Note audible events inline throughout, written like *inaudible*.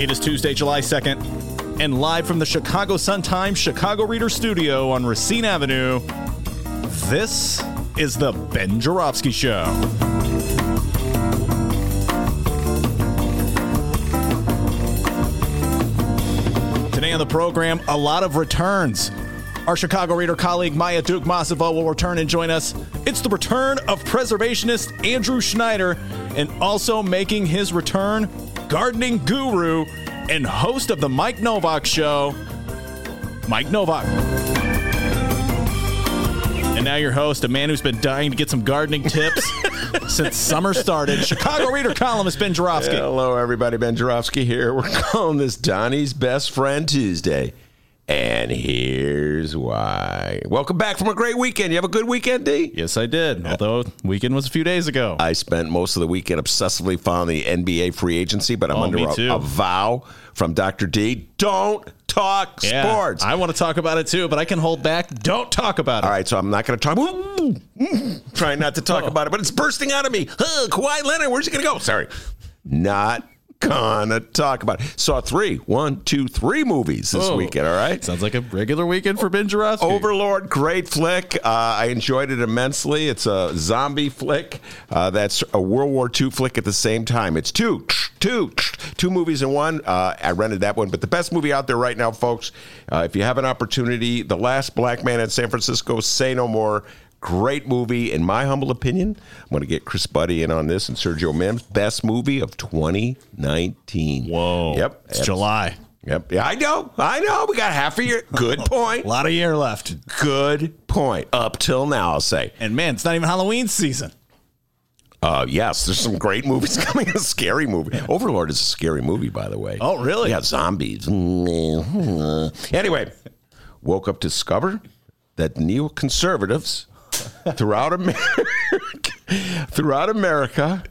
It is Tuesday, July 2nd, and live from the Chicago Sun-Times Chicago Reader Studio on Racine Avenue, this is the Ben Joravsky Show. Today on the program, a lot of returns. Our Chicago Reader colleague Maya Dukmasova will return and join us. It's the return of preservationist Andrew Schneider, and also making his return, gardening guru and host of the Mike Nowak Show, Mike Nowak. And now your host, a man who's been dying to get some gardening tips *laughs* since summer started, Chicago Reader columnist Ben Joravsky. Hello, everybody. Ben Joravsky here. We're calling this Donnie's Best Friend Tuesday. And here's why. Welcome back from a great weekend. You have a good weekend, D? Yes, I did. Although weekend was a few days ago. I spent most of the weekend obsessively following the NBA free agency, but I'm Oh, under a, a vow from Dr. D. Don't talk Yeah, sports. I want to talk about it too, but I can hold back. Don't talk about it. All right, so I'm not going to talk. Trying not to Oh. talk about it, but it's bursting out of me. Huh, Kawhi Leonard, where's he going to go? Sorry. Not gonna talk about it. Saw three, one, two, three movies this Oh. weekend. All right. Sounds like a regular weekend for Ben Joravsky. Overlord, great flick. Uh, I enjoyed it immensely. It's a zombie flick. Uh, that's a World War II flick at the same time. It's two, two, two movies in one. Uh, I rented that one, but the best movie out there right now, folks. Uh, if you have an opportunity, The Last Black Man in San Francisco. Say no more. Great movie, in my humble opinion. I'm going to get Chris Buddy in on this and Sergio Mims. Best movie of 2019. Whoa. Yep. It's July. Yep. Yeah, I know. I know. We got half a year. Good *laughs* point. A lot of year left. Good point. Up till now, I'll say. And man, it's not even Halloween season. Uh, yes, there's some great movies *laughs* coming. A scary movie. Overlord is a scary movie, by the way. Oh, really? Yeah, zombies. anyway, woke up to discover that neoconservatives *laughs* throughout America, *laughs* throughout America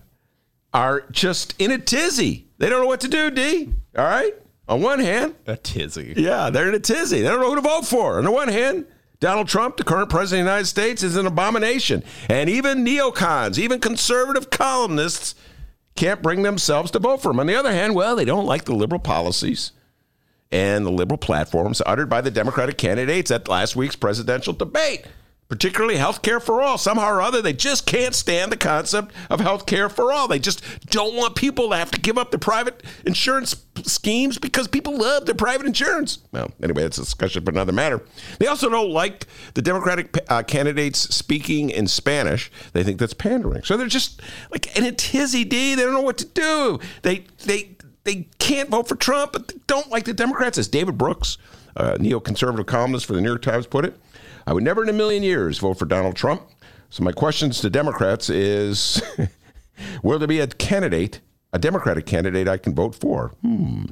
are just in a tizzy. They don't know what to do, D. All right? On one hand, A tizzy. yeah, they're in a tizzy. They don't know who to vote for. On the one hand, Donald Trump, the current president of the United States, is an abomination. And even neocons, even conservative columnists, can't bring themselves to vote for him. On the other hand, well, they don't like the liberal policies and the liberal platforms uttered by the Democratic candidates at last week's presidential debate, particularly health care for all. Somehow or other, they just can't stand the concept of health care for all. They just don't want people to have to give up their private insurance schemes because people love their private insurance. Well, anyway, that's a discussion for another matter. They also don't like the Democratic uh, candidates speaking in Spanish. They think that's pandering. So they're just like in a tizzy, D. They don't know what to do. They, they, they can't vote for Trump, but they don't like the Democrats, as David Brooks, a neoconservative columnist for the New York Times, put it. I would never in a million years vote for Donald Trump. So my questions to Democrats is *laughs* will there be a candidate, a Democratic candidate I can vote for? Hmm.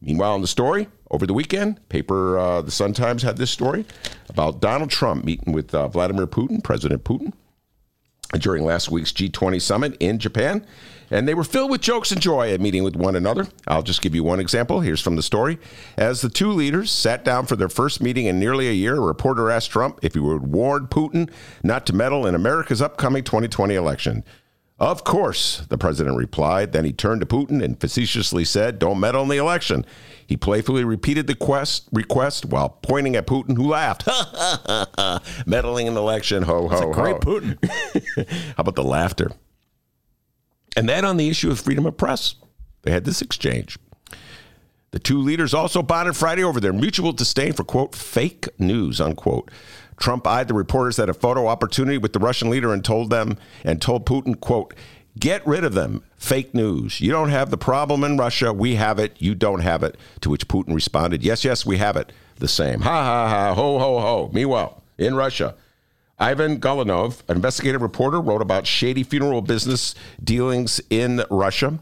Meanwhile, in the story over the weekend, paper uh, the Sun Times had this story about Donald Trump meeting with uh, Vladimir Putin, President Putin, during last week's G20 summit in Japan. And they were filled with jokes and joy at meeting with one another. I'll just give you one example. Here's from the story. As the two leaders sat down for their first meeting in nearly a year, a reporter asked Trump if he would warn Putin not to meddle in America's upcoming 2020 election. Of course, the president replied. Then he turned to Putin and facetiously said, Don't meddle in the election. He playfully repeated the quest, request while pointing at Putin, who laughed. *laughs* Meddling in the election, ho, ho, Great ho. Putin. *laughs* How about the laughter? And then on the issue of freedom of press, they had this exchange. The two leaders also bonded Friday over their mutual disdain for, quote, fake news, unquote. Trump eyed the reporters at a photo opportunity with the Russian leader and told them, and told Putin, quote, get rid of them, fake news. You don't have the problem in Russia. We have it. You don't have it. To which Putin responded, yes, yes, we have it. The same. Ha, ha, ha, ho, ho, ho. Meanwhile, in Russia, Ivan Golunov, an investigative reporter, wrote about shady funeral business dealings in Russia.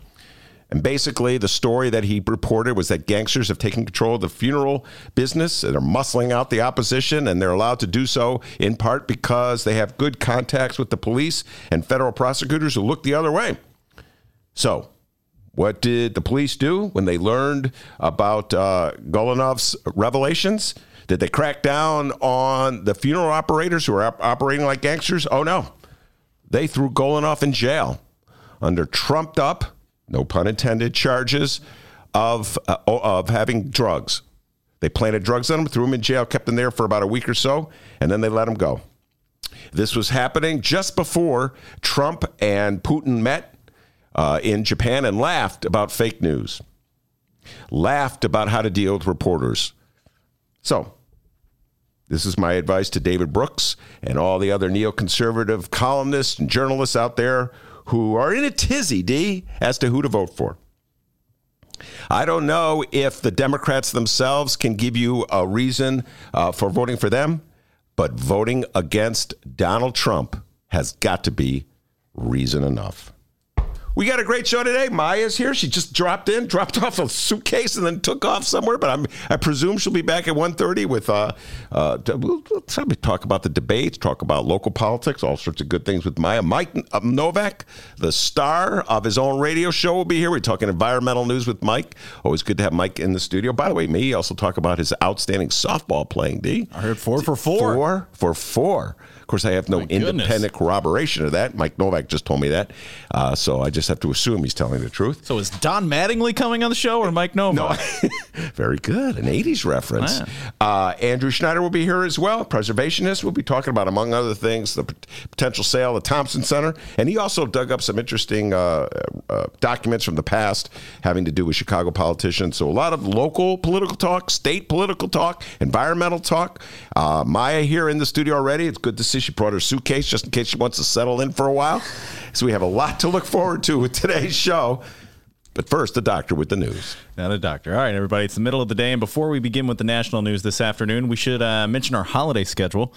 And basically, the story that he reported was that gangsters have taken control of the funeral business and are muscling out the opposition, and they're allowed to do so in part because they have good contacts with the police and federal prosecutors who look the other way. So, what did the police do when they learned about uh, revelations? Did they crack down on the funeral operators who are op- operating like gangsters? Oh, no. They threw Golunov in jail under trumped up no pun intended, charges of, uh, of having drugs. They planted drugs on him, threw him in jail, kept him there for about a week or so, and then they let him go. This was happening just before Trump and Putin met uh, in Japan and laughed about fake news, laughed about how to deal with reporters. So, this is my advice to David Brooks and all the other neoconservative columnists and journalists out there who are in a tizzy, D, as to who to vote for. I don't know if the Democrats themselves can give you a reason uh, for voting for them, but voting against Donald Trump has got to be reason enough. We got a great show today. Maya's here. She just dropped in, dropped *laughs* off a suitcase, and then took off somewhere. But I'm, I presume she'll be back at 1.30 with, uh, uh, we'll, we'll talk about the debates, talk about local politics, all sorts of good things with Maya. Mike uh, Nowak, the star of his own radio show, will be here. We're talking environmental news with Mike. Always good to have Mike in the studio. By the way, me also talk about his outstanding softball playing, D. I heard four for four. Four for four. Of course, I have no independent corroboration of that. Mike Nowak just told me that. Uh, so I just have to assume he's telling the truth. So is Don Mattingly coming on the show or Mike Novak? No. *laughs* Very good. An 80s reference. Uh, Andrew Schneider will be here as well. Preservationist. We'll be talking about, among other things, the potential sale of Thompson Center. And he also dug up some interesting uh, uh, documents from the past having to do with Chicago politicians. So a lot of local political talk, state political talk, environmental talk. Uh, Maya here in the studio already. It's good to see she brought her suitcase just in case she wants to settle in for a while. So we have a lot to look forward to with today's show. But first, the doctor with the news. Now, the doctor. All right, everybody, it's the middle of the day. And before we begin with the national news this afternoon, we should uh, mention our holiday schedule.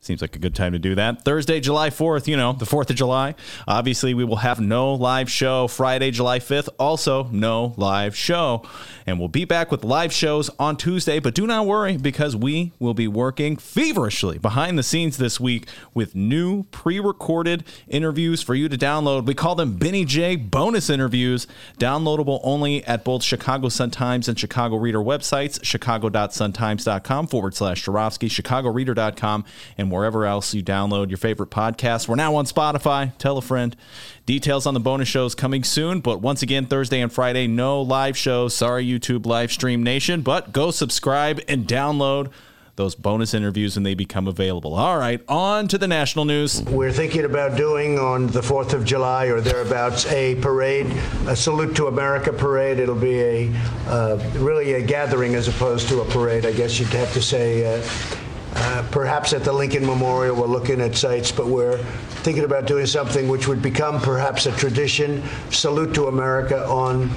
Seems like a good time to do that. Thursday, July 4th, you know, the 4th of July. Obviously, we will have no live show. Friday, July 5th, also no live show. And we'll be back with live shows on Tuesday. But do not worry because we will be working feverishly behind the scenes this week with new pre recorded interviews for you to download. We call them Benny J bonus interviews, downloadable only at both Chicago Sun-Times and Chicago Reader websites, chicago.suntimes.com forward slash Joravsky, chicagoreader.com, and wherever else you download your favorite podcast. We're now on Spotify. Tell a friend. Details on the bonus shows coming soon. But once again, Thursday and Friday, no live shows. Sorry, YouTube live stream nation. But go subscribe and download those bonus interviews when they become available. All right, on to the national news. We're thinking about doing on the 4th of July or thereabouts a parade, a Salute to America parade. It'll be a uh, really a gathering as opposed to a parade, I guess you'd have to say. Uh, uh, perhaps at the Lincoln Memorial, we're looking at sites, but we're thinking about doing something which would become perhaps a tradition. Salute to America on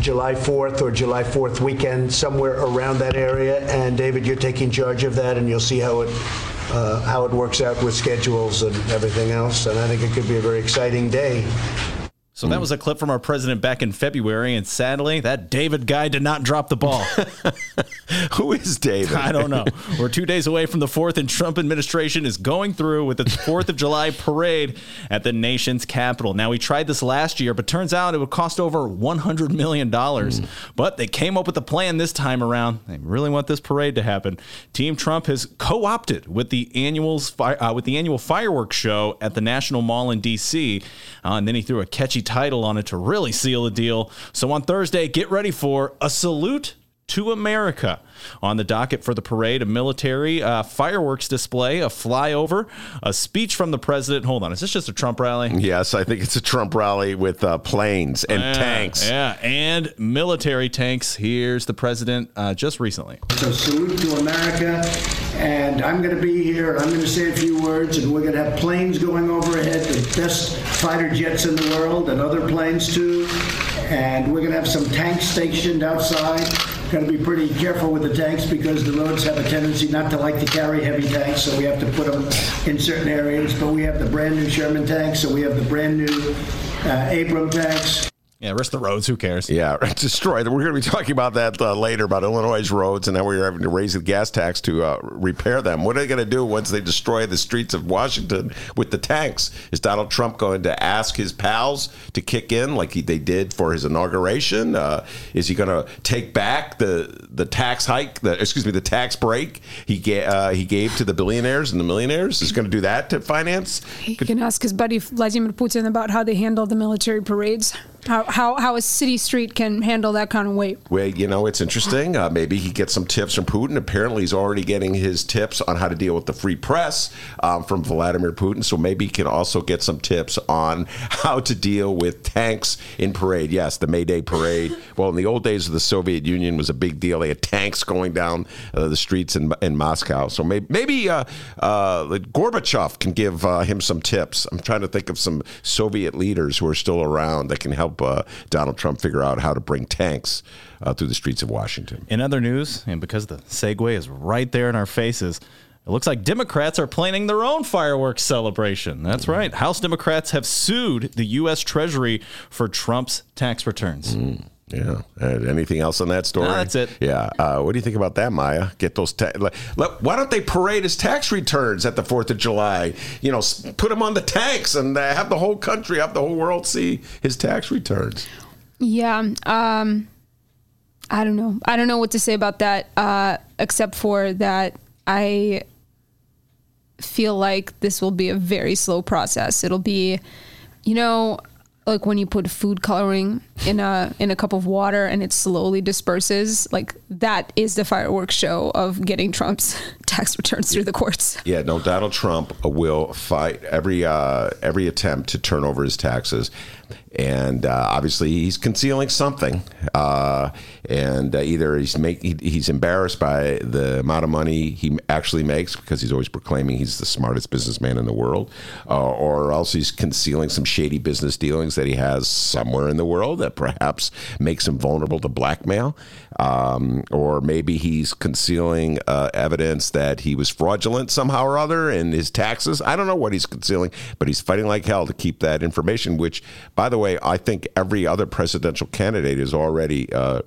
July 4th or July 4th weekend, somewhere around that area. And David, you're taking charge of that, and you'll see how it uh, how it works out with schedules and everything else. And I think it could be a very exciting day. So that was a clip from our president back in February, and sadly, that David guy did not drop the ball. *laughs* Who is David? I don't know. We're two days away from the fourth, and Trump administration is going through with its Fourth of July *laughs* parade at the nation's capital. Now, we tried this last year, but turns out it would cost over $100 million. Mm. But they came up with a plan this time around. They really want this parade to happen. Team Trump has co-opted with the annuals uh, with the annual fireworks show at the National Mall in D.C. Uh, and then he threw a catchy title on it to really seal the deal. So on Thursday, get ready for a salute to America. On the docket for the parade, a military uh, fireworks display, a flyover, a speech from the president. Hold on, is this just a Trump rally? Yes, I think it's a Trump rally with uh, planes and yeah, tanks. Yeah, and military tanks. Here's the president uh, just recently. So salute to America, and I'm going to be here. I'm going to say a few words, and we're going to have planes going overhead, the best fighter jets in the world, and other planes too. And we're going to have some tanks stationed outside got to be pretty careful with the tanks because the roads have a tendency not to like to carry heavy tanks, so we have to put them in certain areas. But we have the brand new Sherman tanks, so we have the brand new uh, Abram tanks. Yeah, risk the roads. Who cares? Yeah, *laughs* destroy them. We're going to be talking about that uh, later about Illinois' roads, and then we're having to raise the gas tax to uh, repair them. What are they going to do once they destroy the streets of Washington with the tanks? Is Donald Trump going to ask his pals to kick in like he, they did for his inauguration? Uh, is he going to take back the the tax hike? The excuse me, the tax break he ga- uh, he gave to the billionaires and the millionaires? Is he going to do that to finance? He can ask his buddy Vladimir Putin about how they handle the military parades. How, how, how a city street can handle that kind of weight. Well, you know, it's interesting. Uh, maybe he gets some tips from Putin. Apparently, he's already getting his tips on how to deal with the free press um, from Vladimir Putin. So maybe he can also get some tips on how to deal with tanks in parade. Yes, the May Day parade. *laughs* Well, in the old days of the Soviet Union was a big deal. They had tanks going down uh, the streets in, in Moscow. So maybe, maybe uh, uh, Gorbachev can give uh, him some tips. I'm trying to think of some Soviet leaders who are still around that can help uh, Donald Trump figure out how to bring tanks uh, through the streets of Washington. In other news, and because the segue is right there in our faces, it looks like Democrats are planning their own fireworks celebration. That's Mm. right. House Democrats have sued the U.S. Treasury for Trump's tax returns. Yeah. Uh, anything else on that story? No, that's it. Yeah. Uh, what do you think about that, Maya? Get those. Ta- let, let- why don't they parade his tax returns at the Fourth of July? You know, put them on the tanks and uh, have the whole country, have the whole world see his tax returns. Yeah. Um, I don't know. I don't know what to say about that, uh, except for that I feel like this will be a very slow process. It'll be, you know, like when you put food coloring in a in a cup of water and it slowly disperses. Like that is the fireworks show of getting Trump's *laughs* tax returns through the courts. Yeah, no. Donald Trump will fight every uh, every attempt to turn over his taxes, and uh, obviously he's concealing something. Uh, and uh, either he's make he, he's embarrassed by the amount of money he actually makes because he's always proclaiming he's the smartest businessman in the world, uh, or else he's concealing some shady business dealings that he has somewhere in the world that perhaps makes him vulnerable to blackmail, um, or maybe he's concealing uh, evidence that he was fraudulent somehow or other in his taxes. I don't know what he's concealing, but he's fighting like hell to keep that information. Which, by the way, I think every other presidential candidate is already. Uh,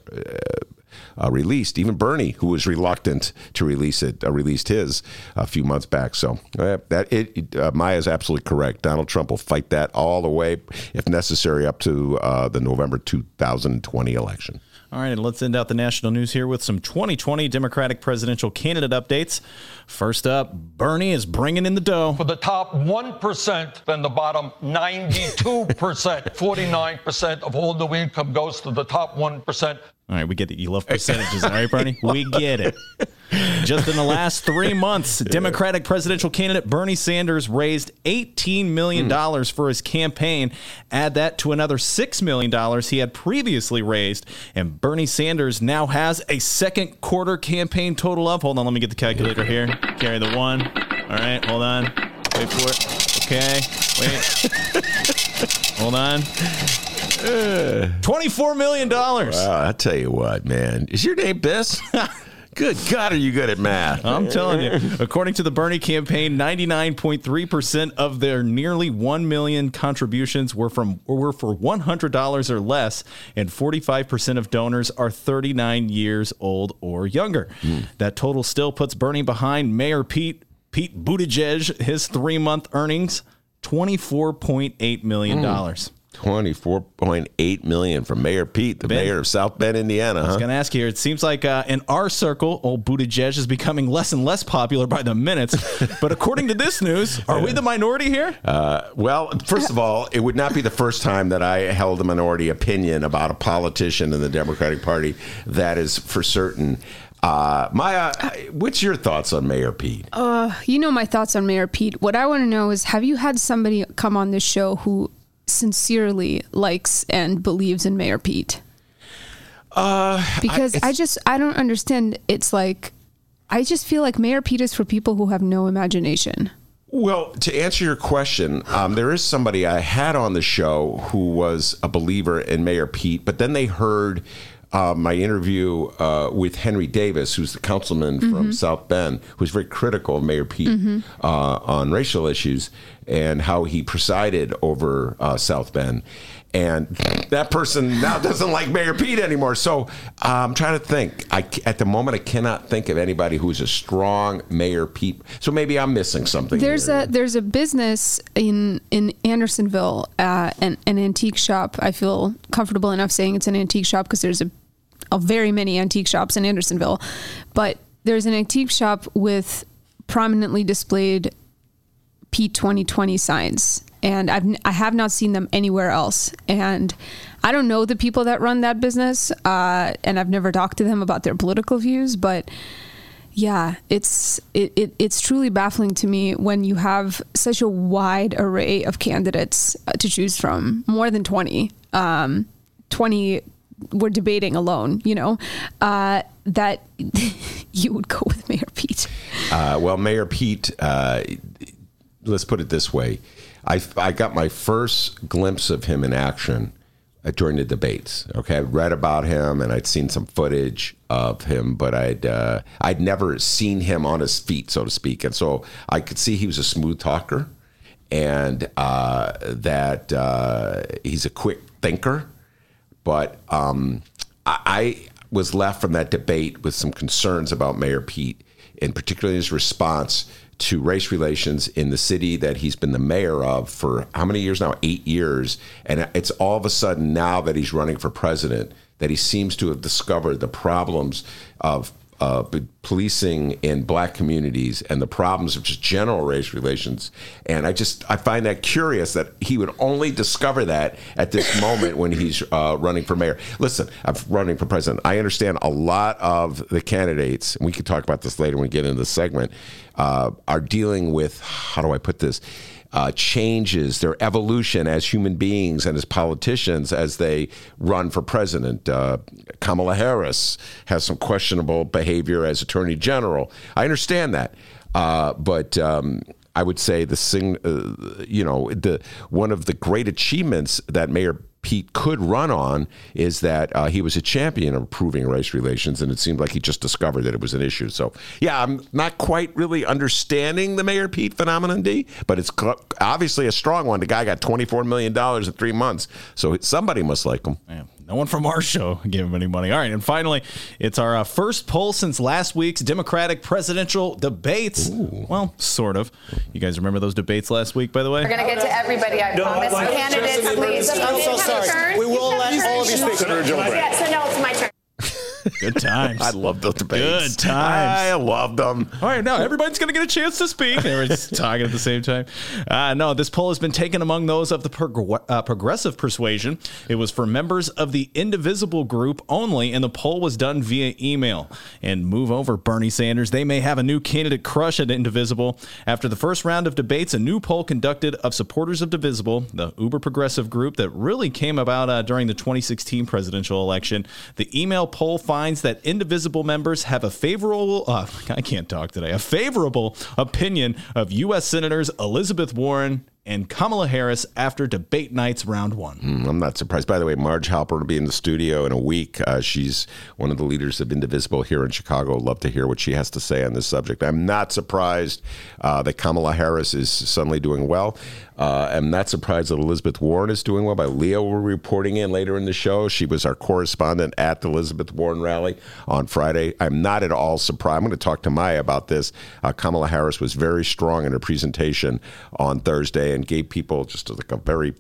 uh, released. Even Bernie, who was reluctant to release it, uh, released his a few months back. So uh, that it, it uh, Maya's absolutely correct. Donald Trump will fight that all the way, if necessary, up to uh, the November 2020 election. All right, and let's end out the national news here with some 2020 Democratic presidential candidate updates. First up, Bernie is bringing in the dough. For the top 1%, then the bottom 92%, 49% *laughs* of all new income goes to the top 1%. All right, we get it. You love *laughs* percentages, all right, Bernie? We get it. Just in the last three months, Democratic presidential candidate Bernie Sanders raised $18 million hmm. for his campaign. Add that to another $6 million he had previously raised. And Bernie Sanders now has a second quarter campaign total of, hold on, let me get the calculator here. Carry the one. All right, hold on. Wait for it. Okay, wait. *laughs* hold on. $24 million. Wow, I tell you what, man. Is your name Biss? *laughs* Good God, are you good at math? I'm telling you. According to the Bernie campaign, 99.3% of their nearly 1 million contributions were from were for $100 or less, and 45% of donors are 39 years old or younger. Hmm. That total still puts Bernie behind Mayor Pete Pete Buttigieg his 3-month earnings, 24.8 million dollars. Hmm. 24.8 million from Mayor Pete, the ben, mayor of South Bend, Indiana. I was huh? going to ask here. It seems like uh, in our circle, old Buttigieg is becoming less and less popular by the minutes. *laughs* but according to this news, are we the minority here? Uh, well, first of all, it would not be the first time that I held a minority opinion about a politician in the Democratic Party. That is for certain. Uh, Maya, what's your thoughts on Mayor Pete? Uh, you know my thoughts on Mayor Pete. What I want to know is, have you had somebody come on this show who sincerely likes and believes in Mayor Pete? Uh, Because I, it's- just I don't understand. It's like I just feel like Mayor Pete is for people who have no imagination. Well, to answer your question, um, there is somebody I had on the show who was a believer in Mayor Pete, but then they heard uh, my interview uh, with Henry Davis, who's the councilman Mm-hmm. from South Bend, who's very critical of Mayor Pete uh, on racial issues and how he presided over uh, South Bend. And that person now *laughs* doesn't like Mayor Pete anymore. So I'm trying to think. I, at the moment, I cannot think of anybody who's a strong Mayor Pete. So maybe I'm missing something. There's here. a there's a business in in Andersonville, uh, an an antique shop. I feel comfortable enough saying it's an antique shop because there's a very many antique shops in Andersonville, but there's an antique shop with prominently displayed P2020 signs, and I've I have not seen them anywhere else. And I don't know the people that run that business, uh, and I've never talked to them about their political views, but yeah, it's it, it it's truly baffling to me when you have such a wide array of candidates uh, to choose from, more than twenty. Um, twenty we're debating alone, you know, uh, that *laughs* you would go with Mayor Pete. Uh, well, Mayor Pete, uh, let's put it this way. I, I got my first glimpse of him in action uh, during the debates. Okay, I'd read about him and I'd seen some footage of him, but I'd uh, I'd never seen him on his feet, so to speak. And so I could see he was a smooth talker, and uh, that uh, he's a quick thinker. But um, I, I was left from that debate with some concerns about Mayor Pete, and particularly his response to race relations in the city that he's been the mayor of for how many years now? Eight years. And it's all of a sudden now that he's running for president that he seems to have discovered the problems of uh, policing in black communities and the problems of just general race relations. And I just I find that curious that he would only discover that at this *coughs* moment when he's uh, running for mayor. Listen, I'm running for president. I understand a lot of the candidates, and we can talk about this later when we get into the segment, uh, are dealing with how do I put this? Uh, changes, their evolution as human beings and as politicians as they run for president. Uh, Kamala Harris has some questionable behavior as Attorney General. I understand that, uh, but. Um, I would say the sing, uh, you know, the one of the great achievements that Mayor Pete could run on is that uh, he was a champion of improving race relations, and it seemed like he just discovered that it was an issue. So, yeah, I'm not quite really understanding the Mayor Pete phenomenon, D, but it's cl- obviously a strong one. The guy got $24 million in three months, so somebody must like him. Man, no one from our show gave him any money. All right, and finally, it's our uh, first poll since last week's Democratic presidential debates. Well, sort of. You guys remember those debates last week, by the way? We're going to get to everybody, I promise. Candidates, please. I'm so sorry. Turn. We will let all of you speak. Yeah, so now it's my turn. Good times. *laughs* I love those debates. Good times. I love them. All right, now everybody's going to get a chance to speak. Everyone's *laughs* talking at the same time. Uh, no, this poll has been taken among those of the prog- uh, progressive persuasion. It was for members of the Indivisible group only, and the poll was done via email. And move over, Bernie Sanders. They may have a new candidate crush at Indivisible. After the first round of debates, a new poll conducted of supporters of Divisible, the uber progressive group that really came about uh, during the 2016 presidential election, the email poll finds that indivisible members have a favorable uh, *laughs* I can't talk today a favorable opinion of U.S. Senators Elizabeth Warren and Kamala Harris after debate nights round one. Mm, I'm not surprised. By the way, Marge Halper will be in the studio in a week. Uh, she's one of the leaders of Indivisible here in Chicago. Love to hear what she has to say on this subject. I'm not surprised uh, that Kamala Harris is suddenly doing well. Uh, I'm not surprised that Elizabeth Warren is doing well. By Leo, we're reporting in later in the show. She was our correspondent at the Elizabeth Warren rally on Friday. I'm not at all surprised. I'm going to talk to Maya about this. Uh, Kamala Harris was very strong in her presentation on Thursday and gave people just like a very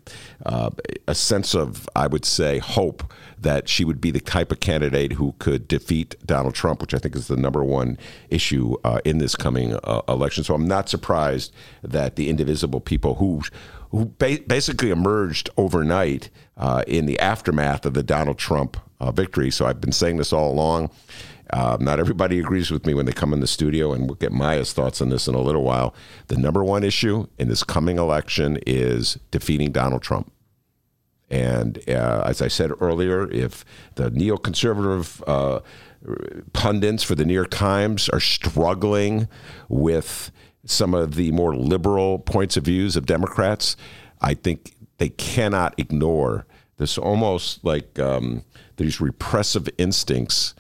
uh, a sense of, I would say, hope that she would be the type of candidate who could defeat Donald Trump, which I think is the number one issue uh, in this coming uh, election. So I'm not surprised that the indivisible people who who ba- basically emerged overnight uh, in the aftermath of the Donald Trump uh, victory. So I've been saying this all along. Uh, not everybody agrees with me when they come in the studio, and we'll get Maya's thoughts on this in a little while. The number one issue in this coming election is defeating Donald Trump. And uh, as I said earlier, if the neoconservative uh, pundits for the New York Times are struggling with some of the more liberal points of views of Democrats, I think they cannot ignore this almost like um, these repressive instincts.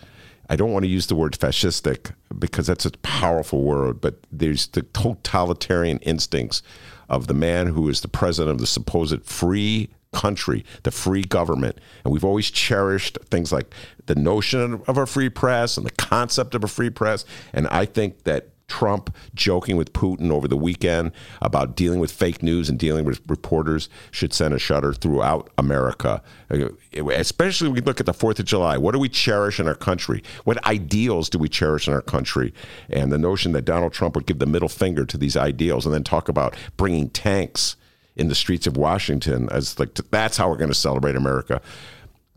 I don't want to use the word fascistic because that's a powerful word, but there's the totalitarian instincts of the man who is the president of the supposed free country, the free government. And we've always cherished things like the notion of a free press and the concept of a free press. And I think that Trump joking with Putin over the weekend about dealing with fake news and dealing with reporters should send a shudder throughout America. Uh, especially when we look at the 4th of July. What do we cherish in our country? What ideals do we cherish in our country? And the notion that Donald Trump would give the middle finger to these ideals and then talk about bringing tanks in the streets of Washington as like that's how we're going to celebrate America.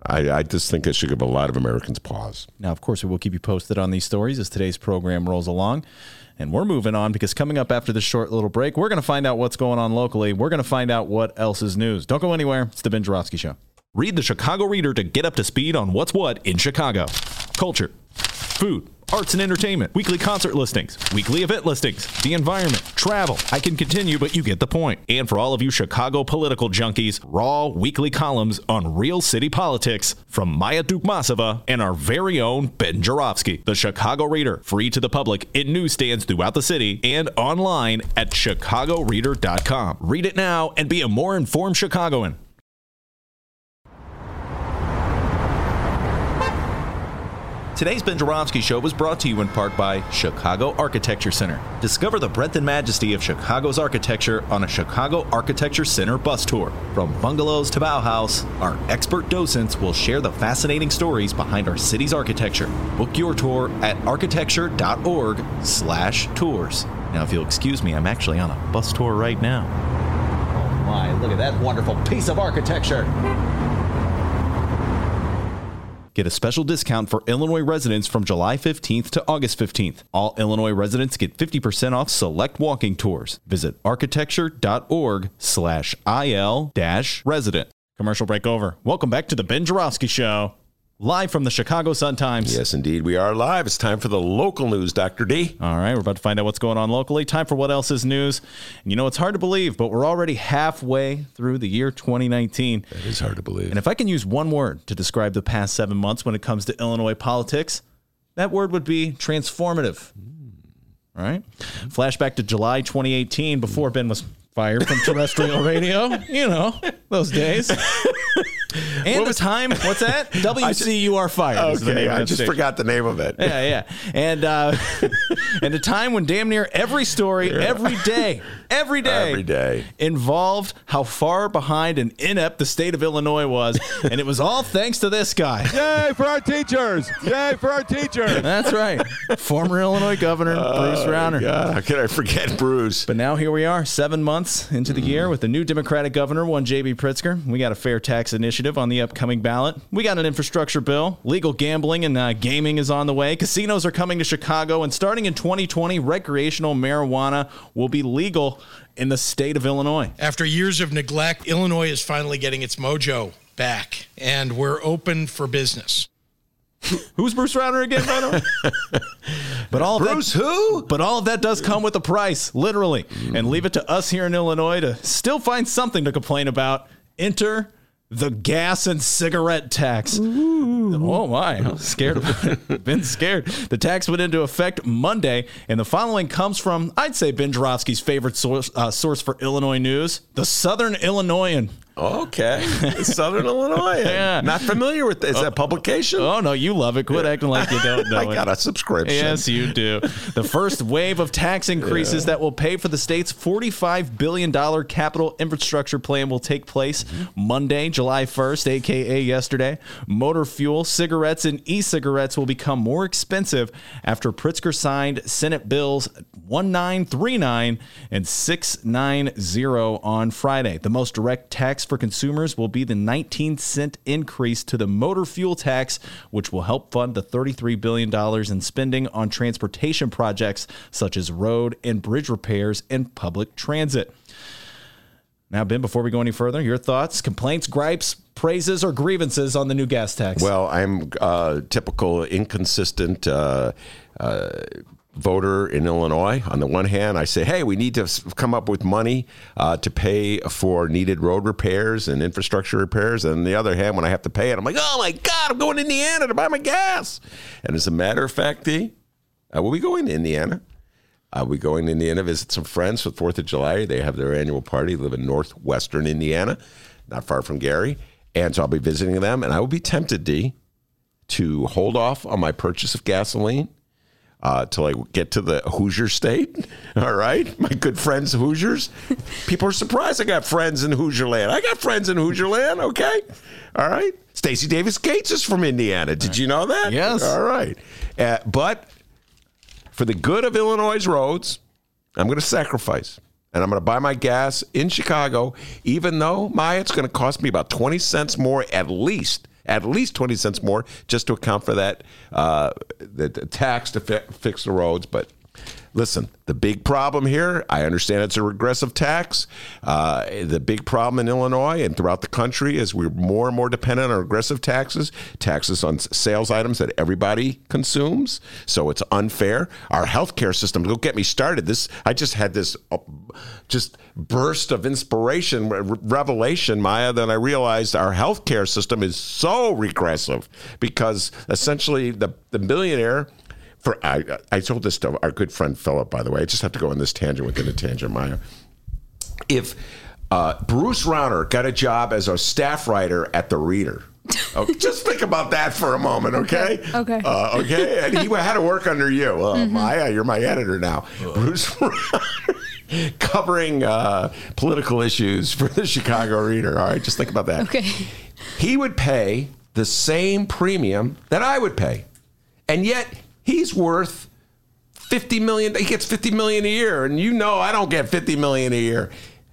I, I, just think it should give a lot of Americans pause. Now, of course, we will keep you posted on these stories as today's program rolls along. And we're moving on because coming up after this short little break, we're going to find out what's going on locally. We're going to find out what else is news. Don't go anywhere. It's the Ben Joravsky Show. Read the Chicago Reader to get up to speed on what's what in Chicago culture, food arts and entertainment, weekly concert listings, weekly event listings, the environment, travel. I can continue, but you get the point. And for all of you Chicago political junkies, raw weekly columns on real city politics from Maya Dukmasova and our very own Ben Joravsky. The Chicago Reader, free to the public in newsstands throughout the city and online at chicagoreader.com. Read it now and be a more informed Chicagoan. Today's Ben Joravsky Show was brought to you in part by Chicago Architecture Center. Discover the breadth and majesty of Chicago's architecture on a Chicago Architecture Center bus tour. From bungalows to Bauhaus, our expert docents will share the fascinating stories behind our city's architecture. Book your tour at architecture.org slash tours. Now, if you'll excuse me, I'm actually on a bus tour right now. Oh my, look at that wonderful piece of architecture! Get a special discount for Illinois residents from July 15th to August 15th. All Illinois residents get 50% off select walking tours. Visit architecture.org slash IL dash resident. Commercial break over. Welcome back to the Ben Joravsky Show. Live from the Chicago Sun-Times. Yes, indeed. We are live. It's time for the local news, Dr. D. All right, we're about to find out what's going on locally. Time for what else is news. And you know, it's hard to believe, but we're already halfway through the year 2019. That is hard to believe. And if I can use one word to describe the past seven months when it comes to Illinois politics, that word would be transformative. Hmm. All right. Flashback to July 2018 before hmm. Ben was fired from terrestrial radio. You know, those days. *laughs* And what the time, what's that? WCUR Fired. Okay, I just forgot the name of it. Yeah, yeah. And uh, *laughs* and a time when damn near every story, every day, every day, every day involved how far behind and inept the state of Illinois was, *laughs* and it was all thanks to this guy. Yay for our teachers! Yay for our teachers! That's right, former Illinois Governor oh, Bruce Rauner. God, how could I forget Bruce? But now here we are, seven months into the mm. year, with the new Democratic governor, one J.B. Pritzker. We got a fair tax initiative on the upcoming ballot. We got an infrastructure bill. Legal gambling and uh, gaming is on the way. Casinos are coming to Chicago, and starting in 2020, recreational marijuana will be legal in the state of Illinois. After years of neglect, Illinois is finally getting its mojo back, and we're open for business. *laughs* Who's Bruce Rauner again, by the way? *laughs* but all Bruce that, who? But all of that does come with a price, literally. Mm. And leave it to us here in Illinois to still find something to complain about. Enter the gas and cigarette tax. Ooh. Oh my, I'm scared. *laughs* Been scared. The tax went into effect Monday, and the following comes from, I'd say, Ben Joravsky's favorite source, uh, source for Illinois news, the Southern Illinoisan. Okay, Southern Illinois. *laughs* yeah, not familiar with. Is oh, that publication? Oh no, you love it. Quit yeah. acting like you don't *laughs* know. I got a subscription. Yes, you do. The first wave of tax *laughs* increases yeah. that will pay for the state's forty-five billion dollar capital infrastructure plan will take place mm-hmm. Monday, July first, aka yesterday. Motor fuel, cigarettes, and e-cigarettes will become more expensive after Pritzker signed Senate bills one nine three nine and six nine zero on Friday. The most direct tax for consumers will be the 19 cent increase to the motor fuel tax, which will help fund the $33 billion in spending on transportation projects such as road and bridge repairs and public transit. Now, Ben, before we go any further, your thoughts, complaints, gripes, praises, or grievances on the new gas tax? Well, I'm uh, typical inconsistent. Uh, uh, voter in Illinois. On the one hand, I say, hey, we need to come up with money uh, to pay for needed road repairs and infrastructure repairs. And on the other hand, when I have to pay it, I'm like, oh my God, I'm going to Indiana to buy my gas. And as a matter of fact, D, I will be going to Indiana. I'll be going to Indiana visit some friends for Fourth of July. They have their annual party. Live in northwestern Indiana, not far from Gary, and so I'll be visiting them. And I will be tempted, D, to hold off on my purchase of gasoline uh, till I get to the Hoosier state. *laughs* All right, my good friends Hoosiers. People are surprised I got friends in Hoosier land. I got friends in Hoosier land. Okay, all right. Stacy Davis Gates is from Indiana. Did you know that? Yes. All right, uh, but for the good of Illinois' roads, I'm going to sacrifice. And I'm going to buy my gas in Chicago, even though, Maya, it's going to cost me about 20 cents more at least, at least 20 cents more just to account for that, uh, the, the tax to fi- fix the roads. But listen, the big problem here, I understand it's a regressive tax. Uh, the big problem in Illinois and throughout the country is we're more and more dependent on regressive taxes, taxes on sales items that everybody consumes. So it's unfair. Our healthcare system, don't get me started. This I just had this uh, just burst of inspiration, re- revelation, Maya, that I realized our healthcare system is so regressive because essentially the, the millionaire for I, I told this to our good friend Philip, by the way. I just have to go on this tangent within a tangent, Maya. If uh, Bruce Rauner got a job as a staff writer at the Reader, *laughs* oh, just think about that for a moment, okay? Okay. Uh, okay. And he had to work under you. Uh, Maya, you're my editor now. Bruce *laughs* Rauner covering uh, political issues for the Chicago Reader. All right, just think about that. Okay. He would pay the same premium that I would pay, and yet he's worth fifty million. He gets fifty million a year, and you know I don't get fifty million a year.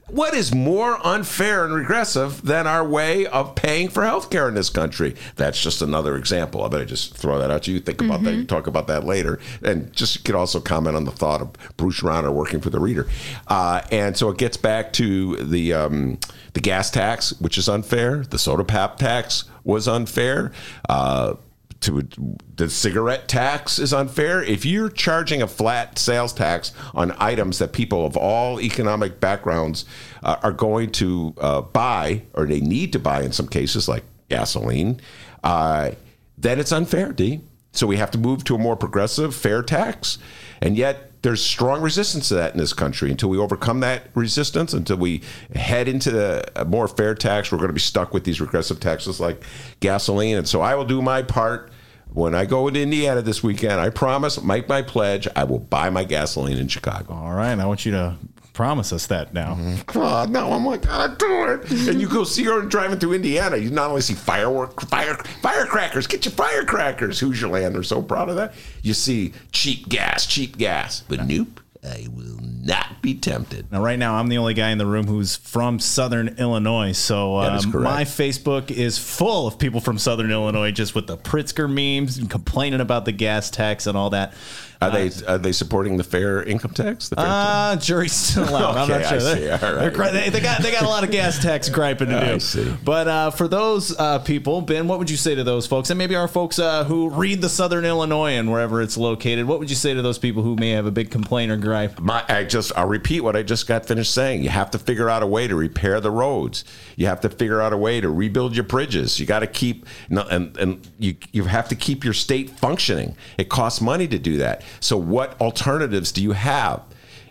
What is more unfair and regressive than our way of paying for health care in this country? That's just another example. I better just throw that out to you. Think about that. You talk about that later. And just you could also comment on the thought of Bruce Rauner working for the reader. Uh, and so it gets back to the um, the gas tax, which is unfair. The soda pop tax was unfair. Uh, to the cigarette tax is unfair. If you're charging a flat sales tax on items that people of all economic backgrounds uh, are going to uh, buy, or they need to buy in some cases, like gasoline, uh, then it's unfair, D. So we have to move to a more progressive, fair tax. And yet, there's strong resistance to that in this country. Until we overcome that resistance, until we head into a more fair tax, we're going to be stuck with these regressive taxes like gasoline. And so I will do my part. When I go to Indiana this weekend, I promise, make my pledge, I will buy my gasoline in Chicago. All right, I want you to promise us that now. Mm-hmm. God, no, I'm like, gotta do it. And you go see her driving through Indiana. You not only see firework, fire, firecrackers. Get your firecrackers. Hoosier Land. They're so proud of that. You see cheap gas, cheap gas. But nope, I will not be tempted. Now, right now, I'm the only guy in the room who's from Southern Illinois. So um, my Facebook is full of people from Southern Illinois just with the Pritzker memes and complaining about the gas tax and all that. Are they are they supporting the fair income tax? The fair Uh, jury's still out. I'm not *laughs* sure. They're- right. they're they, they got they got a lot of gas tax griping to *laughs* do. I see. But uh, for those uh, people, Ben, what would you say to those folks, and maybe our folks uh, who read the Southern Illinoisan wherever it's located? What would you say to those people who may have a big complaint or gripe? My, I just I'll repeat what I just got finished saying. You have to figure out a way to repair the roads. You have to figure out a way to rebuild your bridges. You got to keep and and you you have to keep your state functioning. It costs money to do that. So what alternatives do you have?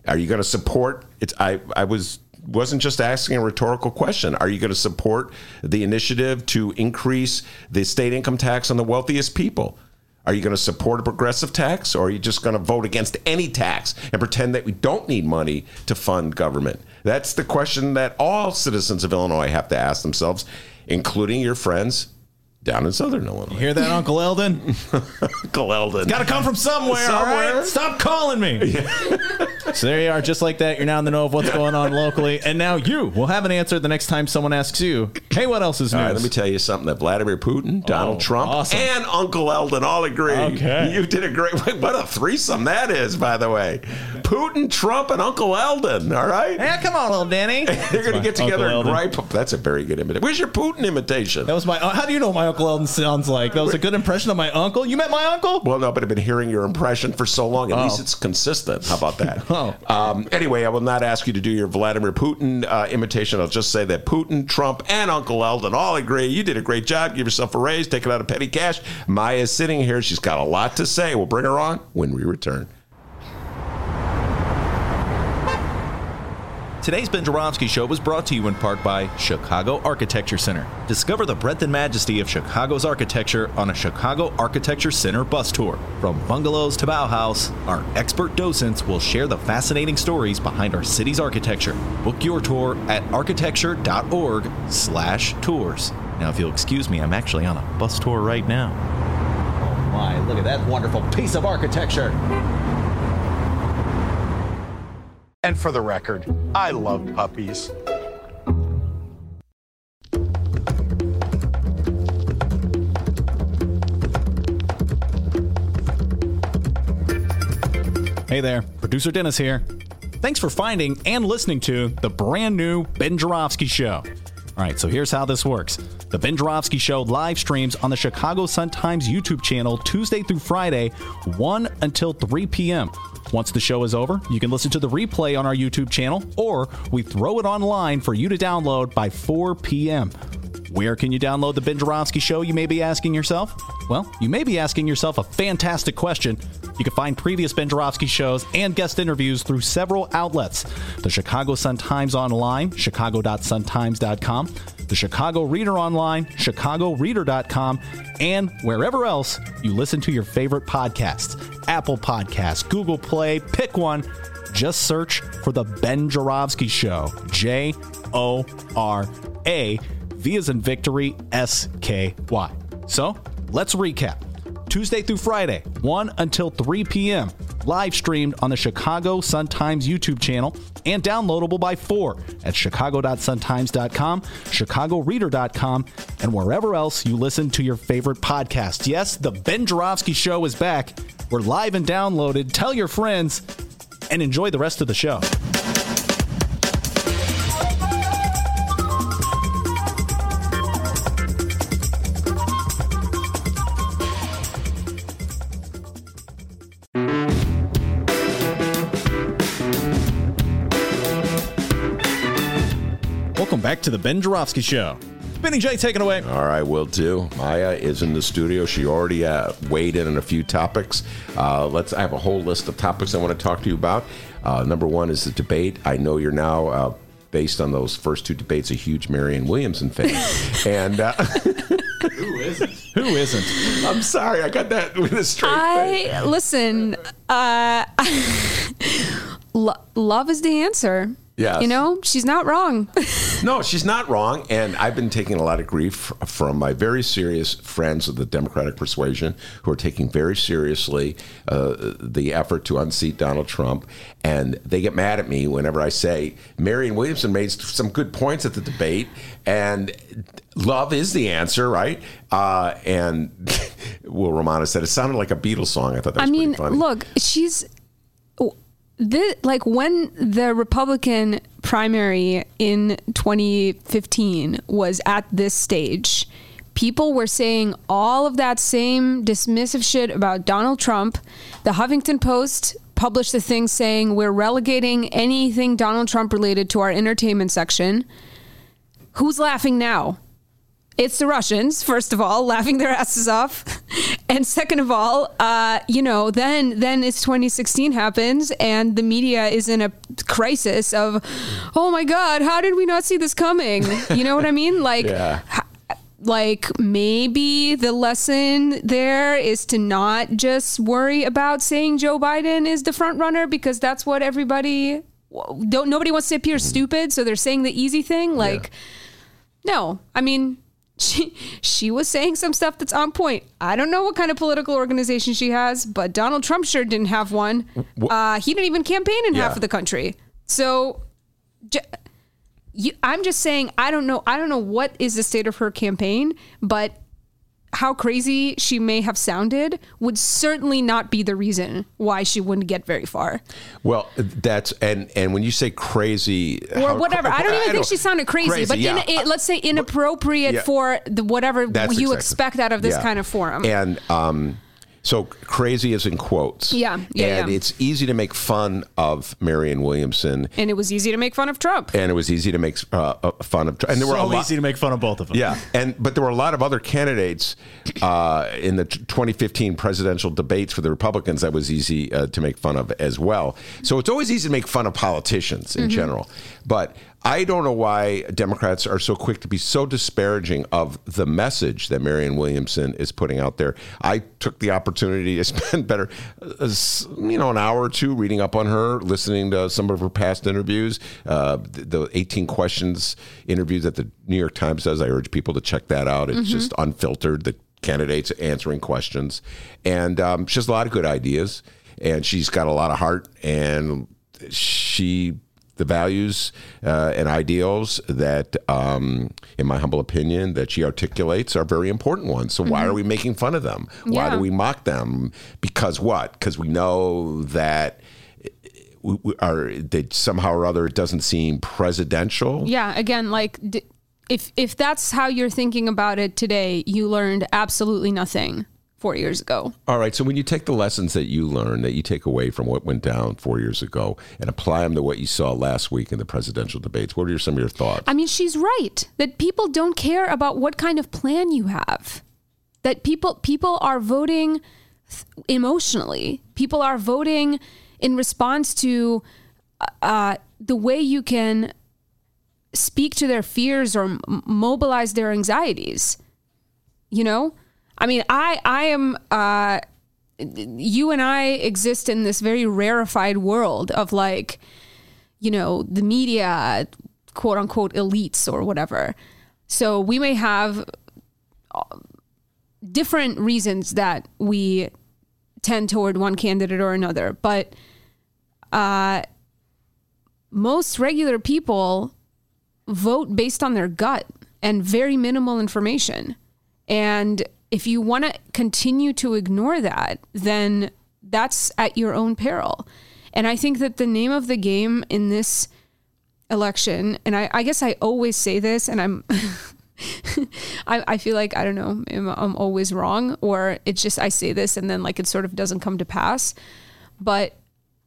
Are you going to support it's I I was wasn't just asking a rhetorical question. Are you going to support the initiative to increase the state income tax on the wealthiest people? Are you going to support a progressive tax or are you just going to vote against any tax and pretend that we don't need money to fund government? That's the question that all citizens of Illinois have to ask themselves, including your friends down in Southern Illinois. Hear that, Uncle Eldon? *laughs* Uncle Eldon. Got to come from somewhere, all Somewhere. right? Stop calling me. *laughs* so there you are, just like that. You're now in the know of what's going on locally, and now you will have an answer the next time someone asks you, "Hey, what else is All news?" right, let me tell you something that Vladimir Putin, Donald Oh, Trump, awesome. and Uncle Eldon all agree. Okay. You did a great What a threesome that is, by the way. Putin, Trump, and Uncle Eldon. All right. Yeah, come on, little Danny. They're going to get Uncle together and Eldon. gripe. That's a very good imitation. Where's your Putin imitation? That was my. uh, How do you know my Uncle Eldon sounds like? That was a good impression of my uncle. You met my uncle? Well, no, but I've been hearing your impression for so long. At Oh. least it's consistent. How about that? *laughs* Oh. Um, anyway, I will not ask you to do your Vladimir Putin uh, imitation. I'll just say that Putin, Trump, and Uncle Eldon all agree you did a great job. Give yourself a raise. Take it out of petty cash. Maya's sitting here. She's got a lot to say. We'll bring her on when we return. Today's Ben Joravsky Show was brought to you in part by Chicago Architecture Center. Discover the breadth and majesty of Chicago's architecture on a Chicago Architecture Center bus tour. From bungalows to Bauhaus, our expert docents will share the fascinating stories behind our city's architecture. Book your tour at architecture.org slash tours. Now, if you'll excuse me, I'm actually on a bus tour right now. Oh my, look at that wonderful piece of architecture. And for the record, I love puppies. Hey there, producer Dennis here. Thanks for finding and listening to the brand new Ben Joravsky Show. All right, so here's how this works. The Ben Joravsky Show live streams on the Chicago Sun-Times YouTube channel Tuesday through Friday, 1 until 3 p.m. Once the show is over, you can listen to the replay on our YouTube channel, or we throw it online for you to download by 4 p.m. Where can you download the Ben Joravsky Show, you may be asking yourself? Well, you may be asking yourself a fantastic question. You can find previous Ben Joravsky shows and guest interviews through several outlets the Chicago Sun-Times Online, chicago.suntimes.com, the Chicago Reader Online, chicagoreader.com, and wherever else you listen to your favorite podcasts Apple Podcasts, Google Play, pick one. Just search for The Ben Joravsky Show. J O R A, V as in victory, S K Y. So let's recap. Tuesday through Friday, 1 until 3 p.m. Live streamed on the Chicago Sun-Times YouTube channel and downloadable by 4 at chicago.suntimes.com, chicagoreader.com, and wherever else you listen to your favorite podcast. Yes, the Ben Joravsky Show is back. We're live and downloaded. Tell your friends and enjoy the rest of the show. Back to the Ben Joravsky Show. Benny J, take it away. All right, will do. Maya is in the studio. She already uh, weighed in on a few topics. Uh, let's. I have a whole list of topics I want to talk to you about. Uh, number one is the debate. I know you're now, uh, based on those first two debates, a huge Marianne Williamson fan. *laughs* and uh, Who isn't? *laughs* Who isn't? I'm sorry, I got that with a straight face. I listen. Uh, *laughs* lo- love is the answer. Yes. You know, she's not wrong. *laughs* No, she's not wrong. And I've been taking a lot of grief from my very serious friends of the Democratic persuasion who are taking very seriously uh, the effort to unseat Donald Trump. And they get mad at me whenever I say Marianne Williamson made some good points at the debate, and love is the answer, right? Uh, and *laughs* Will Romano said it sounded like a Beatles song. I thought that was I mean, funny. look, she's this, like when the Republican primary in 2015 was at this stage, people were saying all of that same dismissive shit about Donald Trump. The Huffington Post published a thing saying we're relegating anything Donald Trump related to our entertainment section. Who's laughing now? It's the Russians, first of all, *laughs* laughing their asses off, and second of all, uh, you know, then then it's 2016 happens, and the media is in a crisis of, oh my God, how did we not see this coming? You know what I mean? *laughs* Like, Yeah. like maybe the lesson there is to not just worry about saying Joe Biden is the front runner because that's what everybody don't nobody wants to appear stupid, so they're saying the easy thing. Like, no, I mean. She she was saying some stuff that's on point. I don't know what kind of political organization she has, but Donald Trump sure didn't have one. Uh, he didn't even campaign in half of the country. So, j- you, I'm just saying I don't know. I don't know what is the state of her campaign, but how crazy she may have sounded would certainly not be the reason why she wouldn't get very far. Well, that's and and when you say crazy Or whatever. I don't even think know. she sounded crazy, but yeah. in, it, let's say inappropriate yeah. for the whatever That's you exactly- expect out of this yeah. kind of forum. And um, so crazy is in quotes. Yeah, yeah, And yeah. it's easy to make fun of Marianne Williamson, and it was easy to make fun of Trump. and it was easy to make uh, uh, fun of. Trump. And there were a so lot, easy to make fun of both of them. Yeah, and but there were a lot of other candidates uh, in the 2015 presidential debates for the Republicans that was easy uh, to make fun of as well. So it's always easy to make fun of politicians in Mhm. general, but. I don't know why Democrats are so quick to be so disparaging of the message that Marianne Williamson is putting out there. I took the opportunity to *laughs* spend better, uh, you know, an hour or two reading up on her, listening to some of her past interviews, uh, the, the 18 questions interview that the New York Times does. I urge people to check that out. It's Mhm. just unfiltered. The candidates answering questions, and um, she has a lot of good ideas, and she's got a lot of heart, and she the values uh, and ideals that, um, in my humble opinion, that she articulates are very important ones. So why Mhm. are we making fun of them? Why do we mock them? Because what? Because we know that we, we are that somehow or other it doesn't seem presidential. Yeah, again, like d- if if that's how you're thinking about it today, you learned absolutely nothing four years ago. All right. So when you take the lessons that you learned, that you take away from what went down four years ago, and apply them to what you saw last week in the presidential debates, what are some of your thoughts? I mean, she's right that people don't care about what kind of plan you have. That people people are voting emotionally. People are voting in response to uh, the way you can speak to their fears or m- mobilize their anxieties. You know, I mean, I I am. Uh, you and I exist in this very rarefied world of like, you know, the media, quote unquote, elites or whatever. So we may have uh, different reasons that we tend toward one candidate or another, but uh, most regular people vote based on their gut and very minimal information. And if you want to continue to ignore that, then that's at your own peril. And I think that the name of the game in this election, and I, I guess I always say this, and I'm. *laughs* I, I feel like I don't know I'm, I'm always wrong or it's just I say this and then like it sort of doesn't come to pass but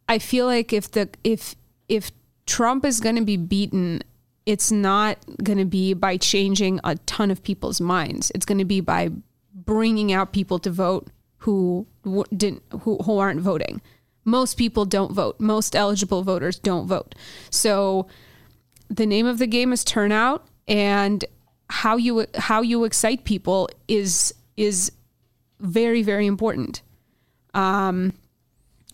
I feel like if the if if Trump is going to be beaten it's not going to be by changing a ton of people's minds it's going to be by bringing out people to vote who didn't who, who aren't voting. Most people don't vote. Most eligible voters don't vote. So the name of the game is turnout and how you how you excite people is is very very important. Um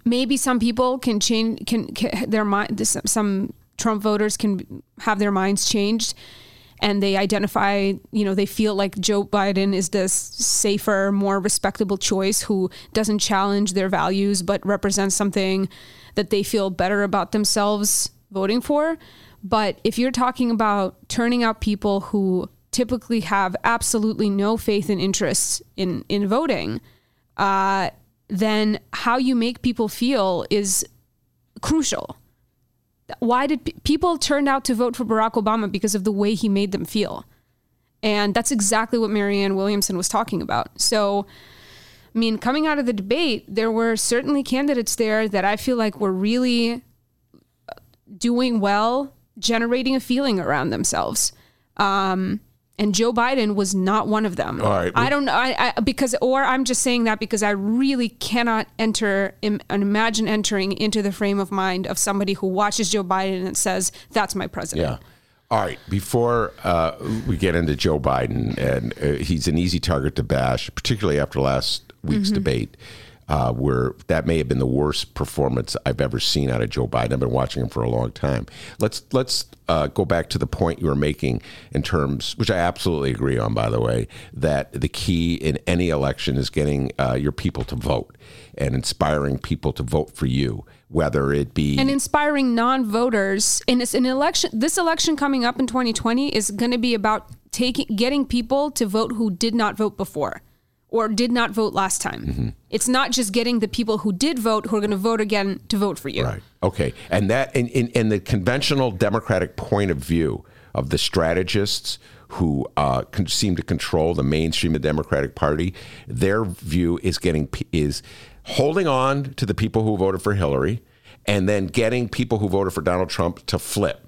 maybe some people can change can, can their mind some trump voters can have their minds changed and they identify you know they feel like joe biden is this safer more respectable choice who doesn't challenge their values but represents something that they feel better about themselves voting for but if you're talking about turning out people who typically have absolutely no faith and interest in in voting, uh, then how you make people feel is crucial. Why did pe- people turn out to vote for Barack Obama because of the way he made them feel? And that's exactly what Marianne Williamson was talking about. So, I mean, coming out of the debate, there were certainly candidates there that I feel like were really doing well, generating a feeling around themselves. Um, and Joe Biden was not one of them. All right. I don't know. I, I because or I'm just saying that because I really cannot enter im, and imagine entering into the frame of mind of somebody who watches Joe Biden and says that's my president. Yeah. All right. Before uh, we get into Joe Biden, and uh, he's an easy target to bash, particularly after last week's Mm-hmm. Mhm. debate, uh, where that may have been the worst performance I've ever seen out of Joe Biden. I've been watching him for a long time. Let's let's uh, go back to the point you were making in terms, which I absolutely agree on, by the way, that the key in any election is getting uh, your people to vote and inspiring people to vote for you, whether it be and inspiring non-voters in this an election this election coming up in 2020 is going to be about taking getting people to vote who did not vote before or did not vote last time. Mm-hmm. It's not just getting the people who did vote who are going to vote again to vote for you. Right. Okay. And that in, in, in the conventional Democratic point of view of the strategists who uh, con- seem to control the mainstream of the Democratic Party, their view is getting is holding on to the people who voted for Hillary, and then getting people who voted for Donald Trump to flip.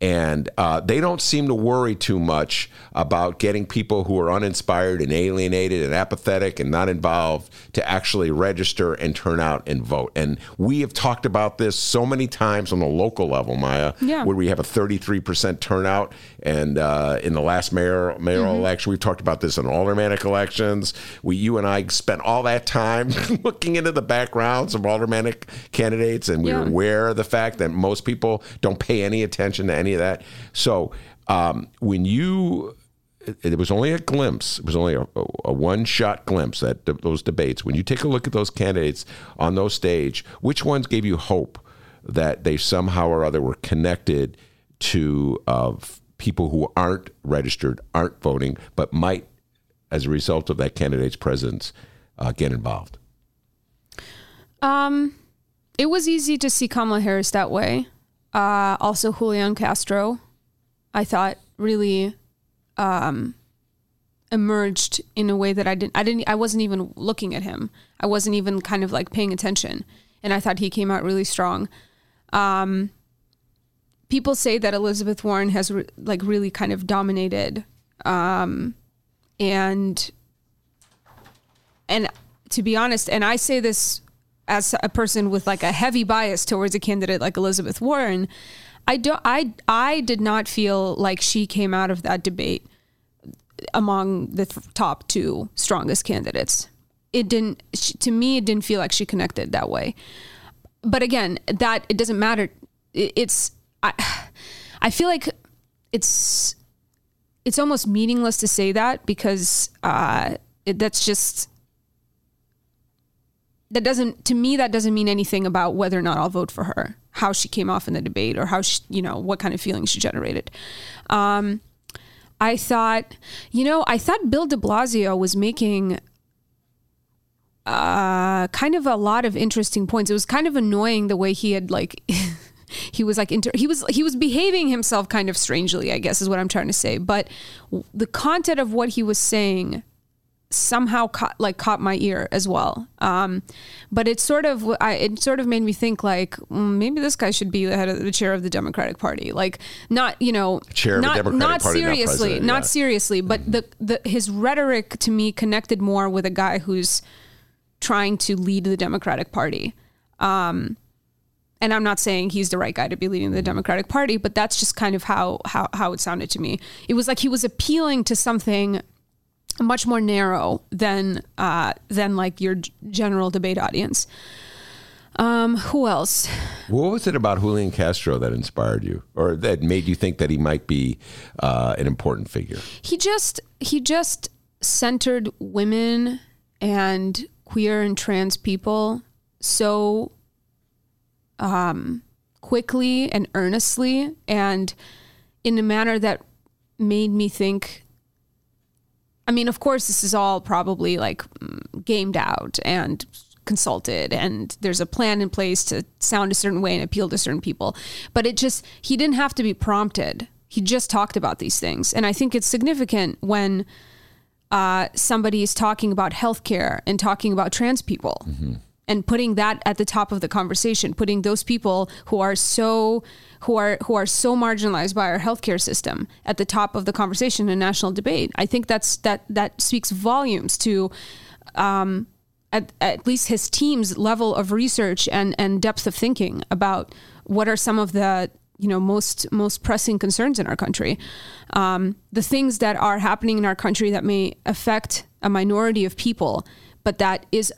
And uh, they don't seem to worry too much about getting people who are uninspired and alienated and apathetic and not involved to actually register and turn out and vote. And we have talked about this so many times on the local level, Maya, Yeah. where we have a 33% turnout. And uh, in the last mayor, mayoral Mm-hmm. election, we've talked about this in aldermanic elections. We, you and I spent all that time *laughs* looking into the backgrounds of aldermanic candidates, and we Yeah. were aware of the fact that most people don't pay any attention to any of that. So um, when you, it, it was only a glimpse. It was only a, a one-shot glimpse that those debates. When you take a look at those candidates on those stage, which ones gave you hope that they somehow or other were connected to uh, people who aren't registered, aren't voting, but might, as a result of that candidate's presence, uh, get involved? Um, it was easy to see Kamala Harris that way. Uh, also, Julian Castro, I thought really um, emerged in a way that I didn't. I didn't. I wasn't even looking at him. I wasn't even kind of like paying attention, and I thought he came out really strong. Um, people say that Elizabeth Warren has re- like really kind of dominated, um, and and to be honest, and I say this as a person with like a heavy bias towards a candidate like Elizabeth Warren, I don't I I did not feel like she came out of that debate among the th- top two strongest candidates. It didn't she, to me it didn't feel like she connected that way. But again, that it doesn't matter. It, it's I I feel like it's it's almost meaningless to say that because uh, it, that's just that doesn't to me that doesn't mean anything about whether or not I'll vote for her, how she came off in the debate, or how she, you know what kind of feelings she generated. Um, I thought, you know, I thought Bill De Blasio was making uh, kind of a lot of interesting points. It was kind of annoying the way he had like. *laughs* he was like inter- he was he was behaving himself kind of strangely i guess is what i'm trying to say but the content of what he was saying somehow caught like caught my ear as well um but it sort of I, it sort of made me think like mm, maybe this guy should be the head of the chair of the democratic party like not you know Chair of the not, Democratic not Party, not seriously president, not yeah. Mm-hmm. seriously but the, the his rhetoric to me connected more with a guy who's trying to lead the democratic party um and I'm not saying he's the right guy to be leading the Democratic Party, but that's just kind of how how how it sounded to me. It was like he was appealing to something much more narrow than uh, than like your general debate audience. Um, who else? What was it about Julian Castro that inspired you, or that made you think that he might be uh, an important figure? He just he just centered women and queer and trans people so um, quickly and earnestly and in a manner that made me think I mean, of course, this is all probably like mm, gamed out and consulted, and there's a plan in place to sound a certain way and appeal to certain people. But it just, he didn't have to be prompted. He just talked about these things. And I think it's significant when uh, somebody is talking about healthcare and talking about trans people and putting that at the top of the conversation, putting those people who are so who are who are so marginalized by our healthcare system at the top of the conversation in national debate. I think that's that that speaks volumes to um, at, at least his team's level of research and and depth of thinking about what are some of the you know most most pressing concerns in our country um, the things that are happening in our country that may affect a minority of people but that is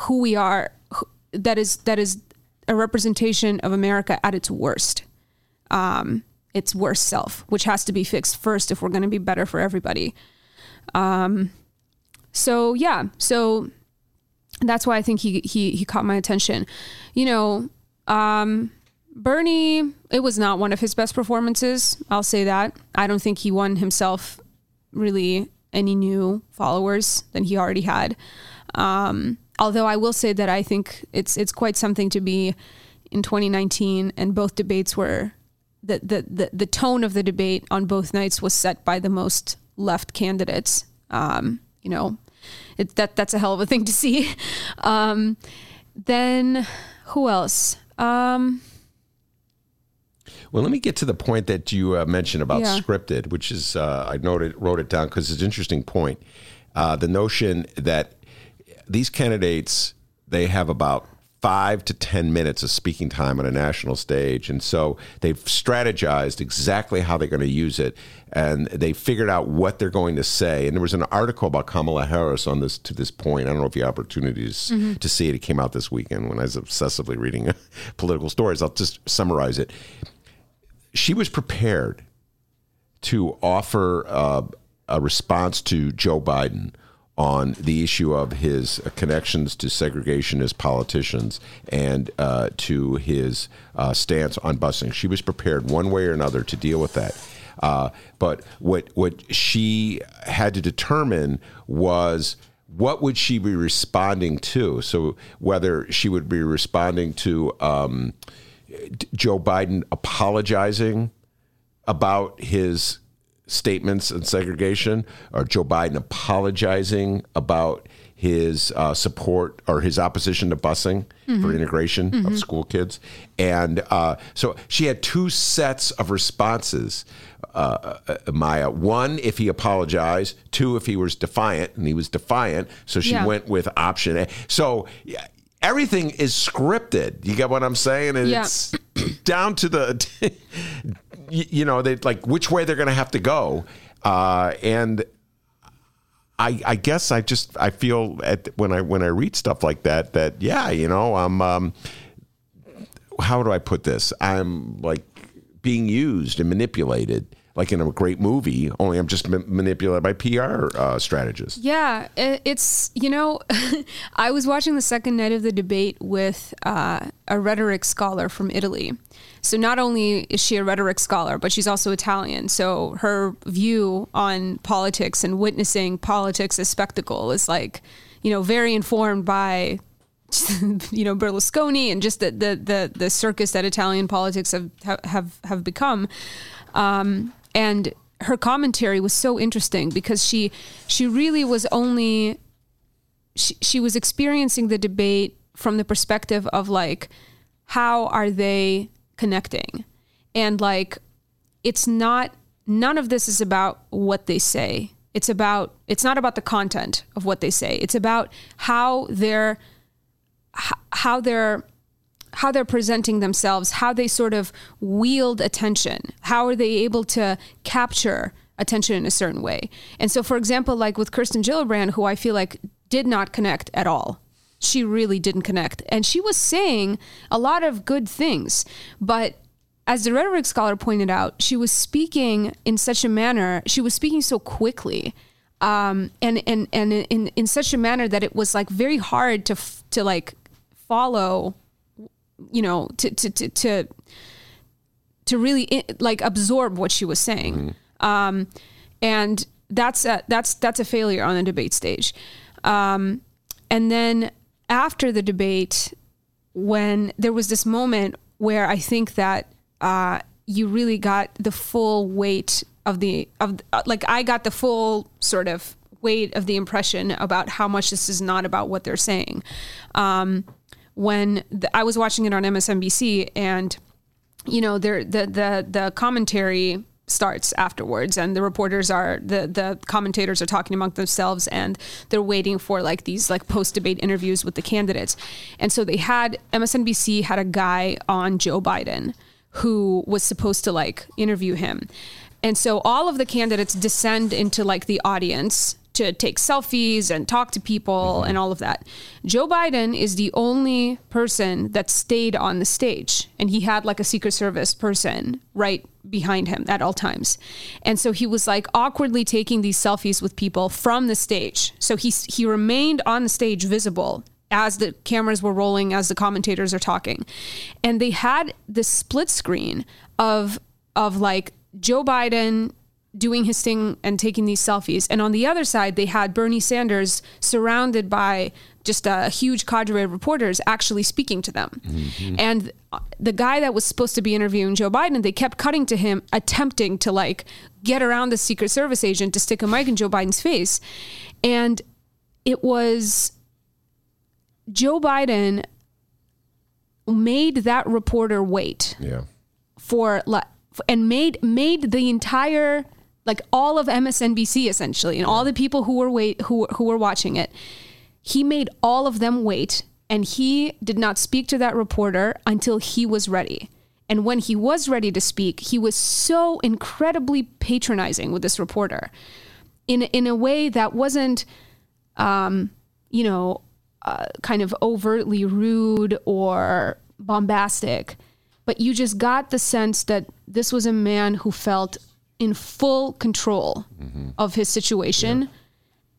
who we are who- that is that is a representation of america at its worst um, its worst self which has to be fixed first if we're going to be better for everybody um, so yeah so that's why I think he he he caught my attention. You know, um, Bernie, it was not one of his best performances. I'll say that. I don't think he won himself really any new followers than he already had. Um, although I will say that I think it's it's quite something to be in 2019, and both debates were the the the, the tone of the debate on both nights was set by the most left candidates. Um, you know, it, that that's a hell of a thing to see. *laughs* Um, then who else? Um, Well, let me get to the point that you uh, mentioned about Yeah. scripted, which is uh, I noted wrote it down because it's an interesting point. Uh, the notion that these candidates they have about five to ten minutes of speaking time on a national stage, and so they've strategized exactly how they're going to use it, and they figured out what they're going to say. And there was an article about Kamala Harris on this to this point. I don't know if you have opportunities Mhm. to see it. It came out this weekend when I was obsessively reading *laughs* political stories. I'll just summarize it she was prepared to offer uh, a response to Joe Biden on the issue of his connections to segregationist politicians and uh, to his uh, stance on busing. She was prepared one way or another to deal with that. Uh, but what what she had to determine was what would she be responding to? So whether she would be responding to um, Joe Biden apologizing about his statements on segregation, or Joe Biden apologizing about his uh, support or his opposition to busing for Mhm. integration of Mhm. school kids. And uh, so she had two sets of responses. Uh, uh, Maya, one if he apologized, two if he was defiant, and he was defiant, so she Yeah. went with option A. So everything is scripted. You get what I'm saying? And Yeah. it's *coughs* down to the, *laughs* you know, they like which way they're going to have to go, uh, and I, I guess I just I feel at when I when I read stuff like that that yeah you know I'm um, how do I put this? I'm like being used and manipulated like in a great movie only I'm just ma- manipulated by PR uh, strategists. Yeah, it's you know, *laughs* I was watching the second night of the debate with uh, a rhetoric scholar from Italy. So not only is she a rhetoric scholar, but she's also Italian. So her view on politics and witnessing politics as spectacle is like, you know, very informed by *laughs* you know Berlusconi and just the the the, the circus that Italian politics have have have become. Um, and her commentary was so interesting because she she really was only she, she was experiencing the debate from the perspective of like how are they connecting? And like it's not none of this is about what they say. It's about it's not about the content of what they say. It's about how they're how they're how they're presenting themselves, how they sort of wield attention, how are they able to capture attention in a certain way. And so, for example, like with Kirsten Gillibrand, who I feel like did not connect at all. She really didn't connect. And she was saying a lot of good things, but as the rhetoric scholar pointed out, she was speaking in such a manner, she was speaking so quickly um, and, and, and in, in such a manner that it was like very hard to, f- to like follow you know to to to to, to really like absorb what she was saying. Um and that's a, that's that's a failure on the debate stage. Um and then after the debate when there was this moment where i think that uh you really got the full weight of the of uh, like i got the full sort of weight of the impression about how much this is not about what they're saying. Um when the, I was watching it on MSNBC, and you know, there the the the commentary starts afterwards, and the reporters are the the commentators are talking among themselves, and they're waiting for like these like post debate interviews with the candidates, and so they had MSNBC had a guy on Joe Biden who was supposed to like interview him. And so all of the candidates descend into like the audience to take selfies and talk to people mm-hmm. and all of that. Joe Biden is the only person that stayed on the stage and he had like a secret service person right behind him at all times. And so he was like awkwardly taking these selfies with people from the stage. So he he remained on the stage visible as the cameras were rolling as the commentators are talking. And they had this split screen of of like Joe Biden doing his thing and taking these selfies. And on the other side, they had Bernie Sanders surrounded by just a huge cadre of reporters actually speaking to them. Mm-hmm. And the guy that was supposed to be interviewing Joe Biden, they kept cutting to him, attempting to like get around the Secret Service agent to stick a mic in Joe Biden's face. And it was Joe Biden made that reporter wait Yeah. for and made made the entire like all of MSNBC essentially and all the people who were wait who who were watching it he made all of them wait and he did not speak to that reporter until he was ready. And when he was ready to speak he was so incredibly patronizing with this reporter. In in a way that wasn't um you know uh, kind of overtly rude or bombastic but you just got the sense that this was a man who felt in full control of his situation.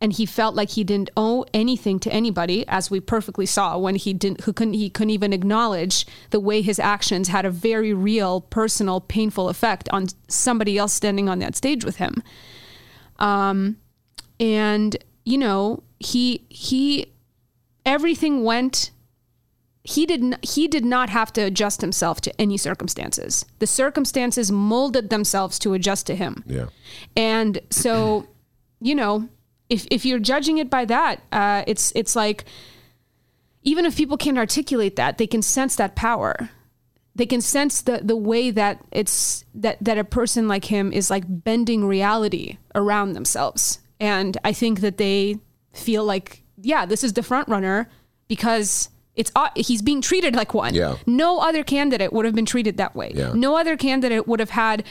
And he felt like he didn't owe anything to anybody as we perfectly saw when he didn't who couldn't he couldn't even acknowledge the way his actions had a very real personal painful effect on somebody else standing on that stage with him. Um and you know he he everything went he did not, he did not have to adjust himself to any circumstances. The circumstances molded themselves to adjust to him. Yeah. And so, *clears throat* you know, if if you're judging it by that, uh, it's it's like even if people can't articulate that, they can sense that power. They can sense the the way that it's that that a person like him is like bending reality around themselves. And I think that they feel like, yeah, this is the front runner because it's uh, he's being treated like one. Yeah. No other candidate would have been treated that way. Yeah. No other candidate would have had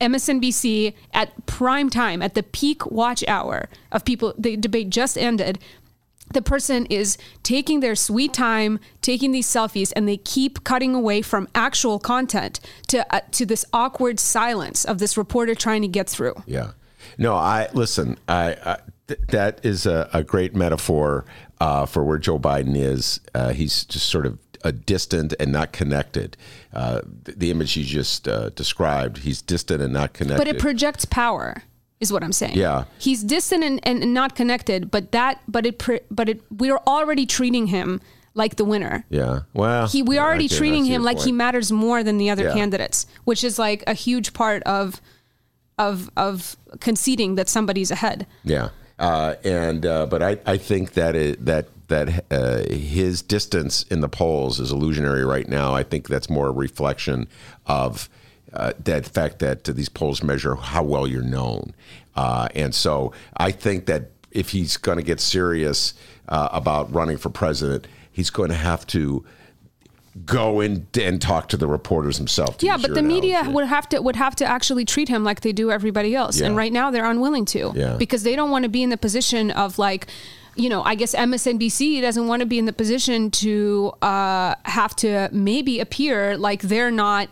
MSNBC at prime time, at the peak watch hour of people. The debate just ended. The person is taking their sweet time, taking these selfies, and they keep cutting away from actual content to uh, to this awkward silence of this reporter trying to get through. Yeah. No, I listen. I, I th- that is a, a great metaphor uh, for where Joe Biden is. Uh, he's just sort of a distant and not connected. Uh, the, the image you just uh, described, he's distant and not connected. But it projects power, is what I'm saying. Yeah. he's distant and, and, not connected. But that, but it, but it, we're already treating him like the winner. yeah. Well, He, we're yeah, already treating him like he matters more than the other Yeah. candidates, which is like a huge part of, of, of conceding that somebody's ahead. Yeah, uh, and uh, but I, I think that it, that that uh, his distance in the polls is illusionary right now. I think that's more a reflection of uh, that fact that these polls measure how well you're known, uh, and so I think that if he's going to get serious uh, about running for president, he's going to have to go in and talk to the reporters himself. Yeah, but the media would have to would have to actually treat him like they do everybody else, and right now they're unwilling to Yeah. because they don't want to be in the position of like. You know, I guess MSNBC doesn't want to be in the position to uh, have to maybe appear like they're not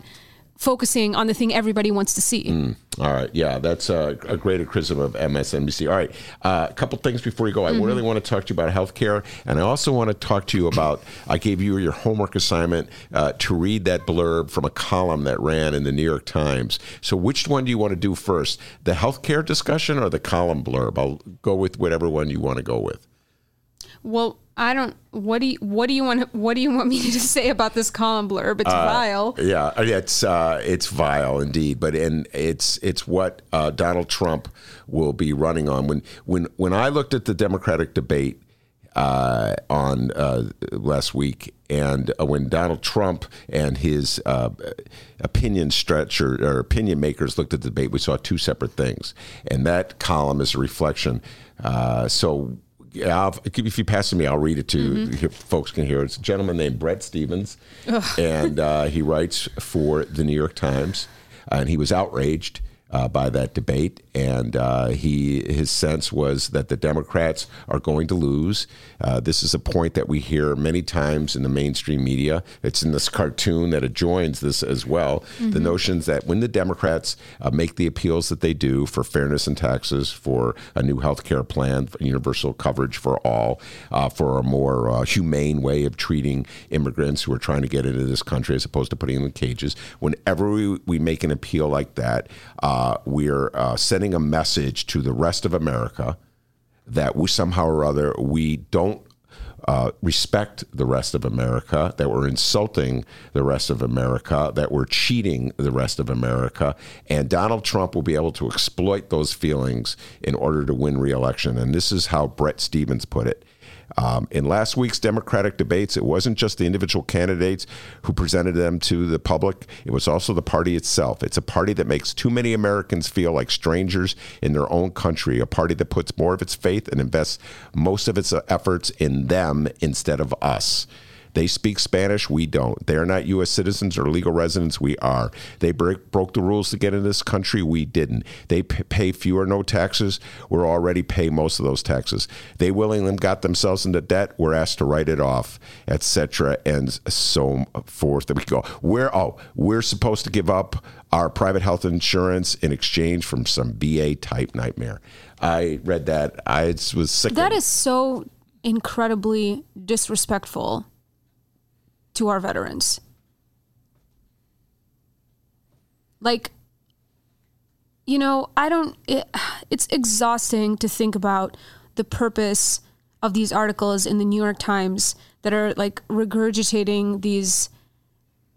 focusing on the thing everybody wants to see. Mm. All right, yeah, that's a, a great criticism of MSNBC. All right, uh, a couple things before you go. I Mm-hmm. really want to talk to you about healthcare, and I also want to talk to you about. I gave you your homework assignment uh, to read that blurb from a column that ran in the New York Times. So, which one do you want to do first, the healthcare discussion or the column blurb? I'll go with whatever one you want to go with. Well, I don't. What do you What do you want? What do you want me *laughs* to say about this column blurb? It's vile. Yeah, it's uh, it's vile indeed, but and it's it's what uh, Donald Trump will be running on. When when when I looked at the Democratic debate uh, on uh, last week, and uh, when Donald Trump and his uh, opinion stretcher or opinion makers looked at the debate, we saw two separate things, and that column is a reflection. Uh, so. I'll, if you pass it to me, I'll read it to Mm-hmm. folks can hear. It's a gentleman named Bret Stephens, and uh, he writes for the New York Times, and he was outraged uh, by that debate, and uh, he his sense was that the Democrats are going to lose. Uh, this is a point that we hear many times in the mainstream media. It's in this cartoon that adjoins this as well. The notions that when the Democrats uh, make the appeals that they do for fairness in taxes, for a new health care plan, for universal coverage for all, uh, for a more uh, humane way of treating immigrants who are trying to get into this country as opposed to putting them in cages. Whenever we, we make an appeal like that, uh, uh, we're uh, sending a message to the rest of America that we somehow or other we don't uh, respect the rest of America, that we're insulting the rest of America, that we're cheating the rest of America. And Donald Trump will be able to exploit those feelings in order to win reelection. And this is how Bret Stephens put it. Um, in last week's Democratic debates, it wasn't just the individual candidates who presented them to the public, it was also the party itself. It's a party that makes too many Americans feel like strangers in their own country, a party that puts more of its faith and invests most of its efforts in them instead of us. They speak Spanish, we don't. They are not U.S. citizens or legal residents, we are. They break, broke the rules to get in this country, we didn't. They p- pay few or no taxes, we're already pay most of those taxes. They willingly got themselves into debt, we're asked to write it off, etc., and so forth. That we go. We're oh, we're supposed to give up our private health insurance in exchange from some VA type nightmare. I read that. I was sick. That is so incredibly disrespectful to our veterans. Like, you know, I don't, it, it's exhausting to think about the purpose of these articles in the New York Times that are like regurgitating these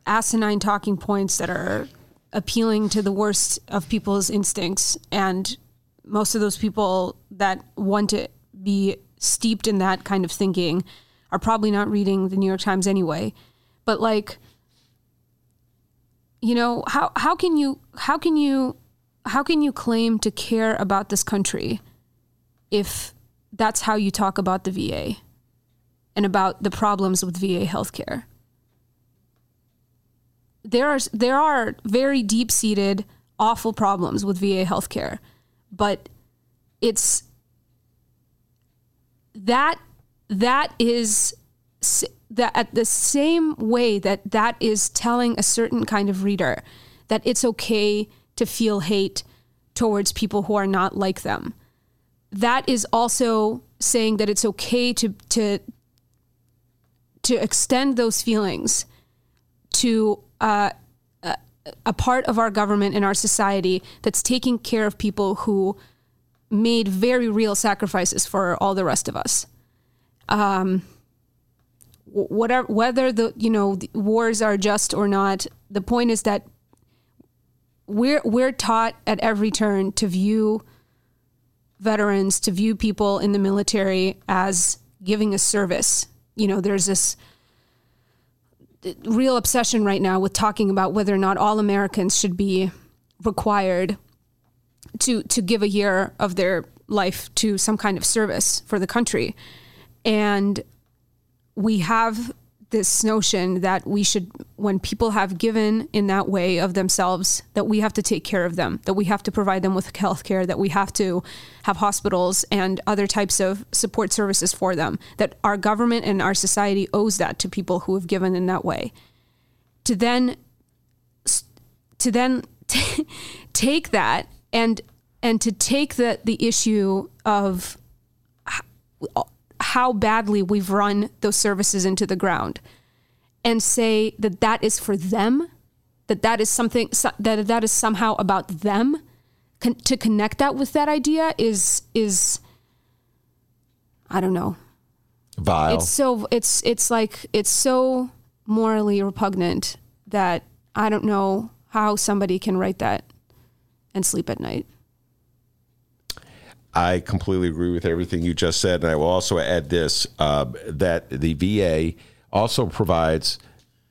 asinine talking points that are appealing to the worst of people's instincts. And most of those people that want to be steeped in that kind of thinking are probably not reading the New York Times anyway. But like you know, how how can you how can you how can you claim to care about this country if that's how you talk about the VA and about the problems with VA healthcare? There are there are very deep-seated awful problems with VA healthcare, but it's that that is that at the same way that that is telling a certain kind of reader that it's okay to feel hate towards people who are not like them that is also saying that it's okay to to to extend those feelings to uh, a, part of our government and our society that's taking care of people who made very real sacrifices for all the rest of us. Um, whatever whether the you know the wars are just or not the point is that we're we're taught at every turn to view veterans to view people in the military as giving a service. You know there's this uh, real obsession right now with talking about whether or not all Americans should be required to to give a year of their life to some kind of service for the country. And we have this notion that we should, when people have given in that way of themselves, that we have to take care of them, that we have to provide them with health care, that we have to have hospitals and other types of support services for them, that our government and our society owes that to people who have given in that way. To then, to then t- *laughs* take that and and to take the the issue of how badly we've run those services into the ground and say that that is for them that that is something that that is somehow about them. Con- to connect that with that idea is is i don't know. Vile. It's so it's it's like it's so morally repugnant that i don't know how somebody can write that and sleep at night I completely agree with everything you just said, and I will also add this: uh, that the VA also provides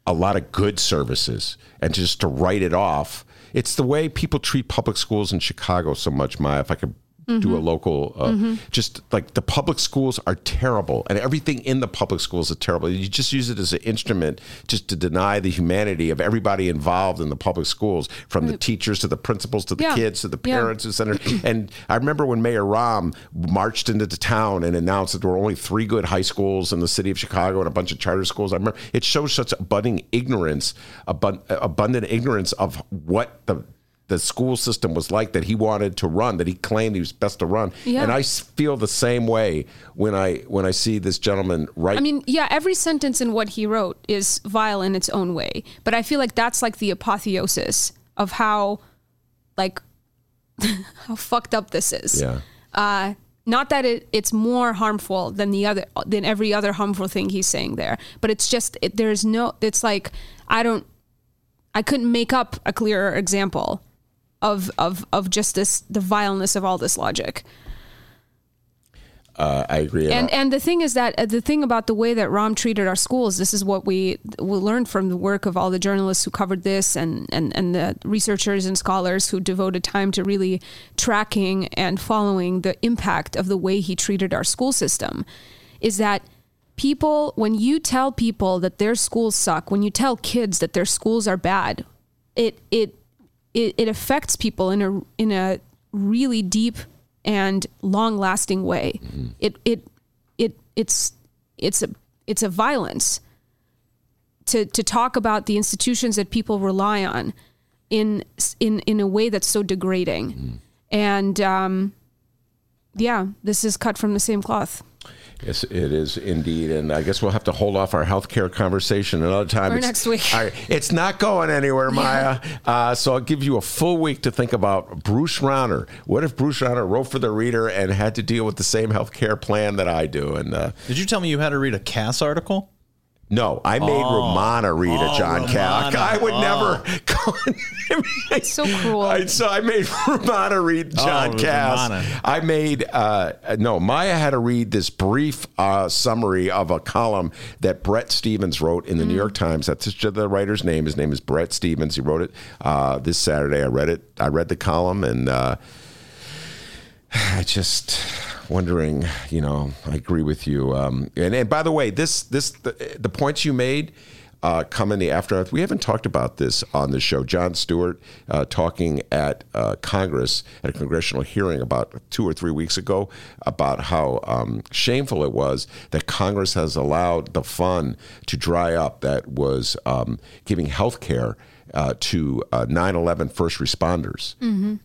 a lot of good services, and just to write it off, it's the way people treat public schools in Chicago so much. Maya, if I could mm-hmm. do a local uh, mm-hmm. just like the public schools are terrible and everything in the public schools is terrible you just use it as an instrument just to deny the humanity of everybody involved in the public schools from right. the teachers to the principals to the yeah. kids to the parents yeah. and and I remember when Mayor Rahm marched into the town and announced that there were only three good high schools in the city of Chicago and a bunch of charter schools I remember it shows such abundant ignorance abundant ignorance of what the the school system was like that he wanted to run, that he claimed he was best to run. Yeah. And I feel the same way when I when I see this gentleman write. I mean, yeah, every sentence in what he wrote is vile in its own way, but I feel like that's like the apotheosis of how, like, *laughs* how fucked up this is. Yeah. Uh, not that it, it's more harmful than the other than every other harmful thing he's saying there, but it's just it, there's no. It's like I don't. I couldn't make up a clearer example of of of just this the vileness of all this logic. Uh, I agree. And and the thing is that uh, the thing about the way that Rahm treated our schools, this is what we we learned from the work of all the journalists who covered this, and and and the researchers and scholars who devoted time to really tracking and following the impact of the way he treated our school system, is that people when you tell people that their schools suck, when you tell kids that their schools are bad, it it it, it affects people in a in a really deep and long lasting way. It it it it's it's a it's a violence to to talk about the institutions that people rely on in in in a way that's so degrading. And um, yeah, this is cut from the same cloth. Yes, it is indeed, and I guess we'll have to hold off our healthcare conversation another time. Or It's- next week. all right, it's not going anywhere, Maya. Uh, so I'll give you a full week to think about Bruce Rauner. What if Bruce Rauner wrote for the Reader and had to deal with the same healthcare plan that I do? And uh, Did you tell me you had to read a Kass article? No, I made Oh. Romana read a Oh, John Cal. Romana. I would Oh. never. *laughs* It's so cruel. I, so I made *laughs* Romana read Oh, John it was Kass. Romana. I made uh, no Maya had to read this brief uh, summary of a column that Bret Stephens wrote in the New York Times. That's just the writer's name. His name is Bret Stephens. He wrote it uh, this Saturday. I read it. I read the column and. Uh, *sighs* I just wondering, you know, I agree with you. Um, and, and by the way, this this the, the points you made uh, come in the aftermath. We haven't talked about this on the show. Jon Stewart uh, talking at uh, Congress at a congressional hearing about two or three weeks ago about how um, shameful it was that Congress has allowed the fund to dry up that was um, giving health care uh, to uh, 9/11 first responders.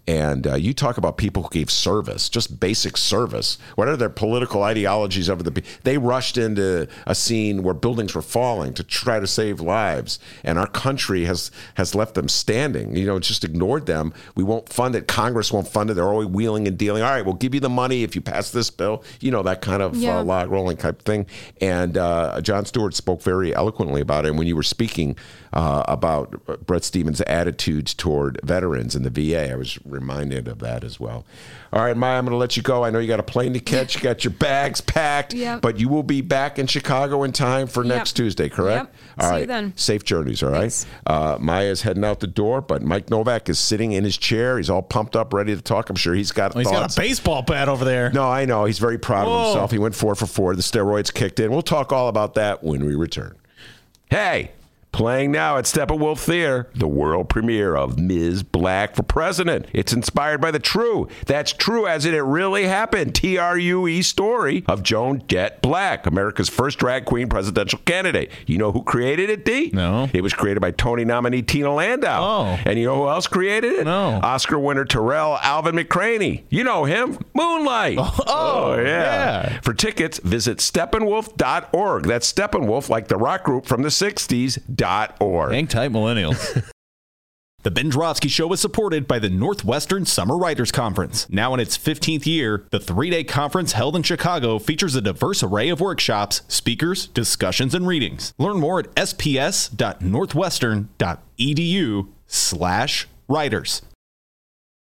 And uh, you talk about people who gave service, just basic service. What are their political ideologies over the? They rushed into a scene where buildings were falling to try to save lives, and our country has has left them standing. You know, just ignored them. We won't fund it. Congress won't fund it. They're always wheeling and dealing. All right, we'll give you the money if you pass this bill. You know that kind of Yeah. uh, log rolling type thing. And uh, Jon Stewart spoke very eloquently about it. And when you were speaking uh, about Bret Stephens' attitudes toward veterans in the VA, I was reminded of that as well. All right, Maya, I'm going to let you go. I know you got a plane to catch. You got your bags packed, Yep. but you will be back in Chicago in time for Yep. next Tuesday, correct? Yep. All See you then. Safe journeys, all right? Thanks. Uh, Maya's heading out the door, but Mike Nowak is sitting in his chair. He's all pumped up, ready to talk. I'm sure he's got Oh, he's thoughts. got a baseball bat over there. No, I know. He's very proud of himself. He went four for four. The steroids kicked in. We'll talk all about that when we return. Hey, playing now at Steppenwolf Theater, the world premiere of Ms. Black for President. It's inspired by the true, that's true as in it really happened, T R U E story of Joan Jett Black, America's first drag queen presidential candidate. You know who created it, D? No. It was created by Tony nominee Tina Landau. Oh. And you know who else created it? No. Oscar winner Tarell Alvin McCraney. You know him, Moonlight. Oh, oh, oh yeah. For tickets, visit steppenwolf.org. That's Steppenwolf, like the rock group from the 60s, dot org. Hang tight, millennials. *laughs* The Ben Joravsky Show is supported by the Northwestern Summer Writers Conference. Now in its 15th year, the three day conference held in Chicago features a diverse array of workshops, speakers, discussions, and readings. Learn more at sps.northwestern.edu slash writers.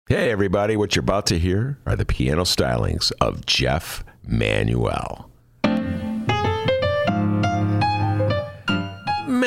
Hey, everybody, what you're about to hear are the piano stylings of Jeff Manuel.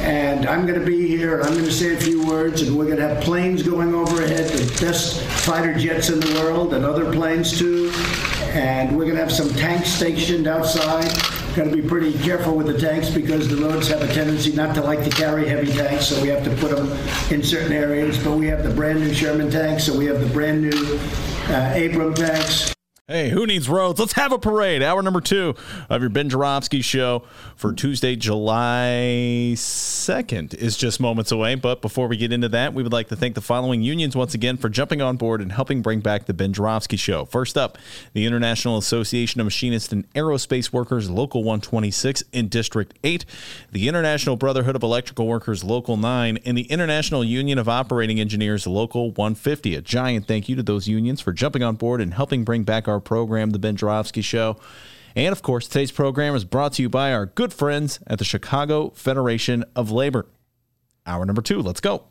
And I'm going to be here. I'm going to say a few words, and we're going to have planes going overhead, the best fighter jets in the world, and other planes too. And we're going to have some tanks stationed outside. Got to be pretty careful with the tanks because the roads have a tendency not to like to carry heavy tanks, so we have to put them in certain areas. But we have the brand new Sherman tanks, so we have the brand new uh, Abram tanks. Hey, who needs roads? Let's have a parade. Hour number two of your Ben Joravsky show for Tuesday, July 2nd is just moments away. But before we get into that, we would like to thank the following unions once again for jumping on board and helping bring back the Ben Joravsky show. First up, the International Association of Machinists and Aerospace Workers, Local 126 in District 8, the International Brotherhood of Electrical Workers, Local 9, and the International Union of Operating Engineers, Local 150. A giant thank you to those unions for jumping on board and helping bring back our program, The Ben Joravsky Show. And of course, today's program is brought to you by our good friends at the Chicago Federation of Labor. Hour number two, let's go.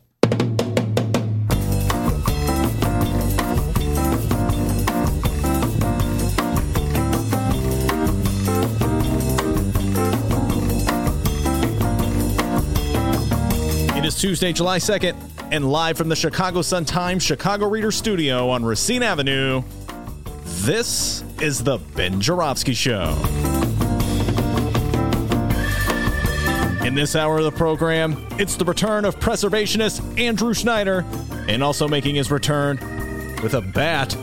It is Tuesday, July 2nd, and live from the Chicago Sun-Times Chicago Reader Studio on Racine Avenue, this is the Ben Joravsky Show. In this hour of the program, it's the return of preservationist Andrew Schneider, and also making his return with a bat.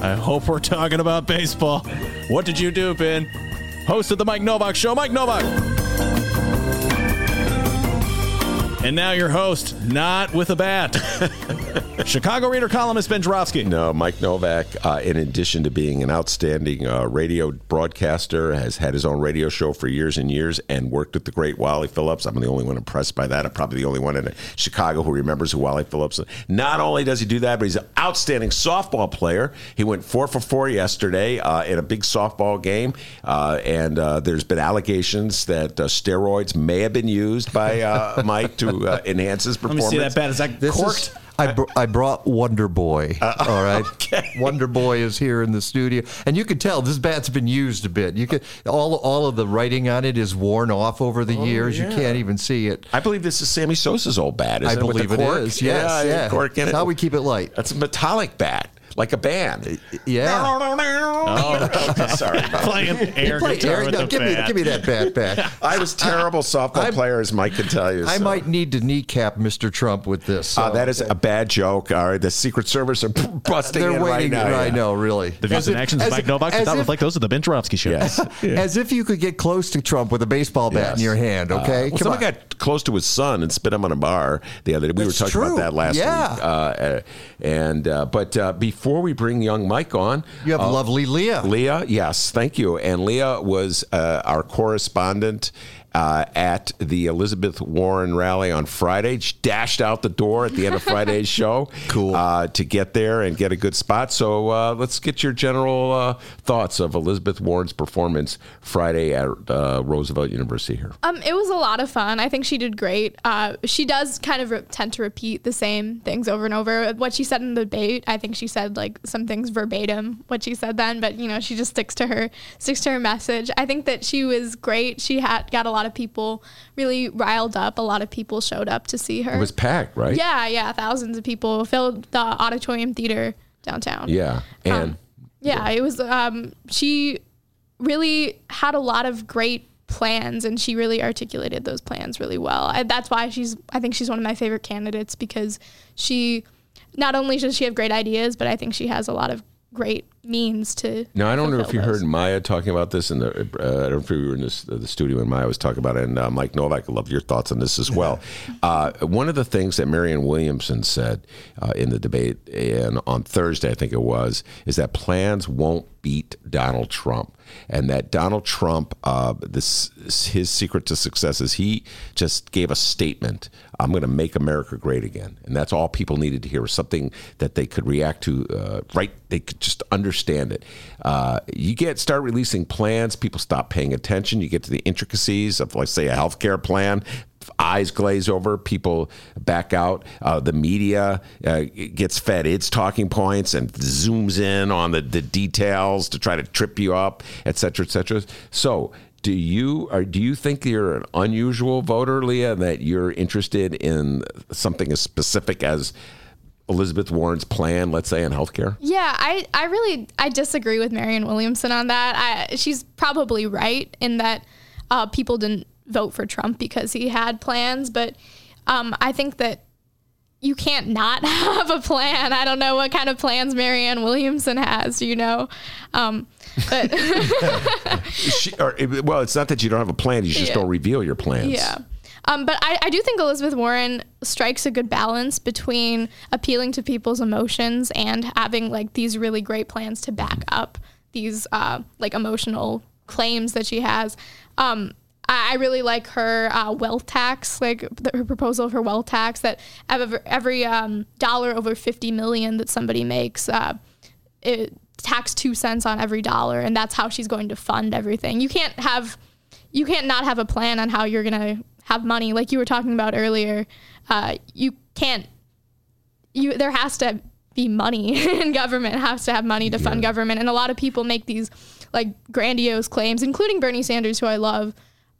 I hope we're talking about baseball. What did you do, Ben? Host of the Mike Nowak Show, Mike Nowak. And now your host, not with a bat. *laughs* Chicago Reader columnist Ben Joravsky. No, Mike Nowak, uh, in addition to being an outstanding uh, radio broadcaster, has had his own radio show for years and years and worked with the great Wally Phillips. I'm the only one impressed by that. I'm probably the only one in Chicago who remembers who Wally Phillips is. Not only does he do that, but he's an outstanding softball player. He went four for four yesterday uh, in a big softball game. Uh, and uh, there's been allegations that uh, steroids may have been used by uh, Mike to enhance his *laughs* Let me performance. see that bat. Is that This corked? is. I, br- I brought Wonder Boy. Uh, *laughs* all right, Wonder Boy is here in the studio, and you can tell this bat's been used a bit. You can all all of the writing on it is worn off over the oh, years. You can't even see it. I believe this is Sammy Sosa's old bat. I it, believe it cork? Yes, yeah, yeah. cork in That's it. how we keep it light. That's a metallic bat, like a band. Yeah. Oh, sorry. *laughs* Playing air Play- guitar Eric, with no, the give me give me that bat *laughs* back. I was terrible softball I'm- player, as Mike can tell you. I so. might need to kneecap Mr. Trump with this. Uh, that is a bad joke. All right, the Secret Service are *laughs* busting They're in right waiting. now. I know, really. The views As and if- actions of as Mike if- Nowak does as not if- reflect those of the Ben Joravsky Show. Yes. As if you could get close to Trump with a baseball bat Yes. in your hand. Uh, Okay, well, Come someone on. got close to his son and spit him on a bar the other day. We That's were talking true. about that last Yeah. week. Uh, uh, and uh, but uh, before we bring young Mike on, You have uh, lovely Leah. Leah, yes, thank you. And Leah was uh, our correspondent. Uh, at the Elizabeth Warren rally on Friday, she dashed out the door at the end of *laughs* Friday's show. Cool. Uh, to get there and get a good spot. So uh, let's get your general uh, thoughts of Elizabeth Warren's performance Friday at uh, Roosevelt University here. Um, it was a lot of fun. I think she did great. Uh, she does kind of re- tend to repeat the same things over and over. What she said in the debate, I think she said like some things verbatim what she said then, but you know she just sticks to her sticks to her message. I think that she was great. She had got a lot of people really riled up. A lot of people showed up to see her. It was packed, right? Yeah, yeah, thousands of people filled the auditorium theater downtown. Yeah. And Yeah, it was. Um, she really had a lot of great plans, and she really articulated those plans really well. I, that's why she's. I think she's one of my favorite candidates because she not only does she have great ideas, but I think she has a lot of great means to. Now I don't know if you those. heard Maya talking about this, and uh, I don't know if you were in this, the studio when Maya was talking about it. And uh, Mike Nowak, I love your thoughts on this as well. Uh, one of the things that Marianne Williamson said uh, in the debate and on Thursday, I think it was, is that plans won't beat Donald Trump, and that Donald Trump, uh, this his secret to success is he just gave a statement. I'm going to make America great again, and that's all people needed to hear was something that they could react to. Uh, right, they could just understand it. Uh, you get start releasing plans, people stop paying attention. You get to the intricacies of, let's say, a healthcare plan eyes glaze over, people back out. Uh, the media uh, gets fed its talking points and zooms in on the, the details to try to trip you up, et cetera, et cetera. So, do you or do you think you're an unusual voter, Leah, that you're interested in something as specific as Elizabeth Warren's plan, let's say, in healthcare? Yeah, I, I really I disagree with Marianne Williamson on that. I, she's probably right in that uh, people didn't vote for Trump because he had plans, but um, I think that you can't not *laughs* have a plan. I don't know what kind of plans Marianne Williamson has, you know. Um, but *laughs* She, or, well, it's not that you don't have a plan; you just Yeah. don't reveal your plans. Yeah. Um, but I, I do think Elizabeth Warren strikes a good balance between appealing to people's emotions and having like these really great plans to back up these uh, like emotional claims that she has. Um, I really like her uh, wealth tax, like the, her proposal for wealth tax that every, every um, dollar over 50 million that somebody makes, uh, it tax two cents on every dollar. And that's how she's going to fund everything. You can't have you can't not have a plan on how you're gonna have money like you were talking about earlier uh, you can't you there has to be money *laughs* in government has to have money to fund government and a lot of people make these like grandiose claims including bernie sanders who i love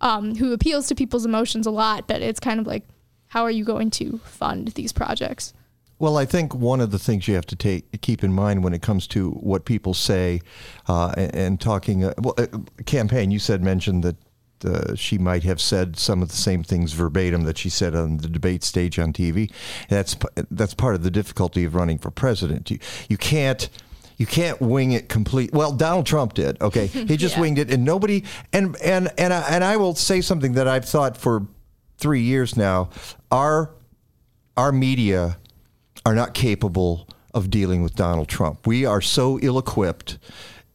um, who appeals to people's emotions a lot but it's kind of like how are you going to fund these projects Well, I think one of the things you have to take keep in mind when it comes to what people say uh, and, and talking. Uh, well, uh, campaign. You said mentioned that uh, she might have said some of the same things verbatim that she said on the debate stage on TV. That's that's part of the difficulty of running for president. You you can't. You can't wing it complete. Well, Donald Trump did. Okay, *laughs* he just Yeah. winged it, and nobody. And and and I, and I will say something that I've thought for three years now. Our our media are not capable of dealing with Donald Trump. We are so ill equipped.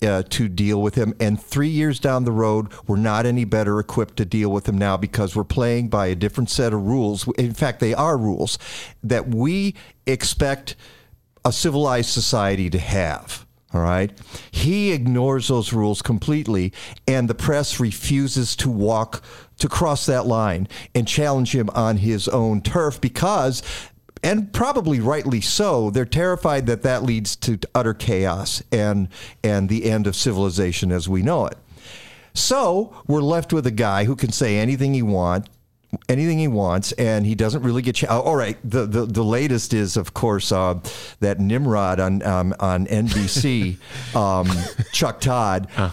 Uh, to deal with him. And three years down the road, we're not any better equipped to deal with him now because we're playing by a different set of rules. In fact, they are rules that we expect a civilized society to have. All right. He ignores those rules completely, and the press refuses to walk, to cross that line and challenge him on his own turf because, and probably rightly so, they're terrified that that leads to utter chaos and, and the end of civilization as we know it. So we're left with a guy who can say anything he wants. Anything he wants, and he doesn't really get. Ch- oh, all right, the, the the latest is, of course, uh, that Nimrod on um, on NBC, *laughs* um, Chuck Todd. Uh,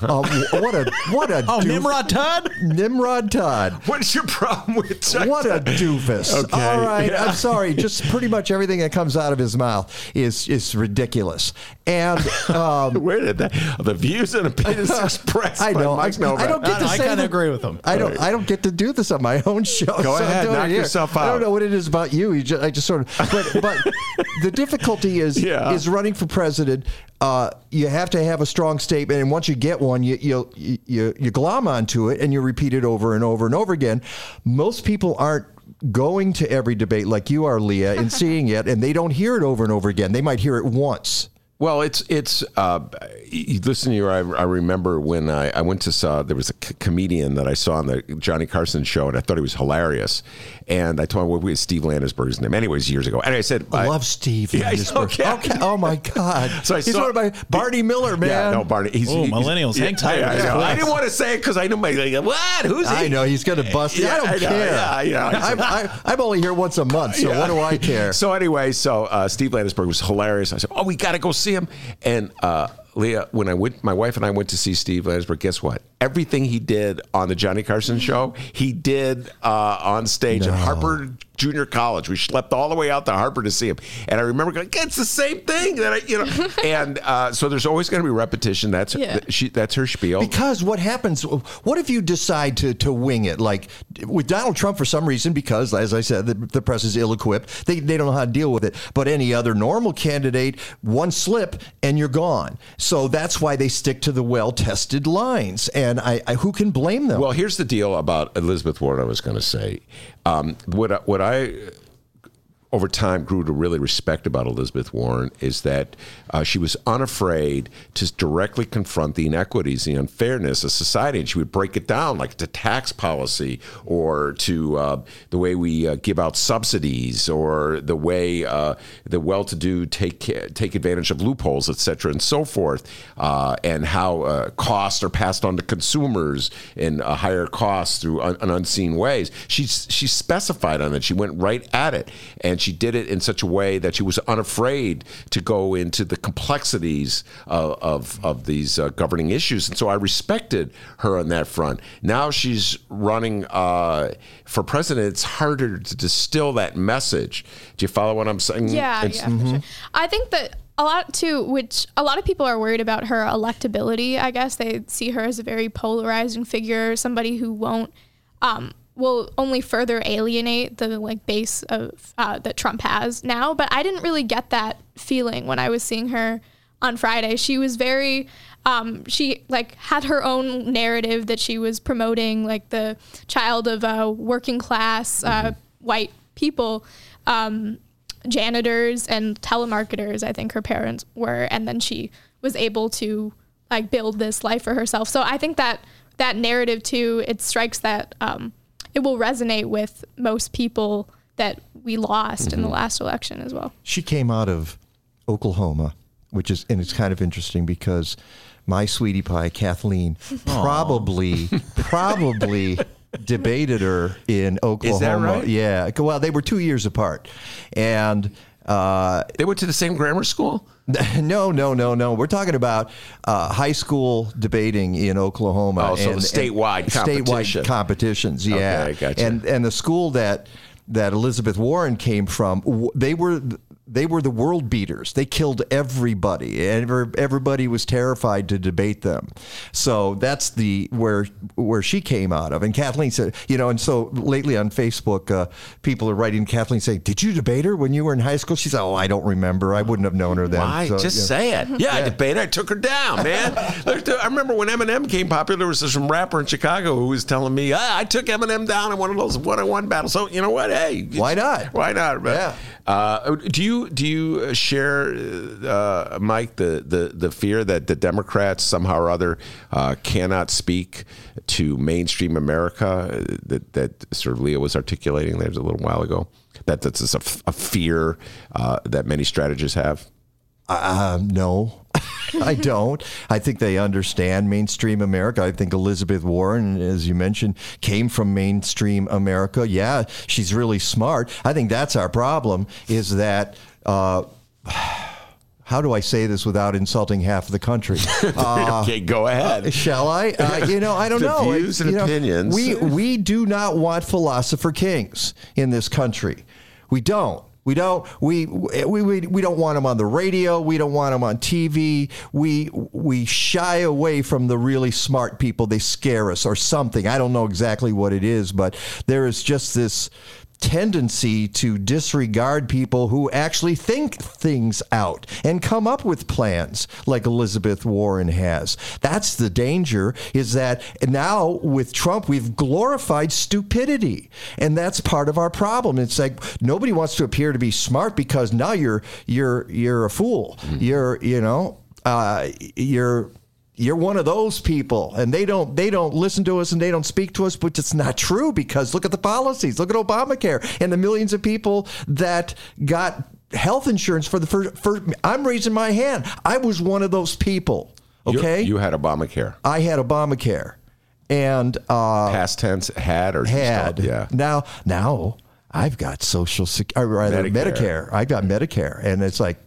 what a what a *laughs* Oh, doof- Nimrod Todd? Nimrod Todd. What's your problem with Chuck What a doofus! Okay, All right, yeah. I'm sorry. Just pretty much everything that comes out of his mouth is is ridiculous. And um, *laughs* where did that the views and opinions expressed? I by know. Mike I. I don't get to I say kinda agree with him. I don't. Right. I don't get to do this on my own show. *laughs* Go so ahead, knock yourself I don't know what it is about you. you just, I just sort of. But, *laughs* but the difficulty is Yeah. is running for president. Uh, you have to have a strong statement, and once you get one, you you you you glom onto it, and you repeat it over and over and over again. Most people aren't going to every debate like you are, Leah, and seeing it, and they don't hear it over and over again. They might hear it once. Well, it's it's. Uh, listen you. I, I remember when I, I went to saw there was a c- comedian that I saw on the Johnny Carson show, and I thought he was hilarious. And I told him, well, we Steve Landesberg's name. Anyways, years ago. And I said, I love Steve Yeah, Landesberg. okay. okay. Oh my God. So I He's saw- one of my Barney Miller, man. Yeah, no, Barney. He's, Oh, he's- millennials, hang tight I, I know. I didn't want to say it because I know my like, what? Who's he? I know he's going to bust. Yeah, I don't I know, care. yeah, yeah. I'm, I, I'm only here once a month, so Yeah. what do I *laughs* care? So anyway, so uh, Steve Landesberg was hilarious. I said, "Oh, we got to go see him." And uh, Leah, when I went, my wife and I went to see Steve Landesberg. Guess what? Everything he did on the Johnny Carson show, he did uh, on stage. And Harper junior college. We schlepped all the way out to Harper to see him, and I remember going, "It's the same thing." That I, you know, *laughs* and uh, so there's always going to be repetition. That's Yeah. she, that's her spiel. Because what happens? What if you decide to to wing it? Like with Donald Trump, for some reason, because as I said, the, the press is ill-equipped. They they don't know how to deal with it. But any other normal candidate, one slip and you're gone. So that's why they stick to the well-tested lines. And I, I who can blame them? Well, here's the deal about Elizabeth Warren. I was going to say, um, what what I over time grew to really respect about Elizabeth Warren is that uh, she was unafraid to directly confront the inequities, the unfairness of society, and she would break it down, like to tax policy or to uh, the way we uh, give out subsidies or the way uh, the well-to-do take take advantage of loopholes, et cetera, and so forth, uh, and how uh, costs are passed on to consumers in uh, higher costs through un- un- unseen ways. She's she specified on it. She went right at it, and she did it in such a way that she was unafraid to go into the complexities of of, of these uh, governing issues. And so I respected her on that front. Now she's running uh, for president. It's harder to distill that message. Do you follow what I'm saying? Yeah, It's- yeah, for sure. I think that a lot too, which a lot of people are worried about her electability. I guess they see her as a very polarizing figure, somebody who won't, um, will only further alienate the like base of uh, that Trump has now. But I didn't really get that feeling when I was seeing her on Friday. She was very. Um, she like had her own narrative that she was promoting, like the child of uh, working class uh, white people. Um, janitors and telemarketers i think her parents were and then she was able to like build this life for herself so i think that that narrative too it strikes that um, it will resonate with most people that we lost in the last election as well She came out of Oklahoma, which is, and it's kind of interesting because my sweetie pie, Kathleen, *laughs* probably, *laughs* probably debated her in Oklahoma. right? Yeah. Well, they were two years apart. And, uh, they went to the same grammar school. *laughs* No, no, no, no. We're talking about uh, high school debating in Oklahoma. Oh, so the statewide competition. statewide competitions. Yeah, Okay, gotcha. and and the school that that Elizabeth Warren came from, they were they were the world beaters. They killed everybody, and everybody was terrified to debate them. So that's the where where she came out of. And Kathleen said, you know, and so lately on Facebook, uh, people are writing Kathleen saying, "Did you debate her when you were in high school?" She said, "Oh, I don't remember. I wouldn't have known her then." Why? So, Just yeah. say it. *laughs* Yeah, I debated. I took her down, man. I remember when Eminem came popular. There was some rapper in Chicago who was telling me, ah, "I took Eminem down in one of those one-on-one battles." So you know what? Hey, Why not? Why not? But, Yeah. Uh, do you do you share, uh, Mike, the, the the fear that the Democrats somehow or other uh, cannot speak to mainstream America uh, that that sort of Leah was articulating there a little while ago? That that's just a, a fear uh, that many strategists have. Uh, no, I don't. I think they understand mainstream America. I think Elizabeth Warren, as you mentioned, came from mainstream America. Yeah, she's really smart. I think that's our problem is that. Uh, *sighs* how do I say this without insulting half the country? *laughs* Uh, okay, go ahead. Shall I? Uh, you know, I don't know. views and You know, opinions. We we do not want philosopher kings in this country. We don't. We don't. We we we, we don't want them on the radio. We don't want them on TV. We we shy away from the really smart people. They scare us or something. I don't know exactly what it is, but there is just this tendency to disregard people who actually think things out and come up with plans like Elizabeth Warren has. That's the danger is that now with Trump we've glorified stupidity and that's part of our problem. It's like nobody wants to appear to be smart because now you're you're you're a fool. You're you know uh, you're you're one of those people and they don't they don't listen to us and they don't speak to us but it's not true because look at the policies look at obamacare and the millions of people that got health insurance for the first, first i'm raising my hand i was one of those people okay you, had Obamacare. i had obamacare and uh Past tense, had or had yeah. now now I've got social Security, or rather Medicare. Medicare. I got Medicare, and it's like,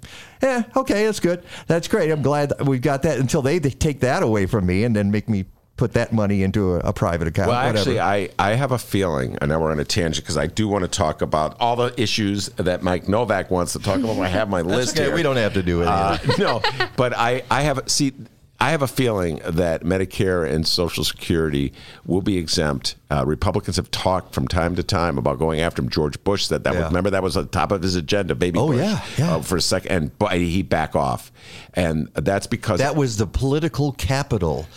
yeah, okay, that's good, that's great. I'm glad that we've got that until they, they take that away from me and then make me put that money into a, a private account. Well, whatever. actually, I, I have a feeling, I know we're on a tangent because I do want to talk about all the issues that Mike Nowak wants to talk about. I have my *laughs* list okay, here. we don't have to do it. Uh, *laughs* no, but I, I have see. I have a feeling that Medicare and Social Security will be exempt. Uh, Republicans have talked from time to time about going after him. George Bush said that. Yeah. Remember that was on top of his agenda, baby. Oh, Bush, yeah, yeah. uh, for a second, and but he back off, and that's because that was the political capital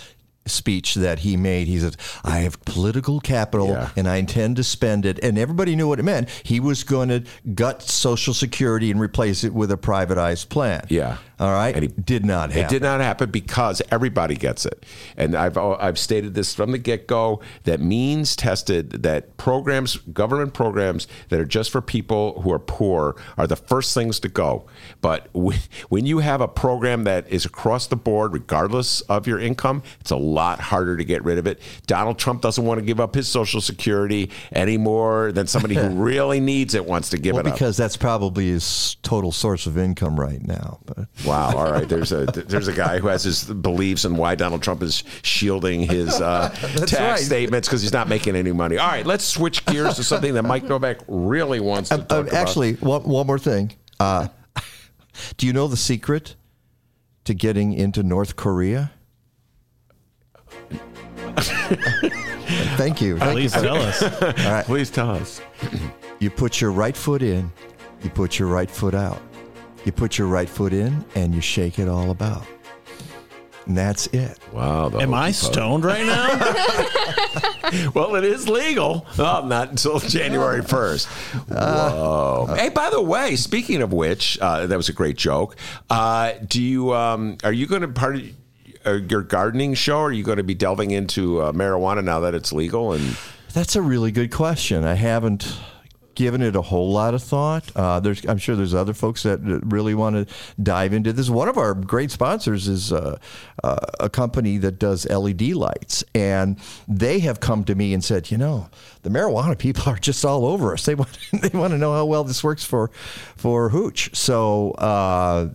speech that he made. He said, I have political capital Yeah. and I intend to spend it. And everybody knew what it meant. He was going to gut Social Security and replace it with a privatized plan. Yeah. All right. And he- did not happen. It did not happen because everybody gets it, and I've I've stated this from the get go that means tested that programs, government programs that are just for people who are poor, are the first things to go. But when you have a program that is across the board, regardless of your income, it's a lot harder to get rid of it. Donald Trump doesn't want to give up his Social Security any more than somebody who *laughs* really needs it wants to give well, it up. because that's probably his total source of income right now. But Wow. All right. There's a there's a guy who has his beliefs and why Donald Trump is shielding his uh, *laughs* tax right. statements because he's not making any money. All right. Let's switch gears to something that Mike Nowak really wants to Uh, talk uh, about. actually, one, one more thing. Uh, do you know the secret to getting into North Korea? Thank you. Thank Please you. tell us. *laughs* All right. please tell us. You put your right foot in, you put your right foot out. You put your right foot in and you shake it all about. And that's it. Wow. the Am I stoned right now? *laughs* Well, it is legal. Oh, not until *laughs* January 1st. Whoa. hey, by the way, speaking of which, uh, that was a great joke. Uh, do you, um, are you going to part of uh, your gardening show? Are you going to be delving into uh, marijuana now that it's legal? And That's a really good question. I haven't given it a whole lot of thought. Uh, there's, I'm sure there's other folks that really want to dive into this. One of our great sponsors is uh, uh, a company that does LED lights, and they have come to me and said, you know, the marijuana people are just all over us. They *laughs* want they want to know how well this works for for hooch. So. Uh,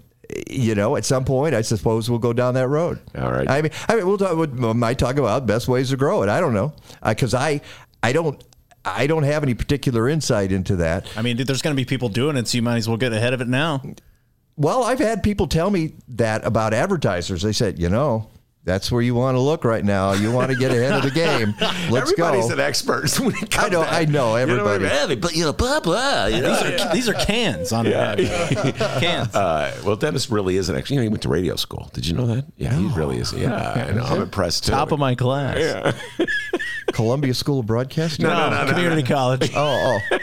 you know, at some point, I suppose we'll go down that road. All right. I mean, I mean, we'll talk. We might talk about best ways to grow it. I don't know, because I, I don't, I don't have any particular insight into that. I mean, there's going to be people doing it, so you might as well get ahead of it now. Well, I've had people tell me that about advertisers. They said, you know, that's where you want to look right now. You want to get ahead of the game. *laughs* Let's Everybody's go. Everybody's an expert. *laughs* when it comes I know, to- I know, You what everybody. I mean? But you know, blah blah. You know? These are these are cans on Yeah. it. *laughs* cans. Uh, well, Dennis really is an expert. You know, he went to radio school. Did you know that? Yeah, he really is. Yeah, I know. I'm impressed too. Top of my class. Yeah. Columbia School of Broadcasting. No, no, no, no, Community no. college. Oh, oh.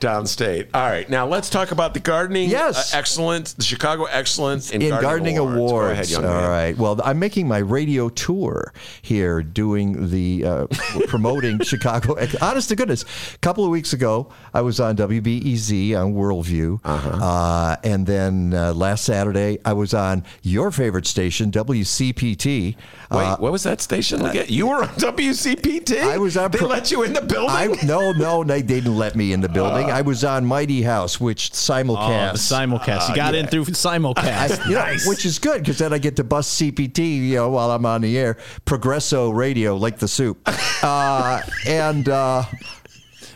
Downstate. All right, now let's talk about the gardening. Yes. uh, excellent. The Chicago Excellence in, in gardening, awards. Go ahead, young All man. right. Well, I'm making my radio tour here, doing the uh, *laughs* promoting Chicago. Honest to goodness, a couple of weeks ago, I was on WBEZ on Worldview, uh and then uh, last Saturday I was on your favorite station, WCPT. Wait, Uh, what was that station? Look at you were on WCPT. I was on. They pro- let you in the building. I, no, no, they didn't let me in the building. I was on Mighty House, which Oh, simulcast. the simulcast. You got in through simulcast. *laughs* I- you know, which is good because then I get to bust CPT, you know, while I'm on the air. Progresso Radio, like the soup, uh, and uh,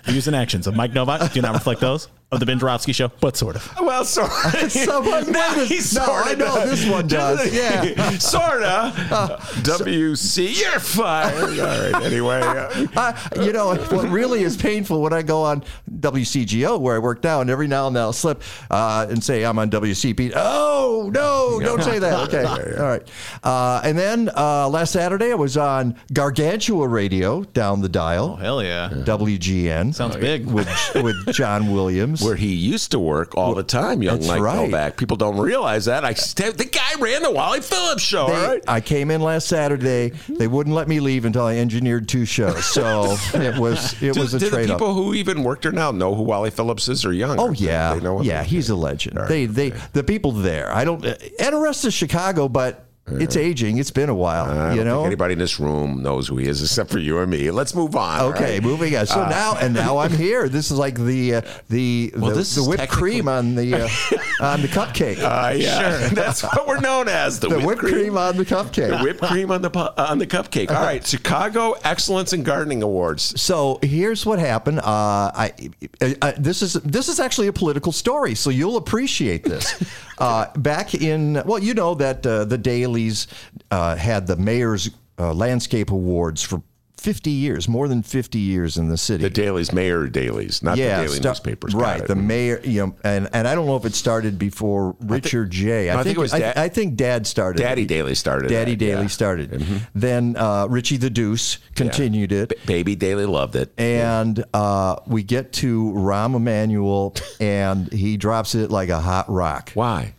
Views and actions of Mike Nowak do not reflect those of the Ben Show, but sort of. well, sort *laughs* of. Someone- Now no, he no, sorta I know this one does. Yeah. *laughs* sorta. WC, you're fired. *laughs* All right. Anyway, uh, I, you know what really is painful when I go on WCGO where I work now, and every now and then I'll slip uh, and say I'm on WCP. Oh no, don't say that. Okay, all right. Uh, and then uh, last Saturday I was on Gargantua Radio down the dial. Oh, hell yeah. WGN. Sounds big. with with John Williams. Where he used to work all the time, young That's Mike right. Nowak. People don't realize that. I the guy ran the Wally Phillips show. They- right. I came in last Saturday. Mm-hmm. They wouldn't let me leave until I engineered two shows. So *laughs* it was it do, was a do the trade people who even work there now know who Wally Phillips is or young? Oh yeah, they know. yeah, he's a legend. They they the people there. I don't and the rest of Chicago, but It's aging. It's been a while. I don't you think know. anybody in this room knows who he is except for you and me. Let's move on. Okay, right? moving on. So Uh, now and now I'm *laughs* here. This is like the uh, the Well, the, this the is whipped cream on the uh, *laughs* on the cupcake. Uh, yeah, Sure. *laughs* that's what we're known as the, the whipped cream on the cupcake. The whipped cream on the pu- on the cupcake. All right, Chicago Excellence in Gardening Awards. So here's what happened. Uh, I, I, this is this is actually a political story, so you'll appreciate this. uh, back in well, you know that uh, the uh, had the mayor's uh, landscape awards for 50 years, more than 50 years in the city. The Daleys, mayor Daleys, not the daily sta- newspapers. Right, the mayor, you know, and, and I don't know if it started before Richard J. I no, I think it was I, Dad- I think Dad started. Daddy it. Daley started. Daddy that, Daley yeah. Mm-hmm. started. Then uh, Richie the Deuce continued it. B- Baby Daley loved it. And uh, we get to Rahm Emanuel, and he drops it like a hot rock. Why?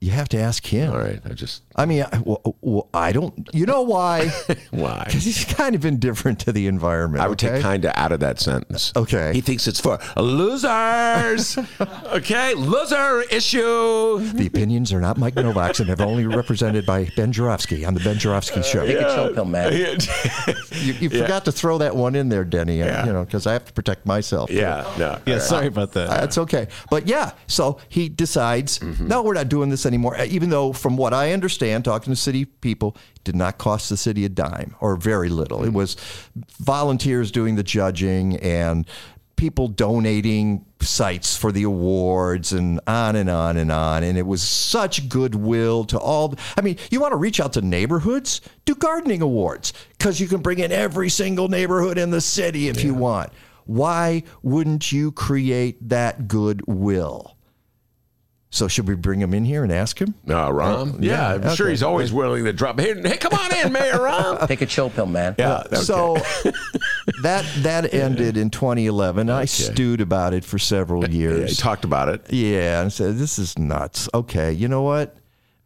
You have to ask him. All right, I just I mean, I, well, well, I don't. You know why? *laughs* why? *laughs* Because he's kind of indifferent to the environment. I would okay? take kind of out of that sentence. Okay. He thinks it's for losers. *laughs* okay, loser issue. The opinions are not Mike Nowak's and have only represented by Ben Joravsky on the Ben Joravsky Show. Take a chill pill, man. You, you forgot to throw that one in there, Denny. Yeah. You know, because I have to protect myself. Yeah, no. Yeah, all right. sorry about that. That's okay. But yeah, so he decides, Mm-hmm. no, we're not doing this anymore. Uh, Even though, from what I understand, talking to city people, it did not cost the city a dime or very little. It was volunteers doing the judging and people donating sites for the awards and on and on and on. And it was such goodwill to all. I mean, you want to reach out to neighborhoods? Do gardening awards because you can bring in every single neighborhood in the city if you want. Why wouldn't you create that goodwill? So should we bring him in here and ask him? No, Rahm. Uh, yeah, yeah, I'm sure he's always willing to drop. Hey, hey come on in, *laughs* Mayor Rahm. Take a chill pill, man. Yeah. okay. So *laughs* that that ended in 2011. I stewed about it for several yeah, he years. talked about it. Yeah, and said this is nuts. Okay, you know what?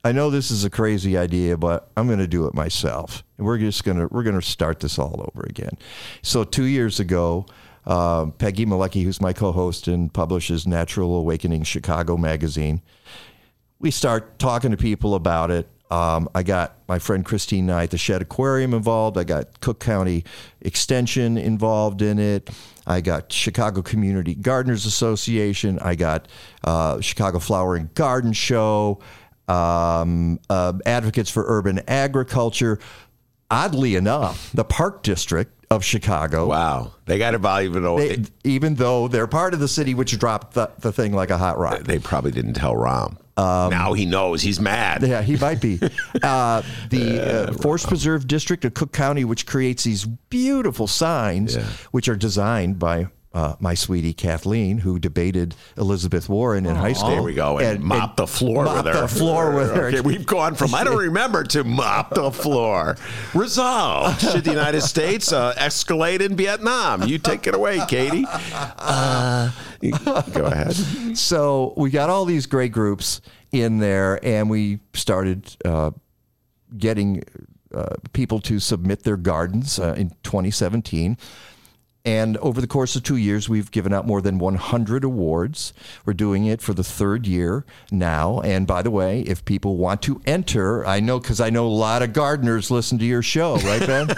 I know this is a crazy idea, but I'm going to do it myself. And we're just going to we're going to start this all over again. So 2 years ago, um, Peggy Malecki, who's my co-host and publishes Natural Awakening Chicago magazine, we start talking to people about it. Um, I got my friend Christine Knight, the Shedd Aquarium, involved. I got Cook County Extension involved in it. I got Chicago Community Gardeners Association. I got uh, Chicago Flower and Garden Show. Um, uh, Advocates for Urban Agriculture. Oddly enough, the Park District of Chicago. Wow, they got involved even though They, even though they're part of the city which dropped the, the thing like a hot rock. they probably didn't tell Rahm. now he knows. He's mad. Yeah, he might be. *laughs* Uh, the uh, Forest Preserve District of Cook County, which creates these beautiful signs, Yeah. which are designed by uh, my sweetie Kathleen, who debated Elizabeth Warren in high school. There we go. And, mop the floor with her. the floor with her. Okay, we've gone from I don't *laughs* remember to mop the floor. Resolved. Should the United States uh, escalate in Vietnam? You take it away, Katie. Uh, go ahead. So we got all these great groups in there, and we started uh, getting uh, people to submit their gardens uh, in 2017. And over the course of two years, we've given out more than 100 awards. We're doing it for the third year now. And by the way, if people want to enter, I know because I know a lot of gardeners listen to your show, right, Ben?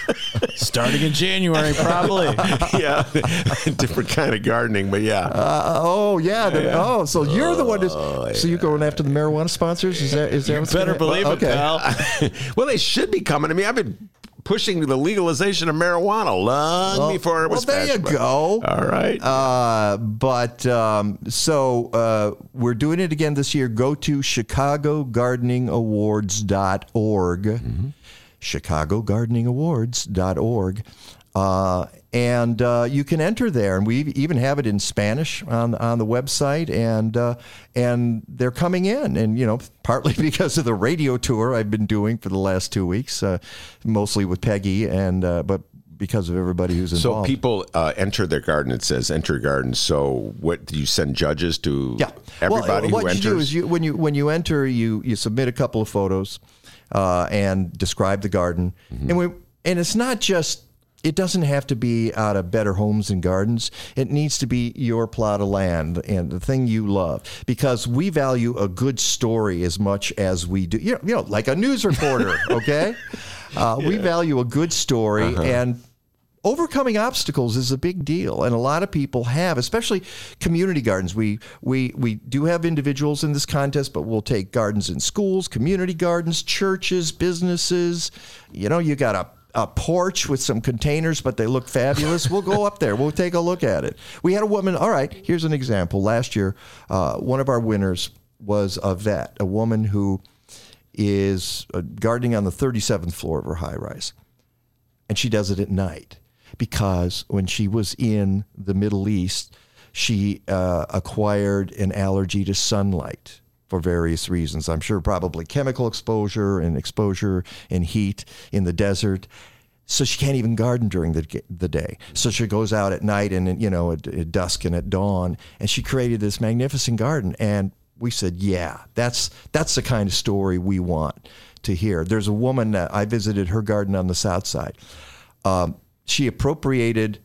*laughs* Starting in January, probably. *laughs* yeah, *laughs* different kind of gardening, but yeah. Uh, oh yeah, the- Oh, so you're the one. Who's, So you're going after the marijuana sponsors? Is that is that? You what's better gonna- believe it, okay. pal. well, they should be coming to me. I've been pushing the legalization of marijuana long Well, before it was well, there you go. All right. Uh, but um, so uh, we're doing it again this year. Go to chicagogardeningawards.org. Mm-hmm. chicagogardeningawards.org. Uh, and uh, you can enter there, and we even have it in Spanish on on the website, and uh, and they're coming in, and you know, *laughs* partly because of the radio tour I've been doing for the last two weeks, uh, mostly with Peggy, and uh, but because of everybody who's involved. So people uh, enter their garden. It says enter garden. So what do you send judges to? Yeah. Everybody well, who what enters. you do is you when you when you enter, you you submit a couple of photos uh, and describe the garden, Mm-hmm. and we and it's not just it doesn't have to be out of Better Homes and Gardens. It needs to be your plot of land and the thing you love because we value a good story as much as we do, you know, you know like a news reporter, *laughs* okay? Uh, We value a good story Uh-huh. and overcoming obstacles is a big deal and a lot of people have especially community gardens we we we do have individuals in this contest but we'll take gardens in schools community gardens churches businesses you know you got a a porch with some containers, but they look fabulous. We'll go up there. We'll take a look at it. We had a woman. All right, here's an example. Last year, uh, one of our winners was a vet, a woman who is uh, gardening on the 37th floor of her high rise and she does it at night because when she was in the Middle East, she uh, acquired an allergy to sunlight for various reasons. I'm sure probably chemical exposure and exposure and heat in the desert. So she can't even garden during the, the day. So she goes out at night and, you know, at, at dusk and at dawn, and she created this magnificent garden. And we said, yeah, that's that's the kind of story we want to hear. There's a woman that I visited her garden on the south side. Um, she appropriated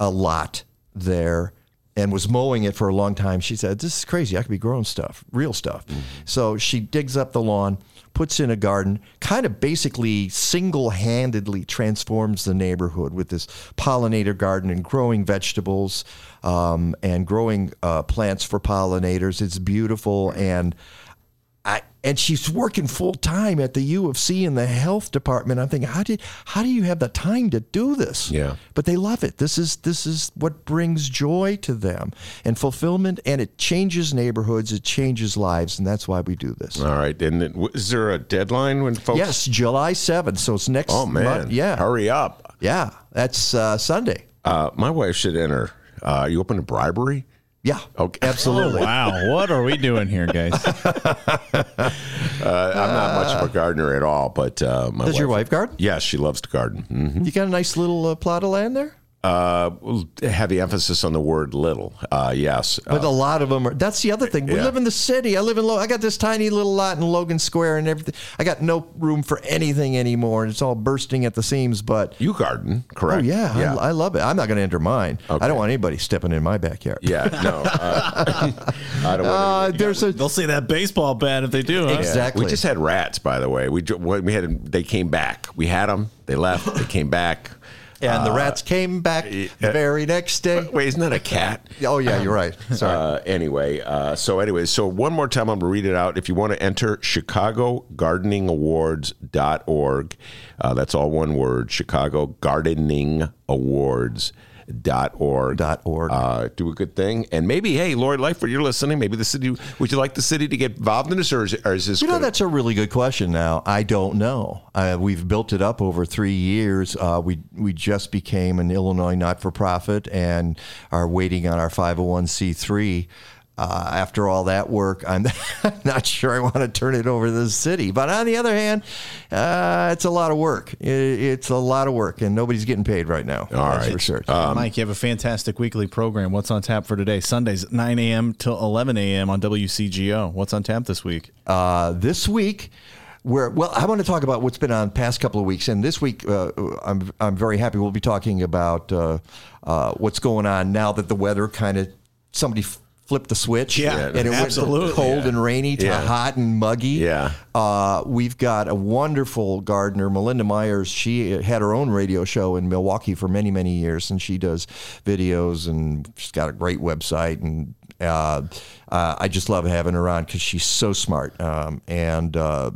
a lot there and was mowing it for a long time. She said, "This is crazy. I could be growing stuff, real stuff." So she digs up the lawn, puts in a garden, kind of basically single-handedly transforms the neighborhood with this pollinator garden and growing vegetables um, and growing uh, plants for pollinators. It's beautiful and. I, and she's working full time at the U of C in the health department. I'm thinking, how did how do you have the time to do this? Yeah. But they love it. This is this is what brings joy to them and fulfillment, and it changes neighborhoods, it changes lives, and that's why we do this. All right. And then, is there a deadline when folks? Yes, July seventh. So it's next. Oh man. month. yeah, Hurry up. yeah. That's uh, Sunday. Uh, my wife should enter. Uh, you open a bribery? Yeah. Okay. *laughs* Absolutely. Wow, what are we doing here, guys? *laughs* Uh, I'm not much of a gardener at all, but uh, my Does your wife garden? Yes, she loves to garden. hmm You got a nice little uh, plot of land there. Uh, heavy emphasis on the word little. Uh, yes. But a lot of them are. That's the other thing. We Yeah. live in the city. I live in. Lo- I got this tiny little lot in Logan Square and everything. I got no room for anything anymore, and it's all bursting at the seams. But you garden, correct? Oh yeah, Yeah. I, I love it. I'm not going to enter mine. I don't want anybody stepping in my backyard. Yeah, no. Uh, *laughs* I don't want *laughs* Uh, there's a. They'll see that baseball bat if they do. Huh? Exactly. We just had rats, by the way. We ju- we had they came back. We had them. They left. They came back. And the Uh, rats came back the very next day. Wait, isn't that a cat? *laughs* Oh yeah, you're right. Sorry. Uh, anyway, uh, so anyway, so one more time, I'm going to read it out. If you want to enter ChicagoGardeningAwards.org, uh, that's all one word, ChicagoGardeningAwards.org. Dot org. Dot org. Uh, do a good thing. And maybe, hey, Lord Lightfoot, you're listening. Maybe the city, would you like the city to get involved in this or is, or is this You know, that's a really good question. Now, I don't know. Uh, we've built it up over three years. Uh, we we just became an Illinois not-for-profit and are waiting on our 501c3. Uh, after all that work, *laughs* I'm not sure I want to turn it over to the city. But on the other hand, uh, it's a lot of work. It, it's a lot of work, and nobody's getting paid right now. All that's right. for sure. Mike, you have a fantastic weekly program. What's on tap for today? Sundays, 9 a.m. till 11 a.m. on WCGO. What's on tap this week? Uh, this week, we're, well, I want to talk about what's been on past couple of weeks, and this week uh, I'm I'm very happy. We'll be talking about uh, uh, what's going on now that the weather kind of somebody f- flipped the switch, Yeah, and it went from cold Yeah. and rainy to Yeah. hot and muggy. Yeah. uh, we've got a wonderful gardener, Melinda Myers. She had her own radio show in Milwaukee for many many years, and she does videos, and she's got a great website and. Uh, uh, I just love having her on because she's so smart. Um, and uh,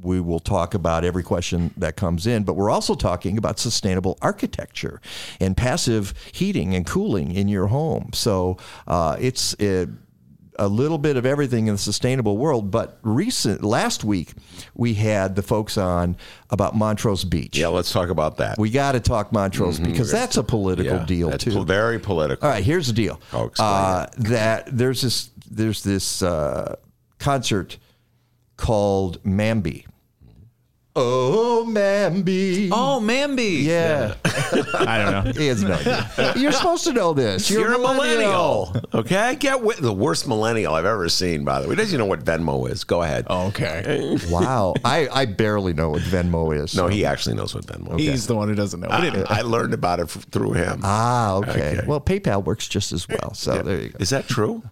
we will talk about every question that comes in, but we're also talking about sustainable architecture and passive heating and cooling in your home. So uh, it's. It, a little bit of everything in the sustainable world. But recent last week we had the folks on about Montrose Beach. yeah, let's talk about that. We got to talk Montrose because that's a political Mm-hmm. Yeah, deal that's too. very political. All right, here's the deal. Oh, explain uh, that there's this there's this uh, concert called Mamby. Oh, Mamby. Oh, Mamby. Yeah. *laughs* I don't know. He has no idea. *laughs* You're supposed to know this. You're, a millennial. Okay, get with the worst millennial I've ever seen. By the way, doesn't even know what Venmo is. Go ahead. Okay. *laughs* Wow. I, I barely know what Venmo is. No, he actually knows what Venmo is. He's the one who doesn't know. I, I learned about it f- through him. Ah, okay. Okay. Well, PayPal works just as well. So there you go. Is that true?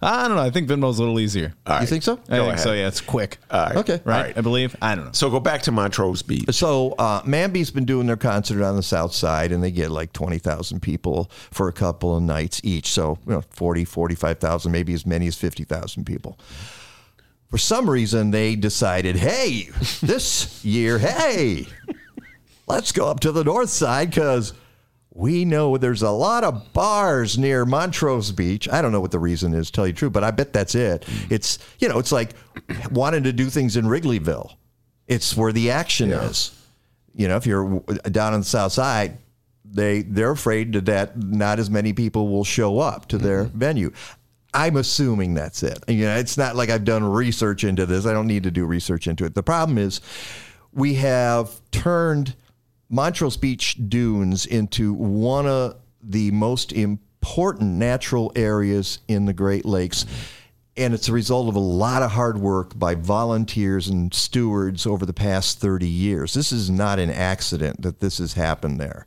I don't know. I think Venmo's a little easier. All right. You think so? I Go think so. Yeah, it's quick. All right. Okay. Right? All right. I believe. I don't know. So go back to Montrose Beach. So uh, Mamby's been doing their concert on the South Side, and they get like 20,000 people for a couple of nights each. So, you know, 40, 45,000, maybe as many as 50,000 people. For some reason, they decided, hey, this year, hey, let's go up to the North Side because we know there's a lot of bars near Montrose Beach. I don't know what the reason is, tell you the truth, but I bet that's it. Mm. It's, you know, it's like wanting to do things in Wrigleyville. It's where the action is. You know, if you're down on the South Side, they they're afraid that not as many people will show up to their mm-hmm. venue. I'm assuming that's it. You know, it's not like I've done research into this. I don't need to do research into it. The problem is we have turned Montrose Beach dunes into one of the most important natural areas in the Great Lakes. And it's a result of a lot of hard work by volunteers and stewards over the past 30 years. This is not an accident that this has happened there.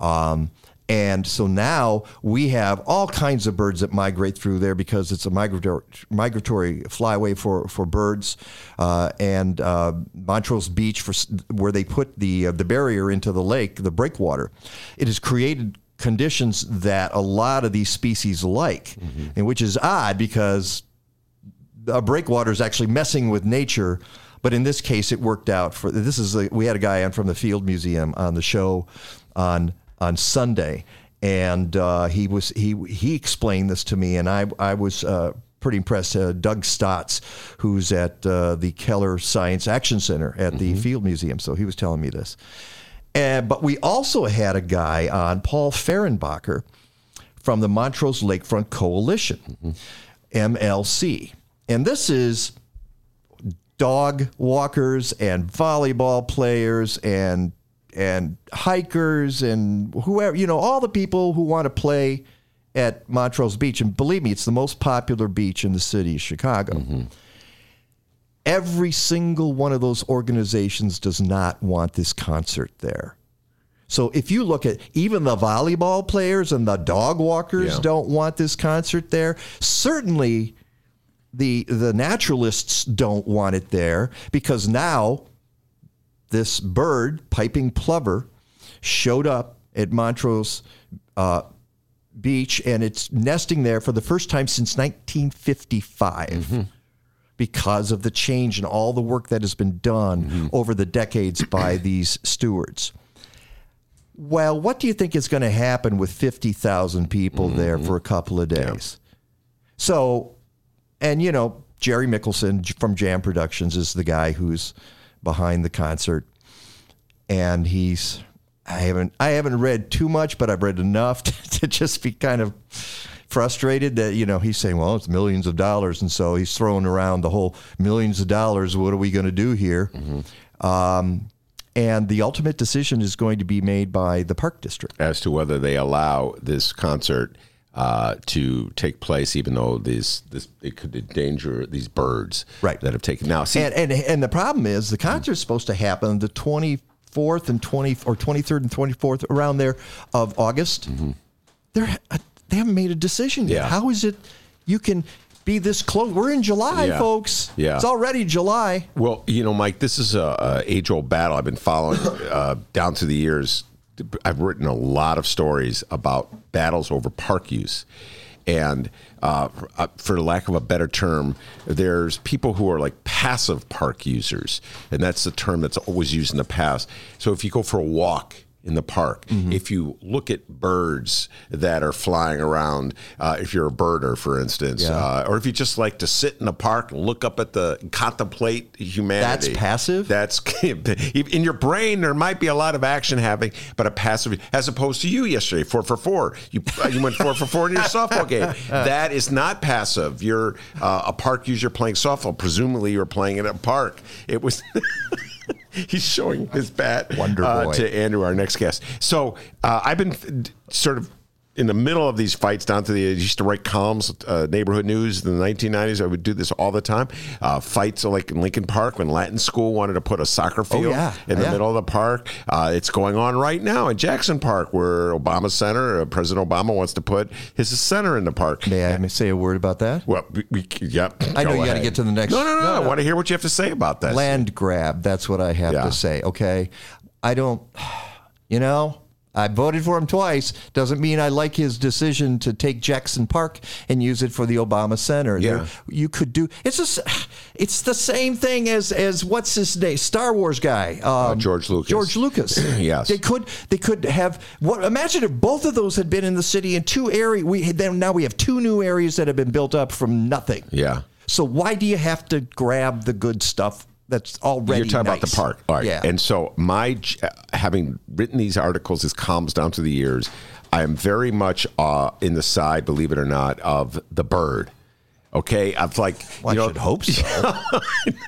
Um, and so now we have all kinds of birds that migrate through there because it's a migratory, migratory flyway for, for birds. Uh, and uh, Montrose Beach, for, where they put the, uh, the barrier into the lake, the breakwater, it has created conditions that a lot of these species like, and which is odd because a breakwater is actually messing with nature. But in this case, it worked out for this is a, we had a guy on from the Field Museum on the show on on Sunday, and uh, he was he he explained this to me, and I I was. Uh, Pretty impressed. Uh, Doug Stotz, who's at uh, the Keller Science Action Center at the Field Museum, so he was telling me this. And, but we also had a guy on, Paul Fehrenbacher, from the Montrose Lakefront Coalition, MLC. And this is dog walkers and volleyball players and and hikers and whoever, you know, all the people who want to play at Montrose Beach. And believe me, it's the most popular beach in the city of Chicago. Mm-hmm. Every single one of those organizations does not want this concert there. So if you look at even the volleyball players and the dog walkers Yeah. don't want this concert there. Certainly the the naturalists don't want it there because now this bird, piping plover, showed up at Montrose uh, Beach and it's nesting there for the first time since 1955 mm-hmm. because of the change and all the work that has been done mm-hmm. over the decades by *coughs* these stewards. Well, what do you think is going to happen with 50,000 people mm-hmm. there for a couple of days? So, and you know, Jerry Mickelson from Jam Productions is the guy who's behind the concert. And he's I haven't I haven't read too much, but I've read enough *laughs* to, to just be kind of frustrated that you know he's saying, well, it's millions of dollars, and so he's throwing around the whole millions of dollars. What are we going to do here? Um, and the ultimate decision is going to be made by the park district. as to whether they allow this concert uh, to take place, even though these this it could endanger these birds Right. that have taken. Now, see, and, and and the problem is the concert's supposed to happen the 24th and 20 or 23rd and 24th around there of August. They're uh, they haven't made a decision yet. Yeah. How is it you can be this close? We're in July, Yeah. folks. Yeah. It's already July. Well, you know, Mike, this is a, a age old battle I've been following *coughs* uh, down through the years. I've written a lot of stories about battles over park use. And uh, uh, for lack of a better term, there's people who are like passive park users. And that's the term that's always used in the past. So if you go for a walk, in the park. Mm-hmm. If you look at birds that are flying around, uh, if you're a birder, for instance, Yeah. uh, or if you just like to sit in a park and look up at the contemplate humanity. That's passive? That's *laughs* in your brain. There might be a lot of action happening, but a passive, as opposed to you yesterday, four for four. You uh, you went four for four in your softball game. *laughs* That is not passive. You're uh, a park user playing softball. Presumably, you're playing it at a park. It was. *laughs* *laughs* He's showing his bat Wonder uh, to Andrew, our next guest. So uh, I've been sort of in the middle of these fights down to the I used to write columns, uh, neighborhood news in the 1990s. I would do this all the time. Uh, fights like in Lincoln Park when Latin School wanted to put a soccer field Oh, yeah. in the Yeah. middle of the park. Uh, it's going on right now in Jackson Park where Obama Center, uh, President Obama wants to put his center in the park. May I say a word about that? Well, we, we, yep. I know go you got to get to the next. No, no, no. I want to hear what you have to say about that. Land grab. That's what I have Yeah. to say. Okay. I don't, *sighs* you know, I voted for him twice. Doesn't mean I like his decision to take Jackson Park and use it for the Obama Center. Yeah. There- you could do. It's just, it's the same thing as as what's his name, Star Wars guy, um, George Lucas. George Lucas. *clears throat* Yes. They could they could have what? Imagine if both of those had been in the city in two areas. We then now we have two new areas that have been built up from nothing. Yeah. So why do you have to grab the good stuff that's already? You're talking about the nice? park. All right. Yeah. And so my having written these articles, these columns down through the years, I am very much uh, in the side, believe it or not, of the bird. Okay, I've like Well, you I know, should hope so. *laughs*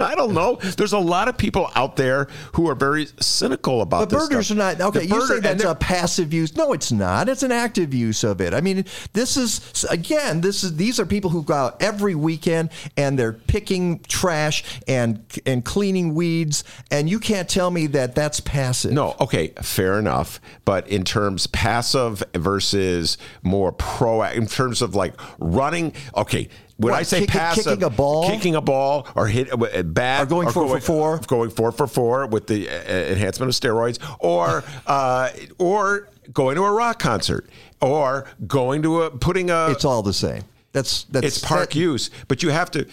I don't know. There's a lot of people out there who are very cynical about But this. birders stuff. are not okay. The You birder- say that's a passive use. No, it's not. It's an active use of it. I mean, this is again. This is these are people who go out every weekend and they're picking trash and and cleaning weeds, and you can't tell me that that's passive. No, okay, fair enough. But in terms passive versus more proactive, in terms of like running, okay. When What, I say kicking- passive, kicking a ball? kicking a ball, or hit a bat, Or going four for four? going four for four with the uh, enhancement of steroids, or *laughs* uh, or going to a rock concert, or going to a putting a. It's all the same. That's that's it's park that- use, but you have to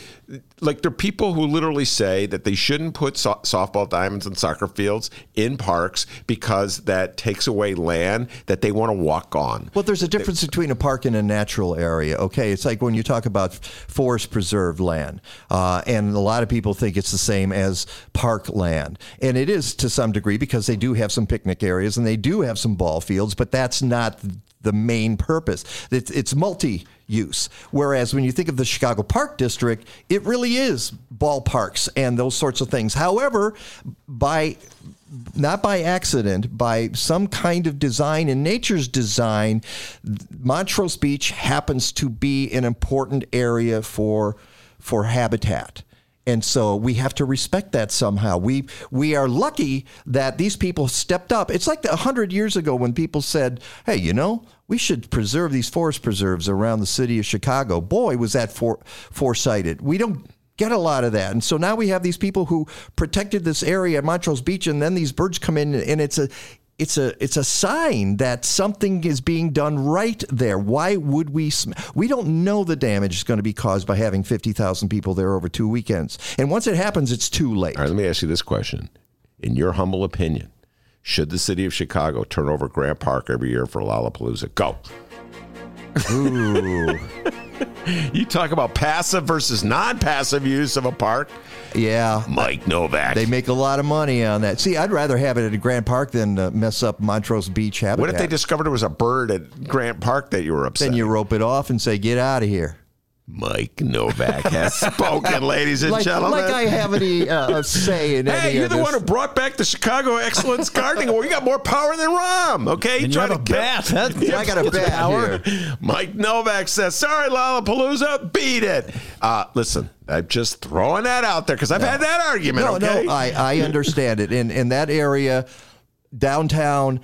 like there are people who literally say that they shouldn't put so- softball diamonds and soccer fields in parks because that takes away land that they want to walk on. Well, there's a difference between a park and a natural area. Okay, it's like when you talk about forest preserved land, uh, and a lot of people think it's the same as park land, and it is to some degree because they do have some picnic areas and they do have some ball fields, but that's not the main purpose. It's, it's multi-use. Whereas when you think of the Chicago Park District, it really is ballparks and those sorts of things. However, by not by accident, by some kind of design in nature's design, Montrose Beach happens to be an important area for for habitat. And so we have to respect that somehow. We we are lucky that these people stepped up. It's like a hundred years ago when people said, "Hey, you know, we should preserve these forest preserves around the city of Chicago." Boy, was that for, foresighted. We don't get a lot of that. And so now we have these people who protected this area at Montrose Beach, and then these birds come in, and it's a it's a it's a sign that something is being done right there. Why would we? Sm- we don't know the damage is going to be caused by having fifty thousand people there over two weekends. And once it happens, it's too late. All right, let me ask you this question: In your humble opinion, should the city of Chicago turn over Grant Park every year for Lollapalooza? Go. Ooh. *laughs* You talk about passive versus non-passive use of a park. Yeah. Mike Nowak. They make a lot of money on that. See, I'd rather have it at Grant Park than uh, mess up Montrose Beach habitat. What if they discovered there was a bird at Grant Park that you were upset? Then you rope it off and say, "Get out of here." Mike Nowak has *laughs* spoken, ladies and like, gentlemen. like I have any uh, say in Hey, any you're the this. one who brought back the Chicago Excellence Gardening Award. You got more power than Rahm, okay? And you Trying have a to get- bat. That's- I got a It's bat power. here. Mike Nowak says, "Sorry, Lollapalooza, beat it." Uh, listen, I'm just throwing that out there because I've had that argument. No, okay? no, I, I understand it. In in that area, downtown,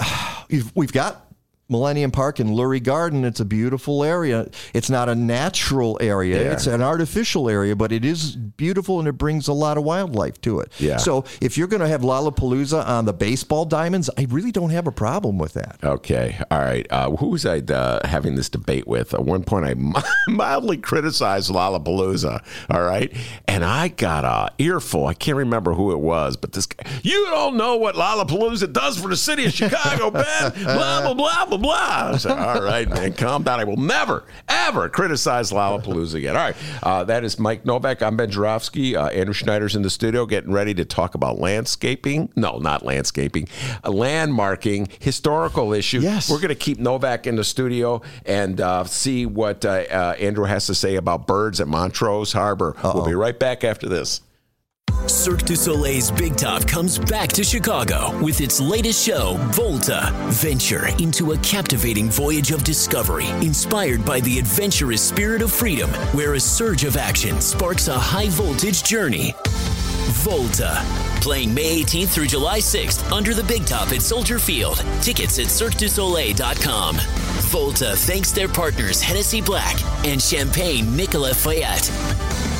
*sighs* you've, we've got Millennium Park and Lurie Garden. It's a beautiful area. It's not a natural area. Yeah. It's an artificial area, but it is beautiful and it brings a lot of wildlife to it. Yeah. So if you're going to have Lollapalooza on the baseball diamonds, I really don't have a problem with that. Okay, all right. Uh, who was I uh, having this debate with? At one point, I *laughs* mildly criticized Lollapalooza. All right, and I got a earful. I can't remember who it was, but this guy, you don't know what Lollapalooza does for the city of Chicago, *laughs* Ben. Blah blah blah blah blah. I said, all right, man, calm down. I will never ever criticize Lollapalooza again. All right, uh, that is Mike Nowak. I'm Ben Joravsky. Uh, Andrew Schneider's in the studio, getting ready to talk about landscaping. No, not landscaping. Uh, landmarking, historical issue. Yes. We're going to keep Nowak in the studio and uh, see what uh, uh, Andrew has to say about birds at Montrose Harbor. We'll be right back after this. Cirque du Soleil's Big Top comes back to Chicago with its latest show, Volta. Venture into a captivating voyage of discovery inspired by the adventurous spirit of freedom, where a surge of action sparks a high voltage journey. Volta. Playing May 18th through July 6th under the Big Top at Soldier Field. Tickets at CirqueDuSoleil.com. Volta thanks their partners Hennessy Black and Champagne Nicolas Feuillatte.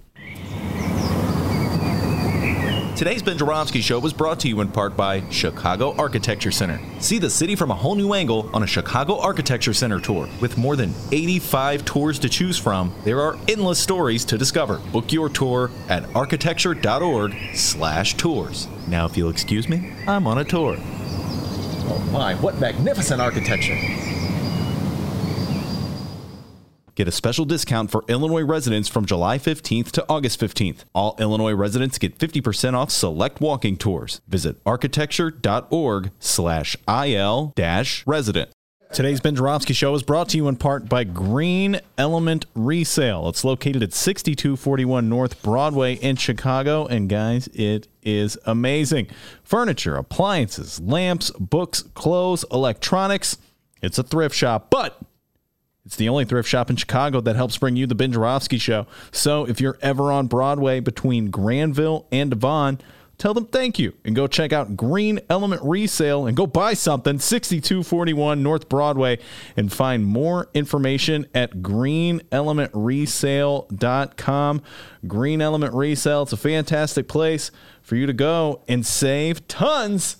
Today's Ben Joravsky Show was brought to you in part by Chicago Architecture Center. See the city from a whole new angle on a Chicago Architecture Center tour. With more than 85 tours to choose from, there are endless stories to discover. Book your tour at architecture.org slash tours. Now, if you'll excuse me, I'm on a tour. Oh my, what magnificent architecture! Get a special discount for Illinois residents from July 15th to August 15th. All Illinois residents get 50% off select walking tours. Visit architecture.org slash IL dash resident. Today's Ben Joravsky Show is brought to you in part by Green Element Resale. It's located at 6241 North Broadway in Chicago. And guys, it is amazing. Furniture, appliances, lamps, books, clothes, electronics. It's a thrift shop, but it's the only thrift shop in Chicago that helps bring you the Ben Joravsky Show. So if you're ever on Broadway between Granville and Devon, tell them thank you and go check out Green Element Resale and go buy something 6241 North Broadway and find more information at greenelementresale.com. Green Element Resale, it's a fantastic place for you to go and save tons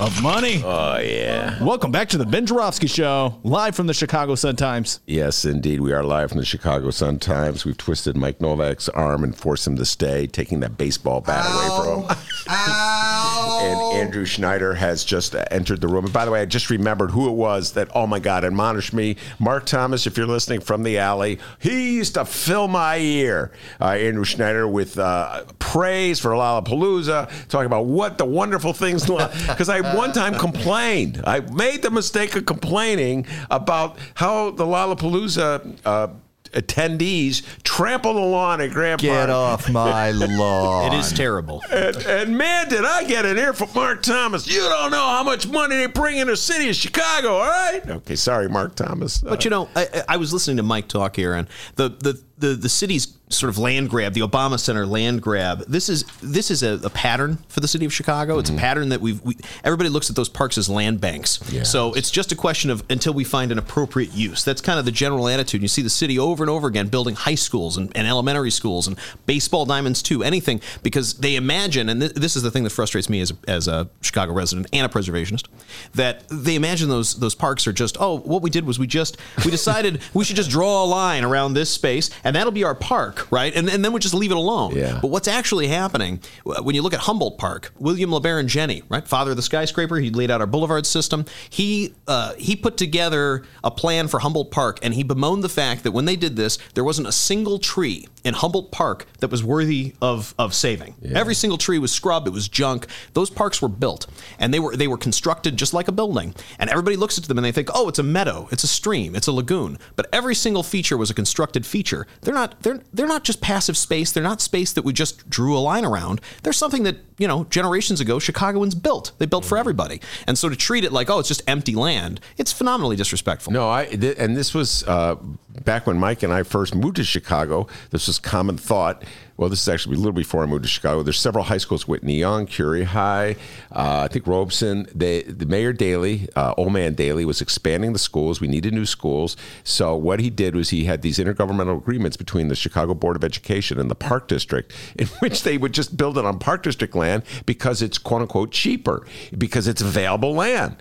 of money. Oh, yeah. Welcome back to the Ben Joravsky Show, live from the Chicago Sun-Times. Yes, indeed. We are live from the Chicago Sun-Times. We've twisted Mike Nowak's arm and forced him to stay, taking that baseball bat away from him. and Andrew Schneider has just entered the room. And by the way, I just remembered who it was that, oh my God, admonished me. Mark Thomas, if you're listening from the alley, he used to fill my ear. Uh, Andrew Schneider with uh, praise for Lollapalooza, talking about what the wonderful things, *laughs* because I one time complained. I made the mistake of complaining about how the Lollapalooza uh, attendees trample the lawn at Grant Get off my *laughs* lawn. It is terrible. And, and man, did I get an ear from Mark Thomas. You don't know how much money they bring in the city of Chicago, all right? Okay, sorry, Mark Thomas. Uh, But you know, I, I was listening to Mike talk here, and the the the, the city's sort of land grab, the Obama Center land grab. This is this is a, a pattern for the city of Chicago. It's a mm-hmm. pattern that we've we, everybody looks at those parks as land banks. So it's just a question of until we find an appropriate use. That's kind of the general attitude. You see the city over and over again building high schools and, and elementary schools and baseball diamonds too, anything because they imagine, and th- this is the thing that frustrates me as as a Chicago resident and a preservationist, that they imagine those those parks are just oh what we did was we just we decided we should just draw a line around this space and that'll be our park, right? And, and then we just leave it alone. Yeah. But what's actually happening when you look at Humboldt Park, William LeBaron Jenney, right, father of the skyscraper, he laid out our boulevard system. He uh, he put together a plan for Humboldt Park, and he bemoaned the fact that when they did this, there wasn't a single tree in Humboldt Park that was worthy of of saving. Every single tree was scrub, it was junk. Those parks were built, and they were they were constructed just like a building. And everybody looks at them and they think, oh, it's a meadow, it's a stream, it's a lagoon. But every single feature was a constructed feature. They're not they're they're not just passive space. They're not space that we just drew a line around. They're something that you know generations ago Chicagoans built. They built for everybody. And so to treat it like oh, it's just empty land, it's phenomenally disrespectful. No, I th- and this was uh, back when Mike and I first moved to Chicago. This was common thought. Well, this is actually a little before I moved to Chicago. There's several high schools: Whitney Young, Curie High, uh, I think Robeson. They, the Mayor Daley, uh, Old Man Daley, was expanding the schools. We needed new schools. So what he did was he had these intergovernmental agreements between the Chicago Board of Education and the Park District, *laughs* in which they would just build it on Park District land because it's quote unquote cheaper because it's available land.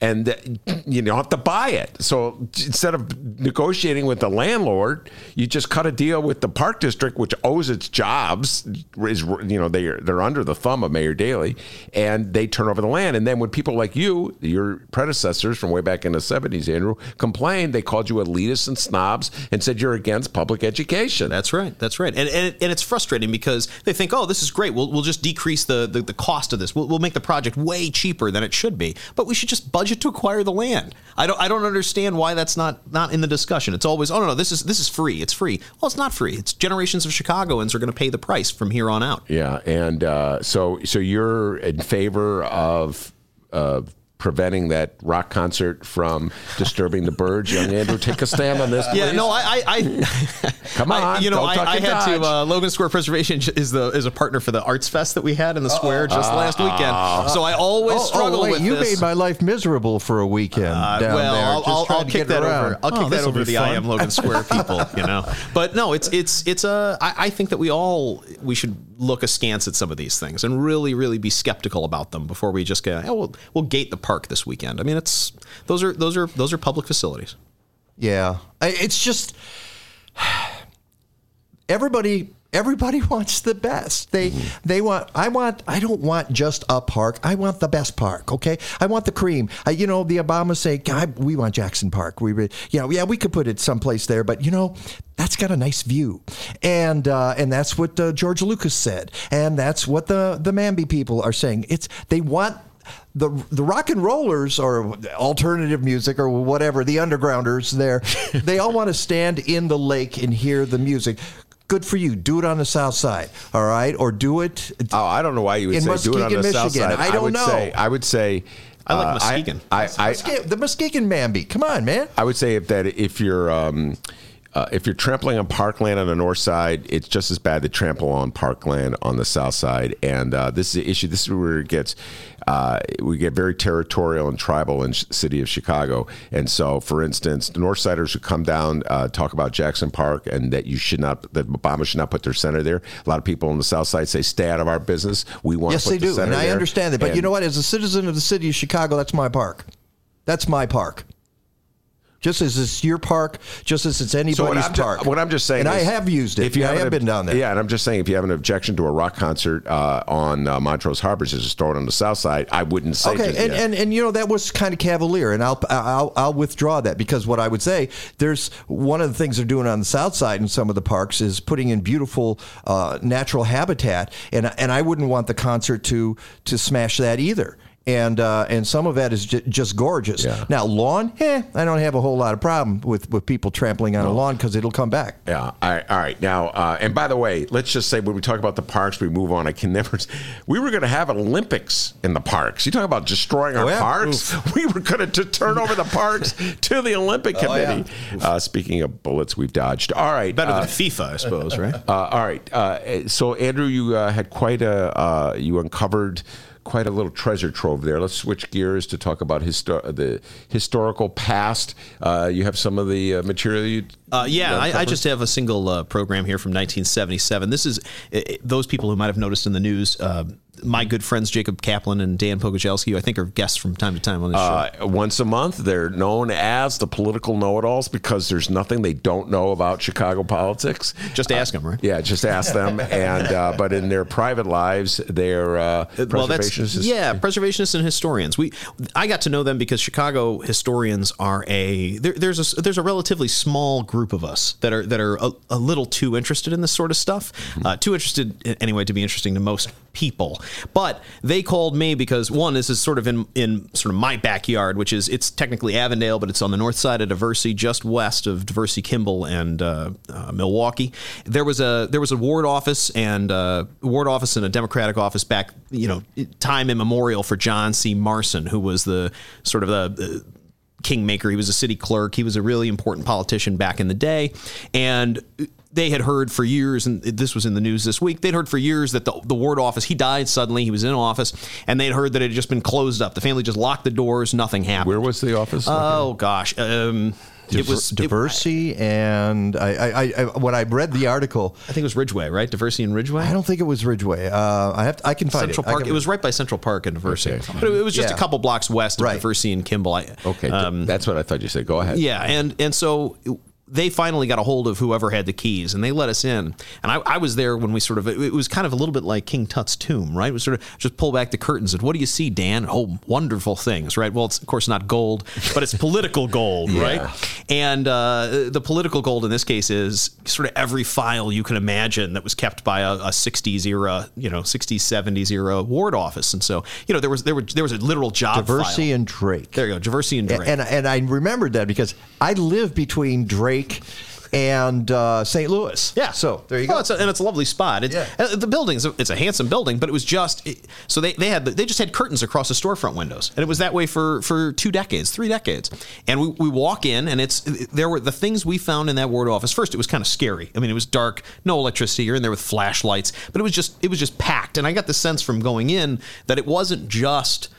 And you don't have to buy it. So instead of negotiating with the landlord, you just cut a deal with the park district, which owes its jobs. Is you know they are they're under the thumb of Mayor Daley, and they turn over the land. And then when people like you, your predecessors from way back in the seventies, Andrew, complained, they called you elitists and snobs and said you're against public education. That's right. That's right. And and, and it's frustrating because they think, oh, this is great. We'll, we'll just decrease the, the, the cost of this. We'll, we'll make the project way cheaper than it should be. But we should just budget to acquire the land. I don't I don't understand why that's not not in the discussion. It's always, oh no, no, this is this is free. It's free. Well, it's not free. It's generations of Chicagoans are going to pay the price from here on out. Yeah, and uh, so so you're in favor of of preventing that rock concert from disturbing the birds. Young Andrew, take a stand on this. Yeah, please. no, I, I, I *laughs* come on. I, you know, don't I, duck I and had to. dodge. Uh, Logan Square Preservation is the is a partner for the Arts Fest that we had in the square just Uh-oh. last weekend. So I always Oh, struggle oh, wait, with you this. made my life miserable for a weekend Uh, down well, there. I'll, I'll, I'll kick that around. over. I'll kick Oh, that over to be the I am Logan Square people, you know. *laughs* But no, it's it's it's a. I, I think that we all we should look askance at some of these things and really really be skeptical about them before we just go. Oh, we'll, we'll gate the park this weekend. I mean, it's those are those are those are public facilities. Yeah, it's just *sighs* everybody. Everybody *laughs* wants the best. They they want. I want. I don't want just a park. I want the best park. Okay. I want the cream. I, you know, the Obamas say, God, we want Jackson Park. We, re- you know, yeah, we could put it someplace there, but you know, that's got a nice view, and uh, and that's what uh, George Lucas said, and that's what the the Mamby people are saying. It's they want the the rock and rollers or alternative music or whatever the undergrounders there *laughs* they all want to stand in the lake and hear the music good for you do it on the south side all right or do it Oh, I don't know why you would in say do it on Muskegon, the south side. I don't would know. Say, I would say. I like uh, Muskegon. I, I, I, the Muskegon Mamby come on man I would say if that if you're um, uh, if you're trampling on parkland on the north side, it's just as bad to trample on parkland on the south side. And uh, this is the issue. This is where it gets uh, we get very territorial and tribal in the city of Chicago. And so, for instance, the north siders who come down uh, talk about Jackson Park and that you should not that Obama should not put their center there. A lot of people on the south side say, "Stay out of our business. We want yes to put they the do and i there." understand that but you know what as a citizen of the city of chicago that's my park that's my park just as it's your park, just as it's anybody's So what I'm, ju- park. what I'm just saying, and I have used it. If you I have been down there. yeah, and I'm just saying, if you have an objection to a rock concert uh, on uh, Montrose Harbor, throw it on the south side. I wouldn't say. Okay, just and, yet. and and you know that was kind of cavalier, and I'll I'll I'll withdraw that because what I would say there's one of the things they're doing on the south side in some of the parks is putting in beautiful uh, natural habitat, and and I wouldn't want the concert to to smash that either. And uh, and some of that is ju- just gorgeous. Now lawn, eh, I don't have a whole lot of problem with, with people trampling on a lawn because it'll come back. Yeah. All right. All right. Now, uh, and by the way, let's just say when we talk about the parks, we move on. I can *laughs* never. We were going to have Olympics in the parks. You talk about destroying our Oh, yeah? parks. *laughs* We were going to turn over the parks *laughs* to the Olympic Oh, yeah. Committee. Uh, speaking of bullets, we've dodged. All right. Better uh, than FIFA, I suppose, right? Uh, all right. Uh, so, Andrew, you uh, had quite a, uh, you uncovered quite a little treasure trove there. Let's switch gears to talk about histo- the historical past. Uh, you have some of the uh, material you. Uh, yeah, I, I just have a single uh, program here from 1977. This is uh, those people who might have noticed in the news. Uh, my good friends Jacob Kaplan and Dan Pogorzelski, who I think are guests from time to time on this show. Uh, once a month, they're known as the political know-it-alls because there's nothing they don't know about Chicago politics. Just ask them, right? Yeah, just ask them. *laughs* and uh, but in their private lives, they're uh, well, that's preservationists. yeah, preservationists and historians. We I got to know them because Chicago historians are a there, there's a there's a relatively small group of us that are that are a, a little too interested in this sort of stuff, Mm-hmm. uh, too interested anyway to be interesting to most people. But they called me because one, this is sort of in in sort of my backyard, which is it's technically Avondale, but it's on the north side of Diversey, just west of Diversey Kimball, and uh, uh, Milwaukee. There was a there was a ward office and uh, ward office and a Democratic office back, you know, time immemorial for John C. Marcin, who was the sort of the. the kingmaker. He was a city clerk. He was a really important politician back in the day, and they had heard for years, and this was in the news this week. They'd heard for years that the, the ward office he died suddenly. He was in office, and they'd heard that it had just been closed up. The family just locked the doors. Nothing happened. Where was the office? Oh gosh. Um, Diver- was it- and I, I, I, when I read the article, I think it was Ridgeway, right? Diversey and Ridgeway. I don't think it was Ridgeway. Uh, I have, to, I can find Central it. Park. can- It was right by Central Park and Diversey, Okay. but it, it was just Yeah. a couple blocks west of Right. Diversey and Kimball. I, Okay, um, that's what I thought you said. Go ahead. Yeah, and and so they finally got a hold of whoever had the keys, and they let us in. And I, I was there when we sort of it, was kind of a little bit like King Tut's tomb, right? We sort of just pull back the curtains and what do you see, Dan? Oh, wonderful things, right? Well, it's of course not gold, but it's political gold, *laughs* right? And uh, the political gold in this case is sort of every file you can imagine that was kept by a, a 60s era, you know, 60s 70s era ward office. And so you know there was there were there was a literal job Diversey and Drake. There you go, Diversey and Drake. And and I remembered that because I live between Drake and uh, St. Louis. Yeah. So there you go. it's a, and it's a lovely spot. It's, Yeah. uh, The building's it's a handsome building, but it was just it, so they, they had the, they just had curtains across the storefront windows, and it was that way for for two decades, three decades. And we, we walk in, and it's there were the things we found in that ward office. First, it was kind of scary. I mean, it was dark, no electricity. You're in there with flashlights, but it was just it was just packed. And I got the sense from going in that it wasn't just.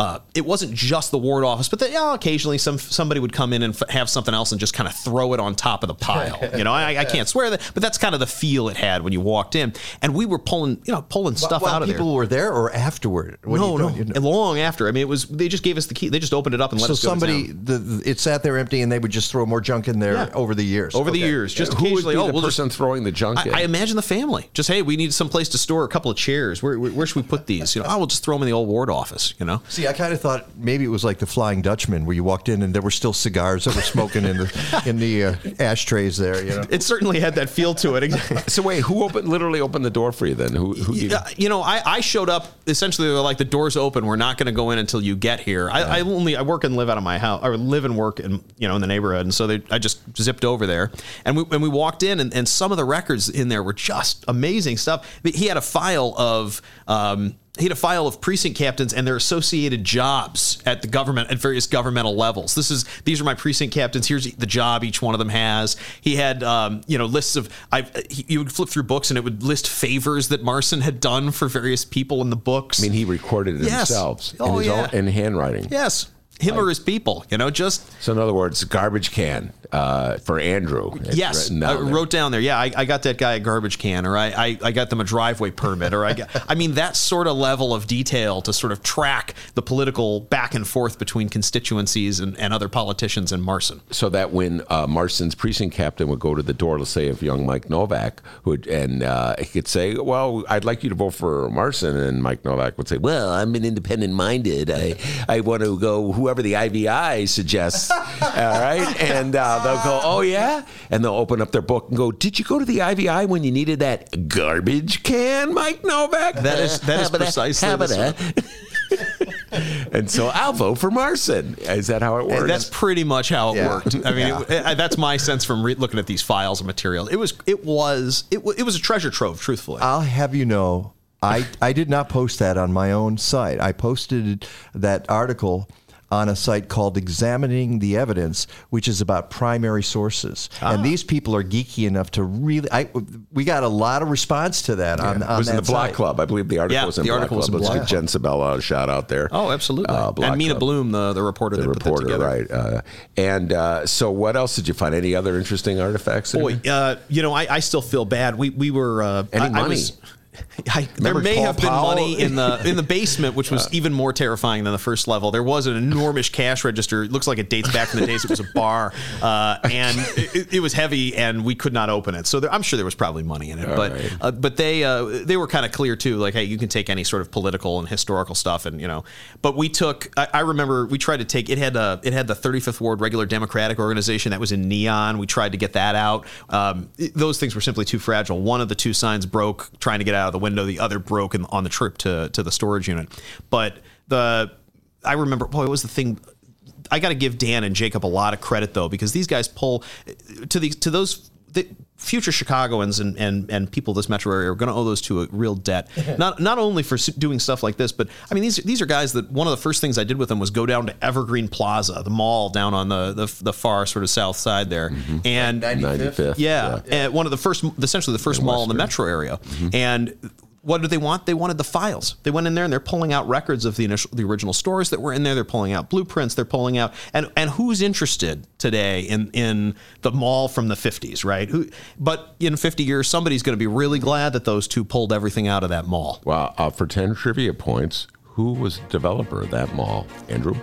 Uh, it wasn't just the ward office, but yeah, occasionally some somebody would come in and f- have something else and just kind of throw it on top of the pile. *laughs* You know, I, I can't swear that, but that's kind of the feel it had when you walked in. And we were pulling, you know, pulling stuff While out of there. people were there or afterward. No, you no. You long after. I mean, it was they just gave us the key. They just opened it up and let So us go to somebody, the, it sat there empty, and they would just throw more junk in there Yeah. over the years. over the years, just Who would occasionally. be oh, the we'll just person throwing the junk in? I, I imagine the family. Just hey, we need some place to store a couple of chairs. Where, where, where should we put these? You know, oh, we'll just throw them in the old ward office. You know, See, I kind of thought maybe it was like the Flying Dutchman, where you walked in and there were still cigars that were smoking in the *laughs* in the uh, ashtrays there. You know, it certainly had that feel to it. *laughs* so wait, who opened literally opened the door for you then? Who? who Yeah, you know, I, I showed up essentially. They're like the doors open. We're not going to go in until you get here. I, I only I work and live out of my house, or live and work in you know in the neighborhood, and so they I just zipped over there, and we and we walked in, and, and some of the records in there were just amazing stuff. He had a file of. Um, he had a file of precinct captains and their associated jobs at the government at various governmental levels. This is these are my precinct captains. Here's the job each one of them has. He had um, you know lists of I you would flip through books and it would list favors that Marcin had done for various people in the books. I mean, he recorded it Yes. himself in Oh, his yeah. own in handwriting. yes, him or his people. You know, just So in other words, garbage can uh, for Andrew. It's yes, written I wrote down there. Yeah, I, I got that guy a garbage can, or I, I, I got them a driveway permit, or I got. I mean, that sort of level of detail to sort of track the political back and forth between constituencies and, and other politicians in Marcin. so that when uh, Marcin's precinct captain would go to the door, let's say of young Mike Nowak, who would, and uh, he could say, "Well, I'd like you to vote for Marcin," and Mike Nowak would say, "Well, I'm an independent-minded. I I want to go whoever the IVI suggests." All right, and uh, they'll go, "Oh yeah," and they'll open up their book and go, "Did you go to the IVI when you needed that garbage can, Mike Nowak?" That is- that is Habada, precisely habada. this *laughs* and so I'll vote for Marcin. Is that how it works? That's pretty much how it Yeah. worked. I mean, it, it- that's my sense from re- looking at these files and material. It was, it was, it, wa- it was a treasure trove. Truthfully, I'll have you know, I I did not post that on my own site. I posted that article on a site called Examining the Evidence, which is about primary sources. Ah. And these people are geeky enough to really. I we got a lot of response to that on, it on was in that the Block site. Club. I believe the article Yeah, was in the Block article was Club. in Let's Block give Jen Sabella a shout out there. oh, absolutely. Uh, Block and Mina Club. Bloom, the the reporter the that put that reporter, together. right? Uh, and uh, so, what else did you find? Any other interesting artifacts? Boy, uh, you know, I, I still feel bad. We we were uh, Any I, I money? was- I, there may Paul have been Powell? money in the in the basement, which was *laughs* even more terrifying than the first level. There was an enormous cash register. It looks like it dates back in the days it was a bar, uh, *laughs* and it, it was heavy, and we could not open it. So there, I'm sure there was probably money in it, but right. uh, but they uh, they were kind of clear too. Like, hey, you can take any sort of political and historical stuff, and you know. But we took. I, I remember we tried to take. It had a it had the 35th Ward Regular Democratic Organization that was in neon. We tried to get that out. Um, it- those things were simply too fragile. One of the two signs broke trying to get out of the window. The other broke in, on the trip to to the storage unit. But the I remember. Boy, it was the thing. I got to give Dan and Jacob a lot of credit though, because these guys pull to these to those the future Chicagoans and, and, and people of this metro area are going to owe those to a real debt. *laughs* not not only for doing stuff like this, but I mean these these are guys that one of the first things I did with them was go down to Evergreen Plaza, the mall down on the the, the far sort of south side there, and 95th? yeah, and one of the first, essentially the first mall in the metro area, and what did they want? They wanted the files. They went in there and they're pulling out records of the initial, the original stores that were in there. They're pulling out blueprints. They're pulling out and and who's interested today in in the mall from the 50s, right? Who, but in 50 years, somebody's going to be really glad that those two pulled everything out of that mall. Well, uh, for 10 trivia points, who was the developer of that mall? Andrew?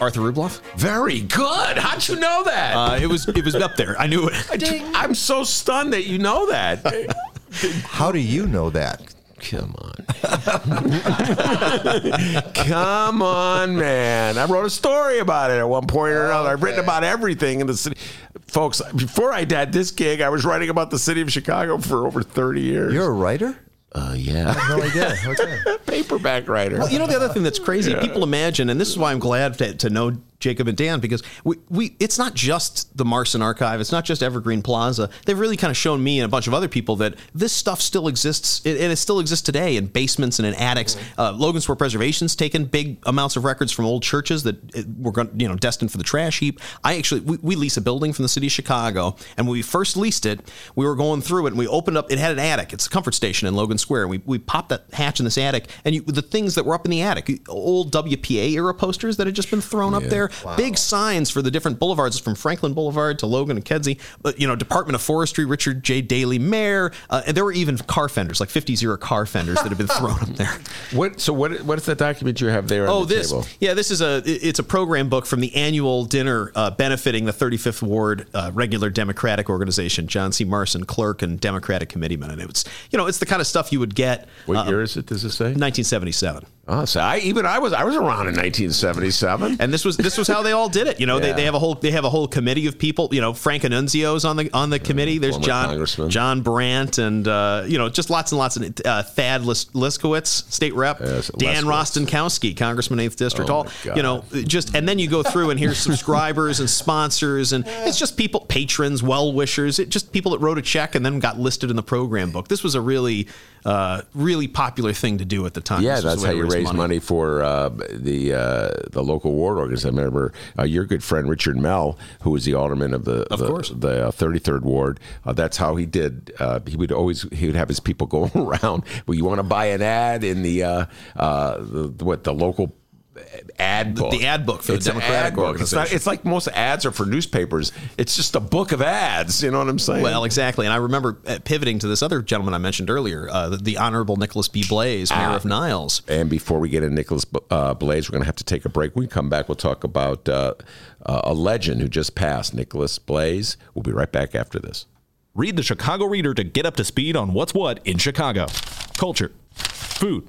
Arthur Rubloff. Very good. How'd you know that? Uh, it was it was up there. I knew it. I, am so stunned that you know that. *laughs* How do you know that? Come on. *laughs* Come on, man. I wrote a story about it at one point or another. I've written about everything in the city. Folks, before I had this gig, I was writing about the city of Chicago for over 30 years. You're a writer? Uh, yeah. I have no idea. Okay. *laughs* Paperback writer. Well, you know the other thing that's crazy. Yeah. People imagine, and this is why I'm glad to, to know Jacob and Dan because we, we it's not just the Marcin Archive, it's not just Evergreen Plaza. They've really kind of shown me and a bunch of other people that this stuff still exists, and it still exists today in basements and in attics. Uh, Logan Square Preservation's taken big amounts of records from old churches that uh, were going, you know destined for the trash heap. I actually we, we lease a building from the city of Chicago, and when we first leased it, we were going through it and we opened up. It had an attic. It's a comfort station in Logan Square. We we popped that hatch in this attic, and you, the things that were up in the attic, old WPA era posters that had just been thrown up there, big signs for the different boulevards from Franklin Boulevard to Logan and Kedzie. But you know, Department of Forestry, Richard J. Daley Mayor, uh, and there were even car fenders, like 50 era car fenders that have been thrown up there. *laughs* What? So what? What is the document you have there? Oh, on the this. Table? Yeah, this is a. It's a program book from the annual dinner uh, benefiting the 35th Ward uh, regular Democratic organization, John C. Marcin, clerk and Democratic committeeman, and it's you know it's the kind of stuff you would get. What uh, year is it? Does it say? 1977. Oh, so I even I was I was around in 1977. And this was this was how they all did it. You know, they, Yeah. they have a whole they have a whole committee of people. You know, Frank Annunzio's on the on the committee. There's John. John Brandt and uh, you know just lots and lots of uh, Thad Lis- Liskowitz, state rep. Yes, Dan Rostenkowski, congressman eighth district. Oh, all you know, just and then you go through and here's subscribers and sponsors and it's just people patrons, well wishers. It just people that wrote a check and then got listed in the program book. This was a really uh, really popular thing to do at the time. Yeah, that's how you raise money, for uh, the uh, the local ward organization. I remember uh, your good friend Richard Mell, who was the alderman of the Of the, course. the uh, 33rd ward. Uh, that's how he did. Uh, he would always he would have his people *laughs* go around. Well, you want to buy an ad in the uh, uh, the, what the local ad book. the ad book for the It's an Democratic ad book. It's, not, organization. it's like most ads are for newspapers. It's just a book of ads. You know what I'm saying? Well, exactly. And I remember uh, pivoting to this other gentleman I mentioned earlier, uh, the, the Honorable Nicholas B. Blase, Mayor Ah. of Niles. And before we get into Nicholas uh, Blase, we're going to have to take a break. When we come back, we'll talk about uh, uh, a legend who just passed, Nicholas Blase. We'll be right back after this. Read the Chicago Reader to get up to speed on what's what in Chicago. Culture, food,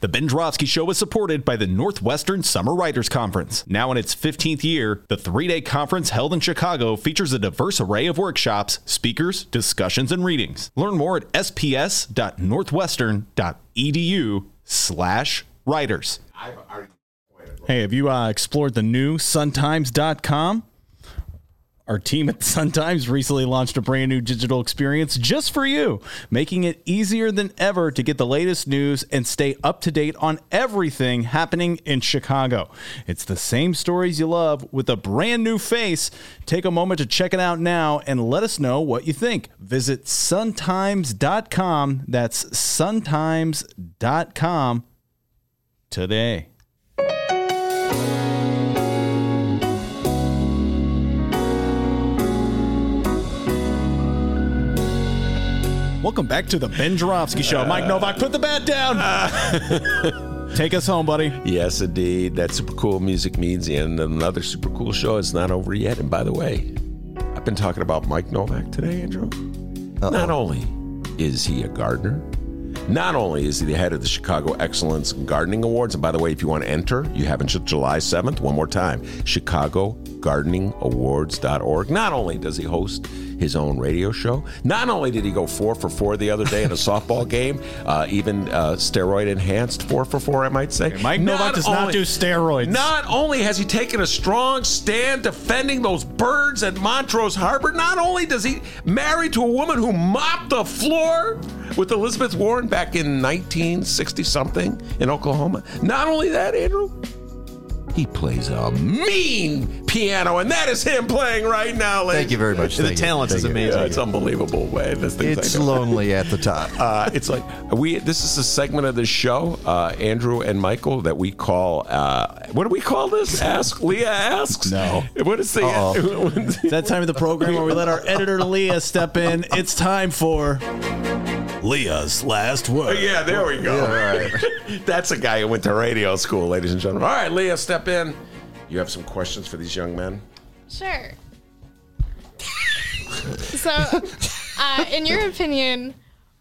The Ben Show is supported by the Northwestern Summer Writers Conference. Now in its 15th year, the three day conference held in Chicago features a diverse array of workshops, speakers, discussions, and readings. Learn more at sps.northwestern.edu slash writers. Hey, have you uh, explored the new suntimes.com? Our team at the Sun Times recently launched a brand new digital experience just for you, making it easier than ever to get the latest news and stay up to date on everything happening in Chicago. It's the same stories you love with a brand new face. Take a moment to check it out now and let us know what you think. Visit suntimes.com. That's suntimes.com today. Welcome back to the Ben Joravsky Show. Mike Nowak, put the bat down. *laughs* Take us home, buddy. Yes, indeed. That super cool music means the end of another super cool show. It's not over yet. And by the way, I've been talking about Mike Nowak today, Andrew. Not only is he a gardener, Not only is he the head of the Chicago Excellence Gardening Awards, and by the way, if you want to enter, you have until July 7th. One more time, ChicagoGardeningAwards.org. Not only does he host his own radio show, not only did he go four for four the other day in a *laughs* softball game, uh, even uh, steroid enhanced four for four, I might say. Mike Nowak does not do steroids. Not only has he taken a strong stand defending those birds at Montrose Harbor, not only does he marry to a woman who mopped the floor with Elizabeth Warren back in 1960 something in Oklahoma. Not only that, Andrew, he plays a mean piano, and that is him playing right now. ladies Thank you very much. The Thank you. talent is Thank you. amazing. Yeah, it's unbelievable, man. This thing's It's lonely at the top. *laughs* uh, it's like we. This is a segment of the show, uh, Andrew and Michael, that we call. Uh, what do we call this? Ask Leah asks. No. What is the? It's *laughs* that time of the program where we let our editor Leah step in. It's time for Leah's last word. yeah, there we go. *laughs* That's a guy who went to radio school, ladies and gentlemen. All right, Leah, step in. You have some questions for these young men. Sure. *laughs* so, uh, in your opinion,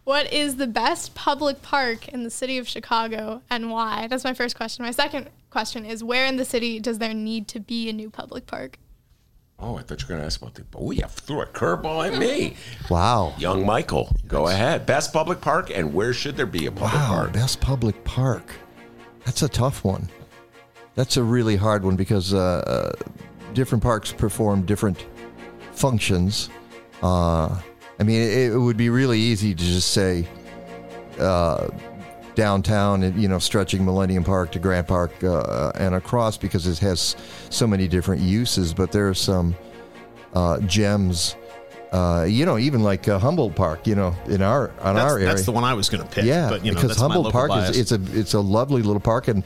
what is the best public park in the city of Chicago and why? That's my first question. My second question is where in the city does there need to be a new public park? Oh, I thought you were going to ask about the. Oh, you threw a curveball at me. Wow. Young Michael, go ahead. Best public park, and where should there be a public Wow, park? best public park. That's a tough one. That's a really hard one because uh, uh, different parks perform different functions. Uh, I mean, it, it would be really easy to just say uh, downtown, and, you know, stretching Millennium Park to Grant Park uh, and across because it has so many different uses. But there are some uh, gems. Uh, you know, even like uh, Humboldt Park. You know, in our on That's, our area. that's the one I was going to pick. Yeah, but, you know, because Humboldt Park bias. is it's a it's a lovely little park, and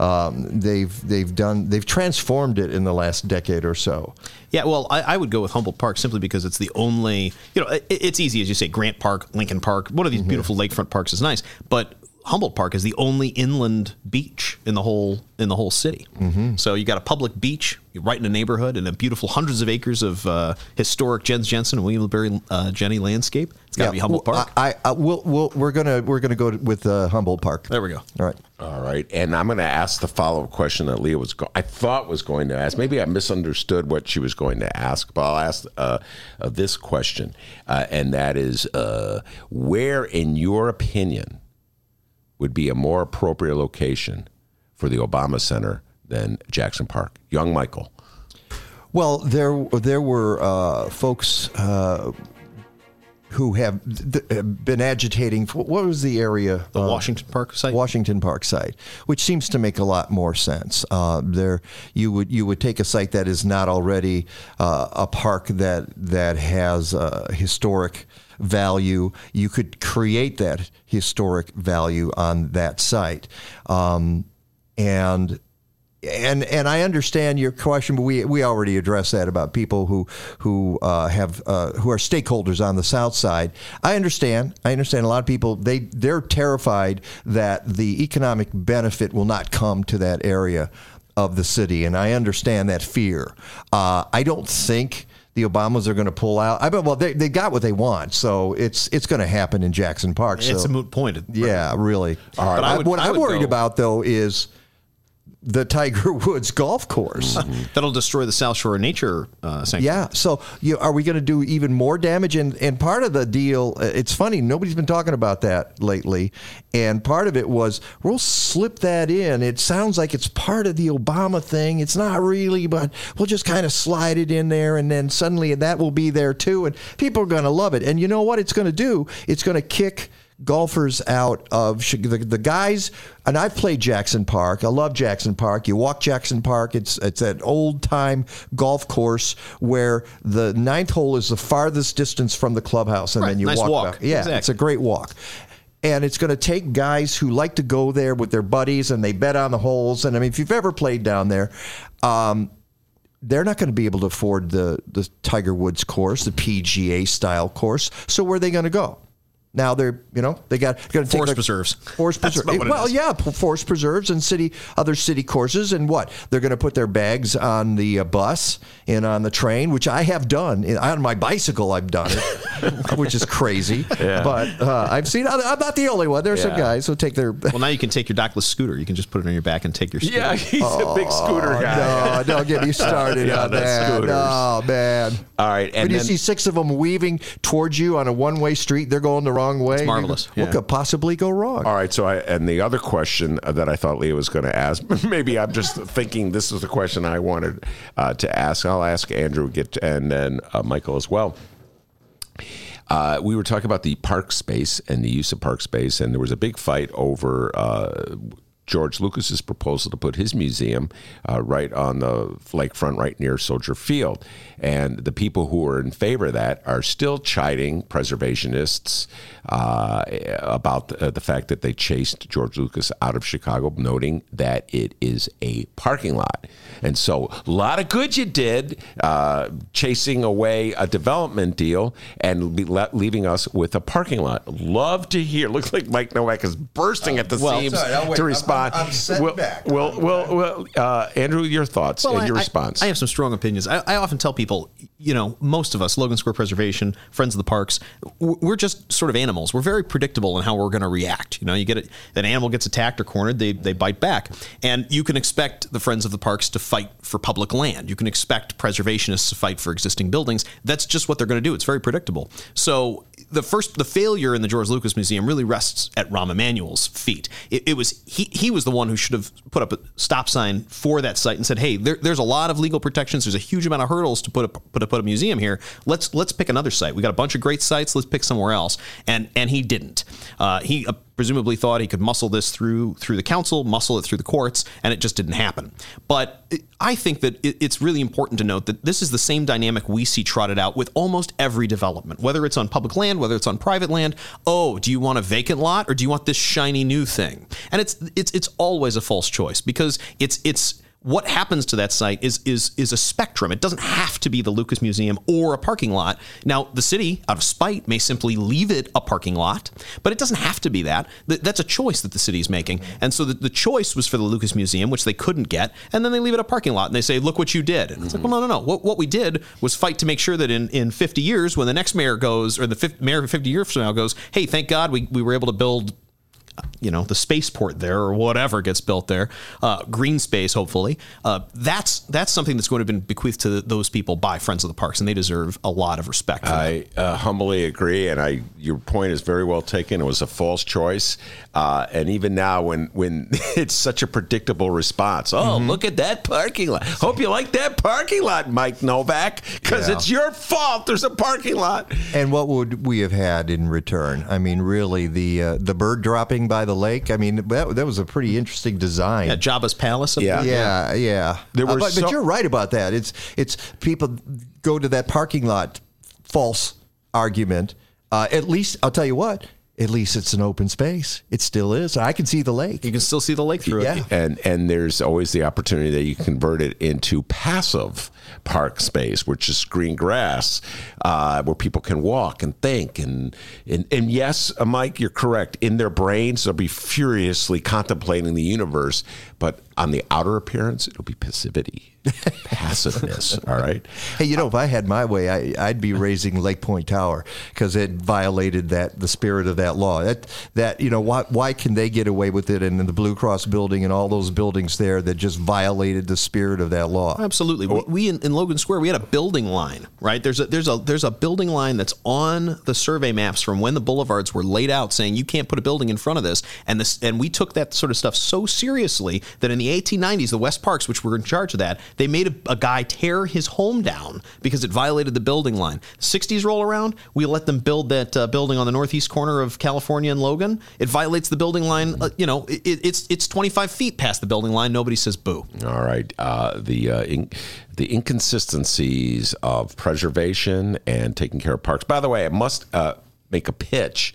um, they've they've done they've transformed it in the last decade or so. Yeah, well, I, I would go with Humboldt Park simply because it's the only, you know, it, it's easy as you say, Grant Park, Lincoln Park, one of Mm-hmm. these beautiful lakefront parks is nice, but Humboldt Park is the only inland beach in the whole in the whole city. Mm-hmm. So you got a public beach right in a neighborhood and a beautiful hundreds of acres of uh, historic Jens Jensen and William Berry uh, Jenney landscape. It's got to be Humboldt well, Park. I, I, I we'll, we'll, we're gonna we're gonna go with uh, Humboldt Park. there we go. All right. All right, and I'm going to ask the follow up question that Leah was go- I thought was going to ask. Maybe I misunderstood what she was going to ask, but I'll ask uh, uh, this question, uh, and that is, uh, where, in your opinion, would be a more appropriate location for the Obama Center than Jackson Park? Young Michael. Well, there there were uh, folks uh, who have th- th- been agitating. For, what was the area? The Washington Park site. Washington Park site, which seems to make a lot more sense. Uh, there, you would you would take a site that is not already uh, a park that that has uh, historic value. You could create that historic value on that site, um, and and and I understand your question, but we we already addressed that about people who who uh, have uh, who are stakeholders on the south side. I understand. I understand a lot of people they they're terrified that the economic benefit will not come to that area of the city, and I understand that fear. Uh, I don't think. The Obamas are going to pull out. I bet. Well, they, they got what they want, so it's it's going to happen in Jackson Park. It's so- a moot point. Yeah, really. All right. But I would- what I I'm worried go- about though is the Tiger *laughs* Woods golf course. That'll destroy the South Shore Nature uh, Sanctuary. Yeah. So, you, are we going to do even more damage? And and part of the deal, uh, it's funny, nobody's been talking about that lately. And part of it was we'll slip that in. It sounds like it's part of the Obama thing. It's not really, but we'll just kind of slide it in there, and then suddenly that will be there too, and people are going to love it. And you know what it's going to do? It's going to kick golfers out of the, the guys and I've played Jackson Park. I love Jackson Park. You walk Jackson Park. It's it's an old time golf course where the ninth hole is the farthest distance from the clubhouse, and Right, then you nice walk. walk. back. Yeah, Exactly. it's a great walk. And it's going to take guys who like to go there with their buddies and they bet on the holes. And I mean, if you've ever played down there, um, they're not going to be able to afford the the Tiger Woods course, the PGA style course. So where are they going to go? Now they're, you know, they got going to take Forest their- preserves. Forest *laughs* That's preserves. about what it Well, is. yeah, p- forest preserves and city other city courses, and what they're going to put their bags on the uh, bus and on the train, which I have done on my bicycle. I've done it, *laughs* which is crazy. Yeah. But uh, I've seen. I'm not the only one. There's some guys who take their. *laughs* Well, now you can take your dockless scooter. You can just put it on your back and take your scooter. Yeah, he's a big scooter guy. No, don't get me started Yeah, on that. scooters. No, man. All right, and when you see six of them weaving towards you on a one-way street, they're going the wrong way. It's marvelous, What yeah. could possibly go wrong? All right. So I and the other question uh, that I thought Leah was going to ask, *laughs* maybe I'm just thinking this is the question I wanted uh, to ask. I'll ask Andrew get and then uh, Michael as well. Uh, we were talking about the park space and the use of park space, and there was a big fight over uh, George Lucas's proposal to put his museum uh, right on the lakefront, right near Soldier Field. And the people who are in favor of that are still chiding preservationists uh, about the, the fact that they chased George Lucas out of Chicago, noting that it is a parking lot. And so, a lot of good you did uh, chasing away a development deal and be le- leaving us with a parking lot. Love to hear. Looks like Mike Nowak is bursting at the well- seams Sorry, to I'm- respond. I'm- I'm sitting well, back. well, well, well, uh, Andrew, your thoughts Well, and I- your response. I, have some strong opinions. I, I often tell people, you know, most of us, Logan Square Preservation, Friends of the Parks, we're just sort of animals. We're very predictable in how we're going to react. You know, you get it, an animal gets attacked or cornered, they, they bite back. And you can expect the Friends of the Parks to fight for public land. You can expect preservationists to fight for existing buildings. That's just what they're going to do. It's very predictable. So the first, the failure in the George Lucas Museum really rests at Rahm Emanuel's feet. It, it was he he was the one who should have put up a stop sign for that site and said, "Hey, there, there's a lot of legal protections. There's a huge amount of hurdles to put a put a, put a museum here. Let's let's pick another site. We got a bunch of great sites. Let's pick somewhere else." And and he didn't. Uh, he presumably thought he could muscle this through through the council, muscle it through the courts, and it just didn't happen. But I think that it, it's really important to note that this is the same dynamic we see trotted out with almost every development, whether it's on public land, whether it's on private land. Oh, do you want a vacant lot or do you want this shiny new thing? And it's it's it's always a false choice because it's it's what happens to that site is is is a spectrum. It doesn't have to be the Lucas Museum or a parking lot. Now, the city, out of spite, may simply leave it a parking lot, but it doesn't have to be that. Th- That's a choice that the city is making. And so the, the choice was for the Lucas Museum, which they couldn't get, and then they leave it a parking lot and they say, "Look what you did." And it's like, mm-hmm. well, no, no, no. What, what we did was fight to make sure that in, in 50 years, when the next mayor goes, or the fifth, mayor 50 years from now goes, "Hey, thank God we, we were able to build." You know the spaceport there or whatever gets built there, uh, green space hopefully. Uh, that's that's something that's going to have been bequeathed to those people by Friends of the Parks, and they deserve a lot of respect. For. I uh, humbly agree, and I your point is very well taken. It was a false choice, uh, and even now, when when *laughs* it's such a predictable response, oh Mm-hmm. look at that parking lot. Hope you like that parking lot, Mike Nowak, because Yeah. it's your fault. There's a parking lot. And what would we have had in return? I mean, really, the uh, the bird dropping by the lake. I mean, that, that was a pretty interesting design. Yeah, Jabba's palace. up Yeah. yeah, yeah. There Uh, were but, so- but you're right about that. It's it's people go to that parking lot false argument. Uh, at least I'll tell you what. At least it's an open space. It still is. I can see the lake. You can still see the lake through Yeah. it. and and there's always the opportunity that you convert it into passive park space, which is green grass, uh, where people can walk and think and and and yes, uh, Mike, you're correct. In their brains, they'll be furiously contemplating the universe, but on the outer appearance, it'll be passivity, *laughs* passiveness. all right. Hey, you know, if I had my way, I, I'd be razing Lake Point Tower because it violated that the spirit of that law. That that you know why why can they get away with it and the Blue Cross building and all those buildings there that just violated the spirit of that law? Absolutely. We, we in, in Logan Square, we had a building line, right? There's a there's a there's a building line that's on the survey maps from when the boulevards were laid out, saying you can't put a building in front of this. And this and we took that sort of stuff so seriously that in the 1890s, the West Parks, which were in charge of that, they made a, a guy tear his home down because it violated the building line. 60s roll around, we let them build that uh, building on the northeast corner of California and Logan. It violates the building line. Uh, you know, it, it's it's 25 feet past the building line. Nobody says boo. All right. Uh, the uh, in, the inconsistencies of preservation and taking care of parks. By the way, I must uh, make a pitch.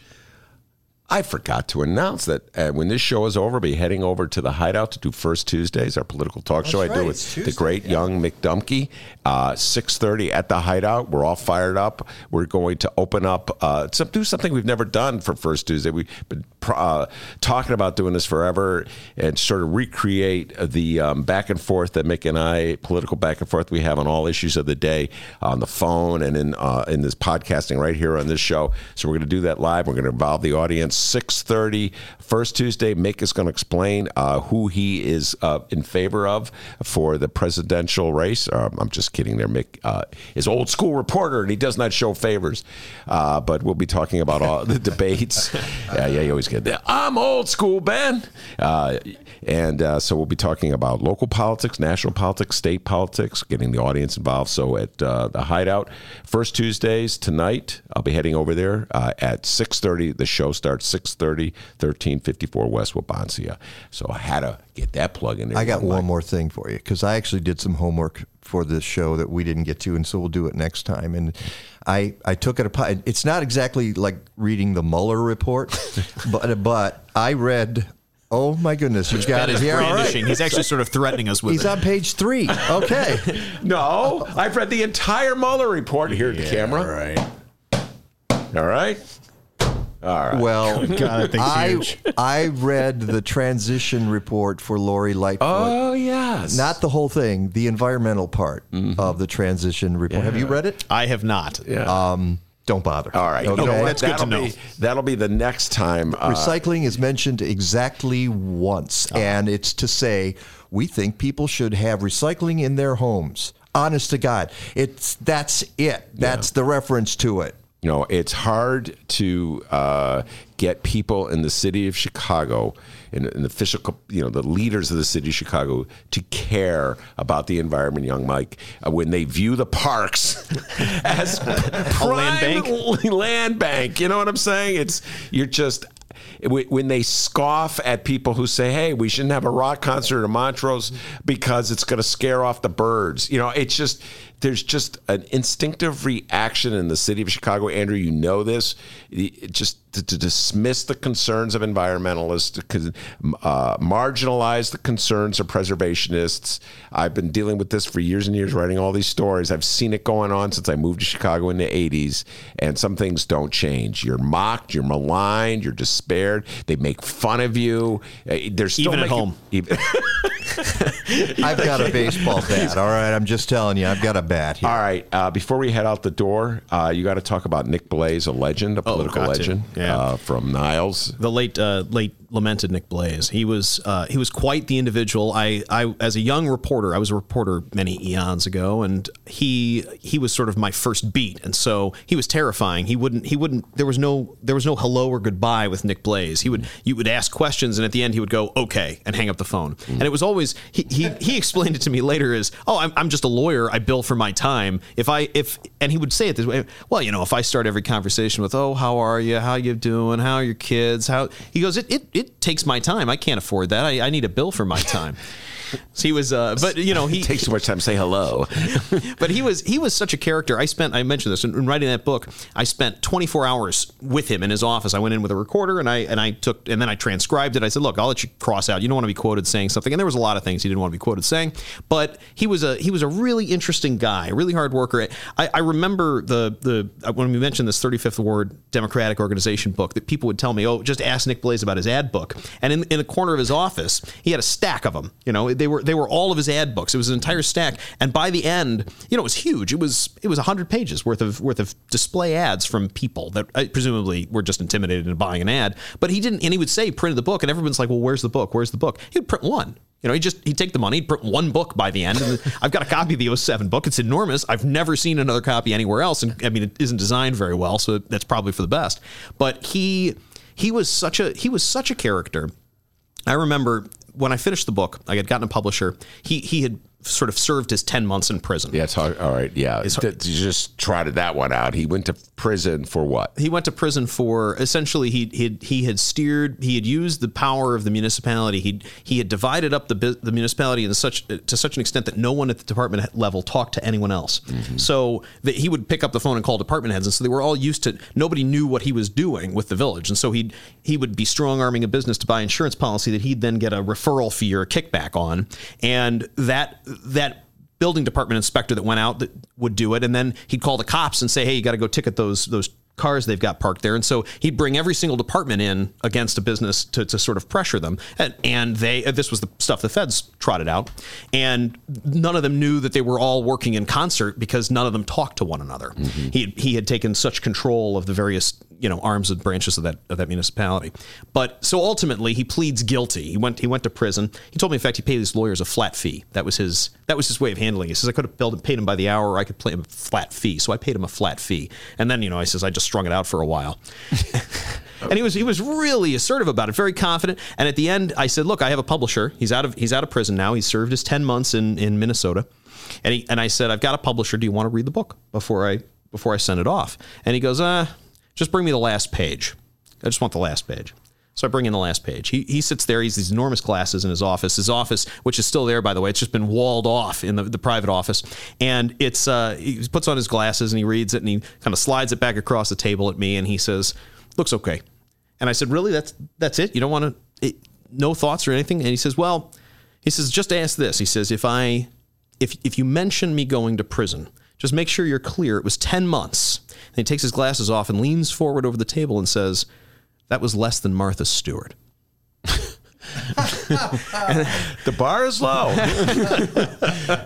I forgot to announce that uh, when this show is over, I'll be heading over to the Hideout to do First Tuesdays, our political talk show I do with the great young Mick Dumke. Uh, Six thirty at the Hideout. We're all fired up. We're going to open up, uh, some, do something we've never done for First Tuesday. We've been uh, talking about doing this forever and sort of recreate the um, back and forth that Mick and I, political back and forth we have on all issues of the day on the phone and in uh, in this podcasting right here on this show. So we're going to do that live. We're going to involve the audience. Six thirty, first Tuesday. Mick is going to explain uh, who he is uh, in favor of for the presidential race. Um, I'm just kidding. There, Mick uh, is old school reporter and he does not show favors. Uh, but we'll be talking about all the *laughs* debates. yeah, yeah, you always that. I'm old school, Ben. Uh, and uh, so we'll be talking about local politics, national politics, state politics, getting the audience involved. So at uh, the Hideout, first Tuesdays tonight, I'll be heading over there uh, at 6.30. The show starts 6.30, 1354 West Wabansia. So I had to get that plug in there. I got one more thing for you because I actually did some homework for this show that we didn't get to, and so we'll do it next time. And I, I took it apart. It's not exactly like reading the Mueller report, *laughs* but but I read. Oh my goodness! You've got Ben it is here. All right. brandishing. He's actually sort of threatening us with He's it. on page three. Okay. *laughs* No, I've read the entire Mueller report here at the camera. Right. All right. All right. Well, *laughs* God, I. I read the transition report for Lori Lightfoot. Oh yes. Not the whole thing, the environmental part of the transition report. Have you read it? I have not. Yeah. Um, don't bother. All right. Okay. You know what? That's good to that'll know. Be, that'll be the next time. uh, Recycling is mentioned exactly once, and it's to say we think people should have recycling in their homes. Honest to God, it's that's it. That's the reference to it. You know, it's hard to uh, get people in the city of Chicago, in, in the official, you know, the leaders of the city of Chicago, to care about the environment, young Mike, uh, when they view the parks *laughs* as *laughs* a land bank? *laughs* land bank. You know what I'm saying? It's you're just. When they scoff at people who say, "Hey, we shouldn't have a rock concert in Montrose because it's going to scare off the birds," you know, it's just there's just an instinctive reaction in the city of Chicago. Andrew, you know this. It just to, to dismiss the concerns of environmentalists, to uh, marginalize the concerns of preservationists. I've been dealing with this for years and years, writing all these stories. I've seen it going on since I moved to Chicago in the '80s, and some things don't change. You're mocked, you're maligned, you're despaired. They make fun of you. Uh, They're still Even at home. Even- *laughs* *laughs* I've got a baseball bat. All right, I'm just telling you, I've got a bat here. All right. Uh, before we head out the door, uh, you got to talk about Nick Blase, a legend, a political Oh, got to. legend Yeah. uh, from Niles. the late uh, late lamented Nick Blase. He was uh, he was quite the individual. I, I as a young reporter, I was a reporter many eons ago, and he he was sort of my first beat, and so he was terrifying. He wouldn't he wouldn't there was no there was no hello or goodbye with Nick Blase. He would you would ask questions, and at the end he would go okay and hang up the phone. And it was always he he, he explained it to me later as oh I'm, I'm just a lawyer. I bill for my time. If I if and he would say it this way. Well, you know, if I start every conversation with oh how are you how you doing how are your kids how he goes it it, it takes my time. I can't afford that. I, I need a bill for my time. *laughs* So he was, uh, but you know, he *laughs* takes too much time to say hello. *laughs* but he was he was such a character. I spent I mentioned this in, in writing that book. I spent 24 hours with him in his office. I went in with a recorder and I and I took and then I transcribed it. I said, look, I'll let you cross out. You don't want to be quoted saying something. And there was a lot of things he didn't want to be quoted saying. But he was a he was a really interesting guy, a really hard worker. I, I remember the the when we mentioned this 35th Ward Democratic Organization book that people would tell me, oh, just ask Nick Blase about his ad book. And in in the corner of his office, he had a stack of them. You know, they were they were all of his ad books. It was an entire stack. And by the end, you know, it was huge. It was it was hundred pages worth of worth of display ads from people that uh, presumably were just intimidated into buying an ad. But he didn't, and he would say printed the book, and everyone's like, well, where's the book? Where's the book? He would print one. You know, he just he'd take the money, he'd print one book by the end. *laughs* I've got a copy of the 07 book. It's enormous. I've never seen another copy anywhere else, and I mean, it isn't designed very well, so that's probably for the best. But he he was such a he was such a character. I remember when I finished the book, I had gotten a publisher. He he had sort of served his 10 months in prison. Yeah, it's hard. All right. Yeah. You just trotted that one out. He went to prison for what? He went to prison for essentially he he had, he had steered he had used the power of the municipality. He he had divided up the the municipality in such to such an extent that no one at the department level talked to anyone else. Mm-hmm. So that he would pick up the phone and call department heads, and so they were all used to nobody knew what he was doing with the village, and so he he would be strong arming a business to buy insurance policy that he'd then get a referral fee or a kickback on, and that that building department inspector that went out that would do it, and then he'd call the cops and say, "Hey, you got to go ticket those those cars they've got parked there." And so he'd bring every single department in against a business to, to sort of pressure them, and, and they this was the stuff the feds trotted out, and none of them knew that they were all working in concert because none of them talked to one another. Mm-hmm. He he had taken such control of the various you know arms and branches of that of that municipality. But so ultimately he pleads guilty. He went he went to prison. He told me in fact he paid his lawyers a flat fee. That was his that was his way of handling it. He says I could have billed, paid him by the hour or I could pay him a flat fee. So I paid him a flat fee. And then you know I says I just strung it out for a while. *laughs* and he was he was really assertive about it, very confident. And at the end I said, "Look, I have a publisher. He's out of he's out of prison now. He's served his 10 months in in Minnesota." And he and I said, "I've got a publisher. Do you want to read the book before I before I send it off?" And he goes, "Uh, just bring me the last page. I just want the last page." So I bring in the last page. He, he sits there. He's these enormous glasses in his office. His office, which is still there, by the way, it's just been walled off in the, the private office. And it's uh, he puts on his glasses and he reads it and he kind of slides it back across the table at me and he says, "Looks okay." And I said, "Really? That's that's it? You don't want to? No thoughts or anything?" And he says, "Well," he says, "Just ask this." He says, "If I, if if you mention me going to prison, just make sure you're clear. It was ten months." And he takes his glasses off and leans forward over the table and says, "That was less than Martha Stewart." *laughs* *laughs* the bar is low. *laughs*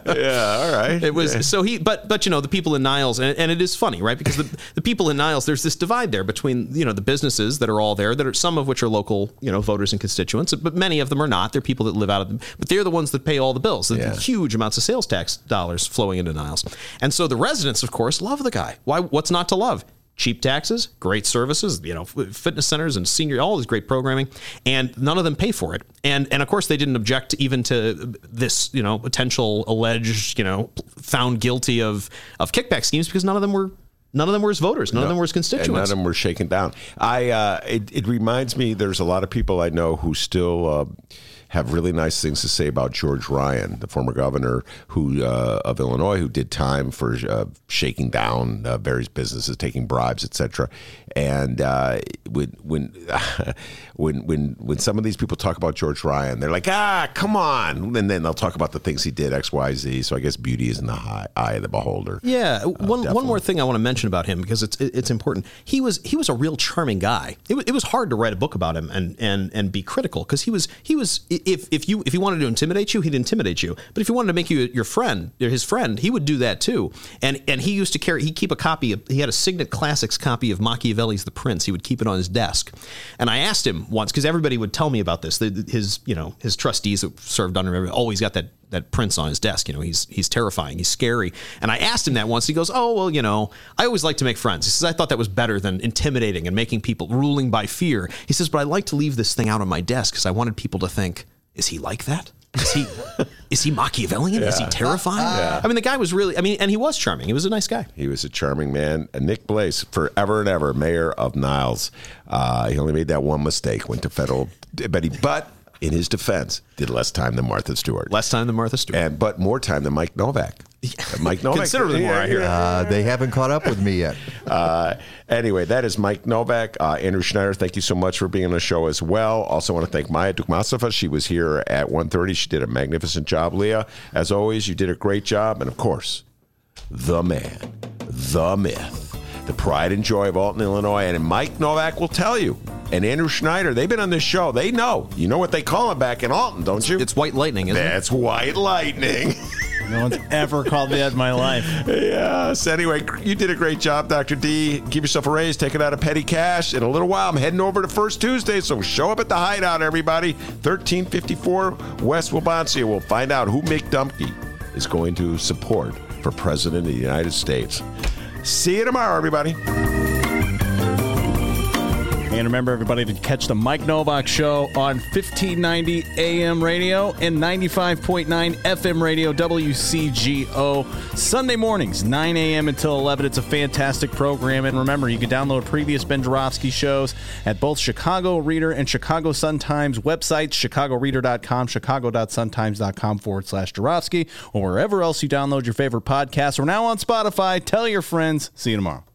yeah, all right. It was so he, but but you know the people in Niles, and, and it is funny, right? Because the, the people in Niles, there's this divide there between you know the businesses that are all there, that are some of which are local, you know, voters and constituents, but many of them are not. They're people that live out of them, but they're the ones that pay all the bills. The Yeah. huge amounts of sales tax dollars flowing into Niles, and so the residents, of course, love the guy. Why? What's not to love? Cheap taxes, great services, you know, fitness centers and senior, all this great programming, and none of them pay for it. And and of course they didn't object even to this, you know, potential alleged, you know, found guilty of of kickback schemes because none of them were none of them were his voters, none of them were his constituents. And none of them were shaken down. I uh, it, it reminds me. There's a lot of people I know who still uh, have really nice things to say about George Ryan, the former governor who uh, of Illinois, who did time for uh, shaking down uh, various businesses, taking bribes, etc. And uh, when when *laughs* when when when some of these people talk about George Ryan, they're like, ah, come on, and then they'll talk about the things he did X, Y, Z. So I guess beauty is in the high, eye of the beholder. Yeah, one one more thing I want to mention about him because it's it's important. He was he was a real charming guy. It, wa- it was hard to write a book about him and and and be critical because he was he was if if you if he wanted to intimidate you, he'd intimidate you. But if he wanted to make you your friend, or his friend, he would do that too. And and he used to carry he keep a copy of he had a Signet Classics copy of Machiavelli's The Prince. He would keep it on his desk. And I asked him once because everybody would tell me about this. His you know his trustees that served under him always got that that prince on his desk. You know, he's he's terrifying, he's scary. And I asked him that once. He goes, "Oh well, you know, I always like to make friends." He says, "I thought that was better than intimidating and making people ruling by fear." He says, "But I like to leave this thing out on my desk because I wanted people to think, is he like that? Is he is he Machiavellian? Is he Yeah. terrifying?" Yeah. I mean, the guy was really. I mean, and he was charming. He was a nice guy. He was a charming man. Nick Blase, forever and ever, mayor of Niles. Uh, he only made that one mistake, went to federal, but he, but in his defense, did less time than Martha Stewart. Less time than Martha Stewart. And but more time than Mike Nowak. Uh, Mike Nowak. Considerably more, I hear. Uh, they haven't caught up with me yet. *laughs* Uh, anyway, that is Mike Nowak. Uh, Andrew Schneider, thank you so much for being on the show as well. Also want to thank Maya Dukmasova. She was here at 1.30. She did a magnificent job, Leah. As always, you did a great job. And of course, the man, the myth, the pride and joy of Alton, Illinois. And Mike Nowak will tell you. And Andrew Schneider, they've been on this show. They know. You know what they call him back in Alton, don't you? It's white lightning, isn't That's white lightning. *laughs* No one's ever called me that in my life. Yes. Anyway, you did a great job, Dr. D. Give yourself a raise. Take it out of petty cash. In a little while, I'm heading over to First Tuesday, so show up at the hideout, everybody. 1354 West Wabansia. We'll find out who Mick Dumke is going to support for President of the United States. See you tomorrow, everybody. And remember, everybody, to catch the Mike Nowak Show on 1590 AM radio and 95.9 FM radio, WCGO, Sunday mornings, 9 a.m. until 11. It's a fantastic program. And remember, you can download previous Ben Joravsky shows at both Chicago Reader and Chicago Sun-Times websites, chicagoreader.com, chicago.suntimes.com forward slash Joravsky, or wherever else you download your favorite podcasts. We're now on Spotify. Tell your friends. See you tomorrow.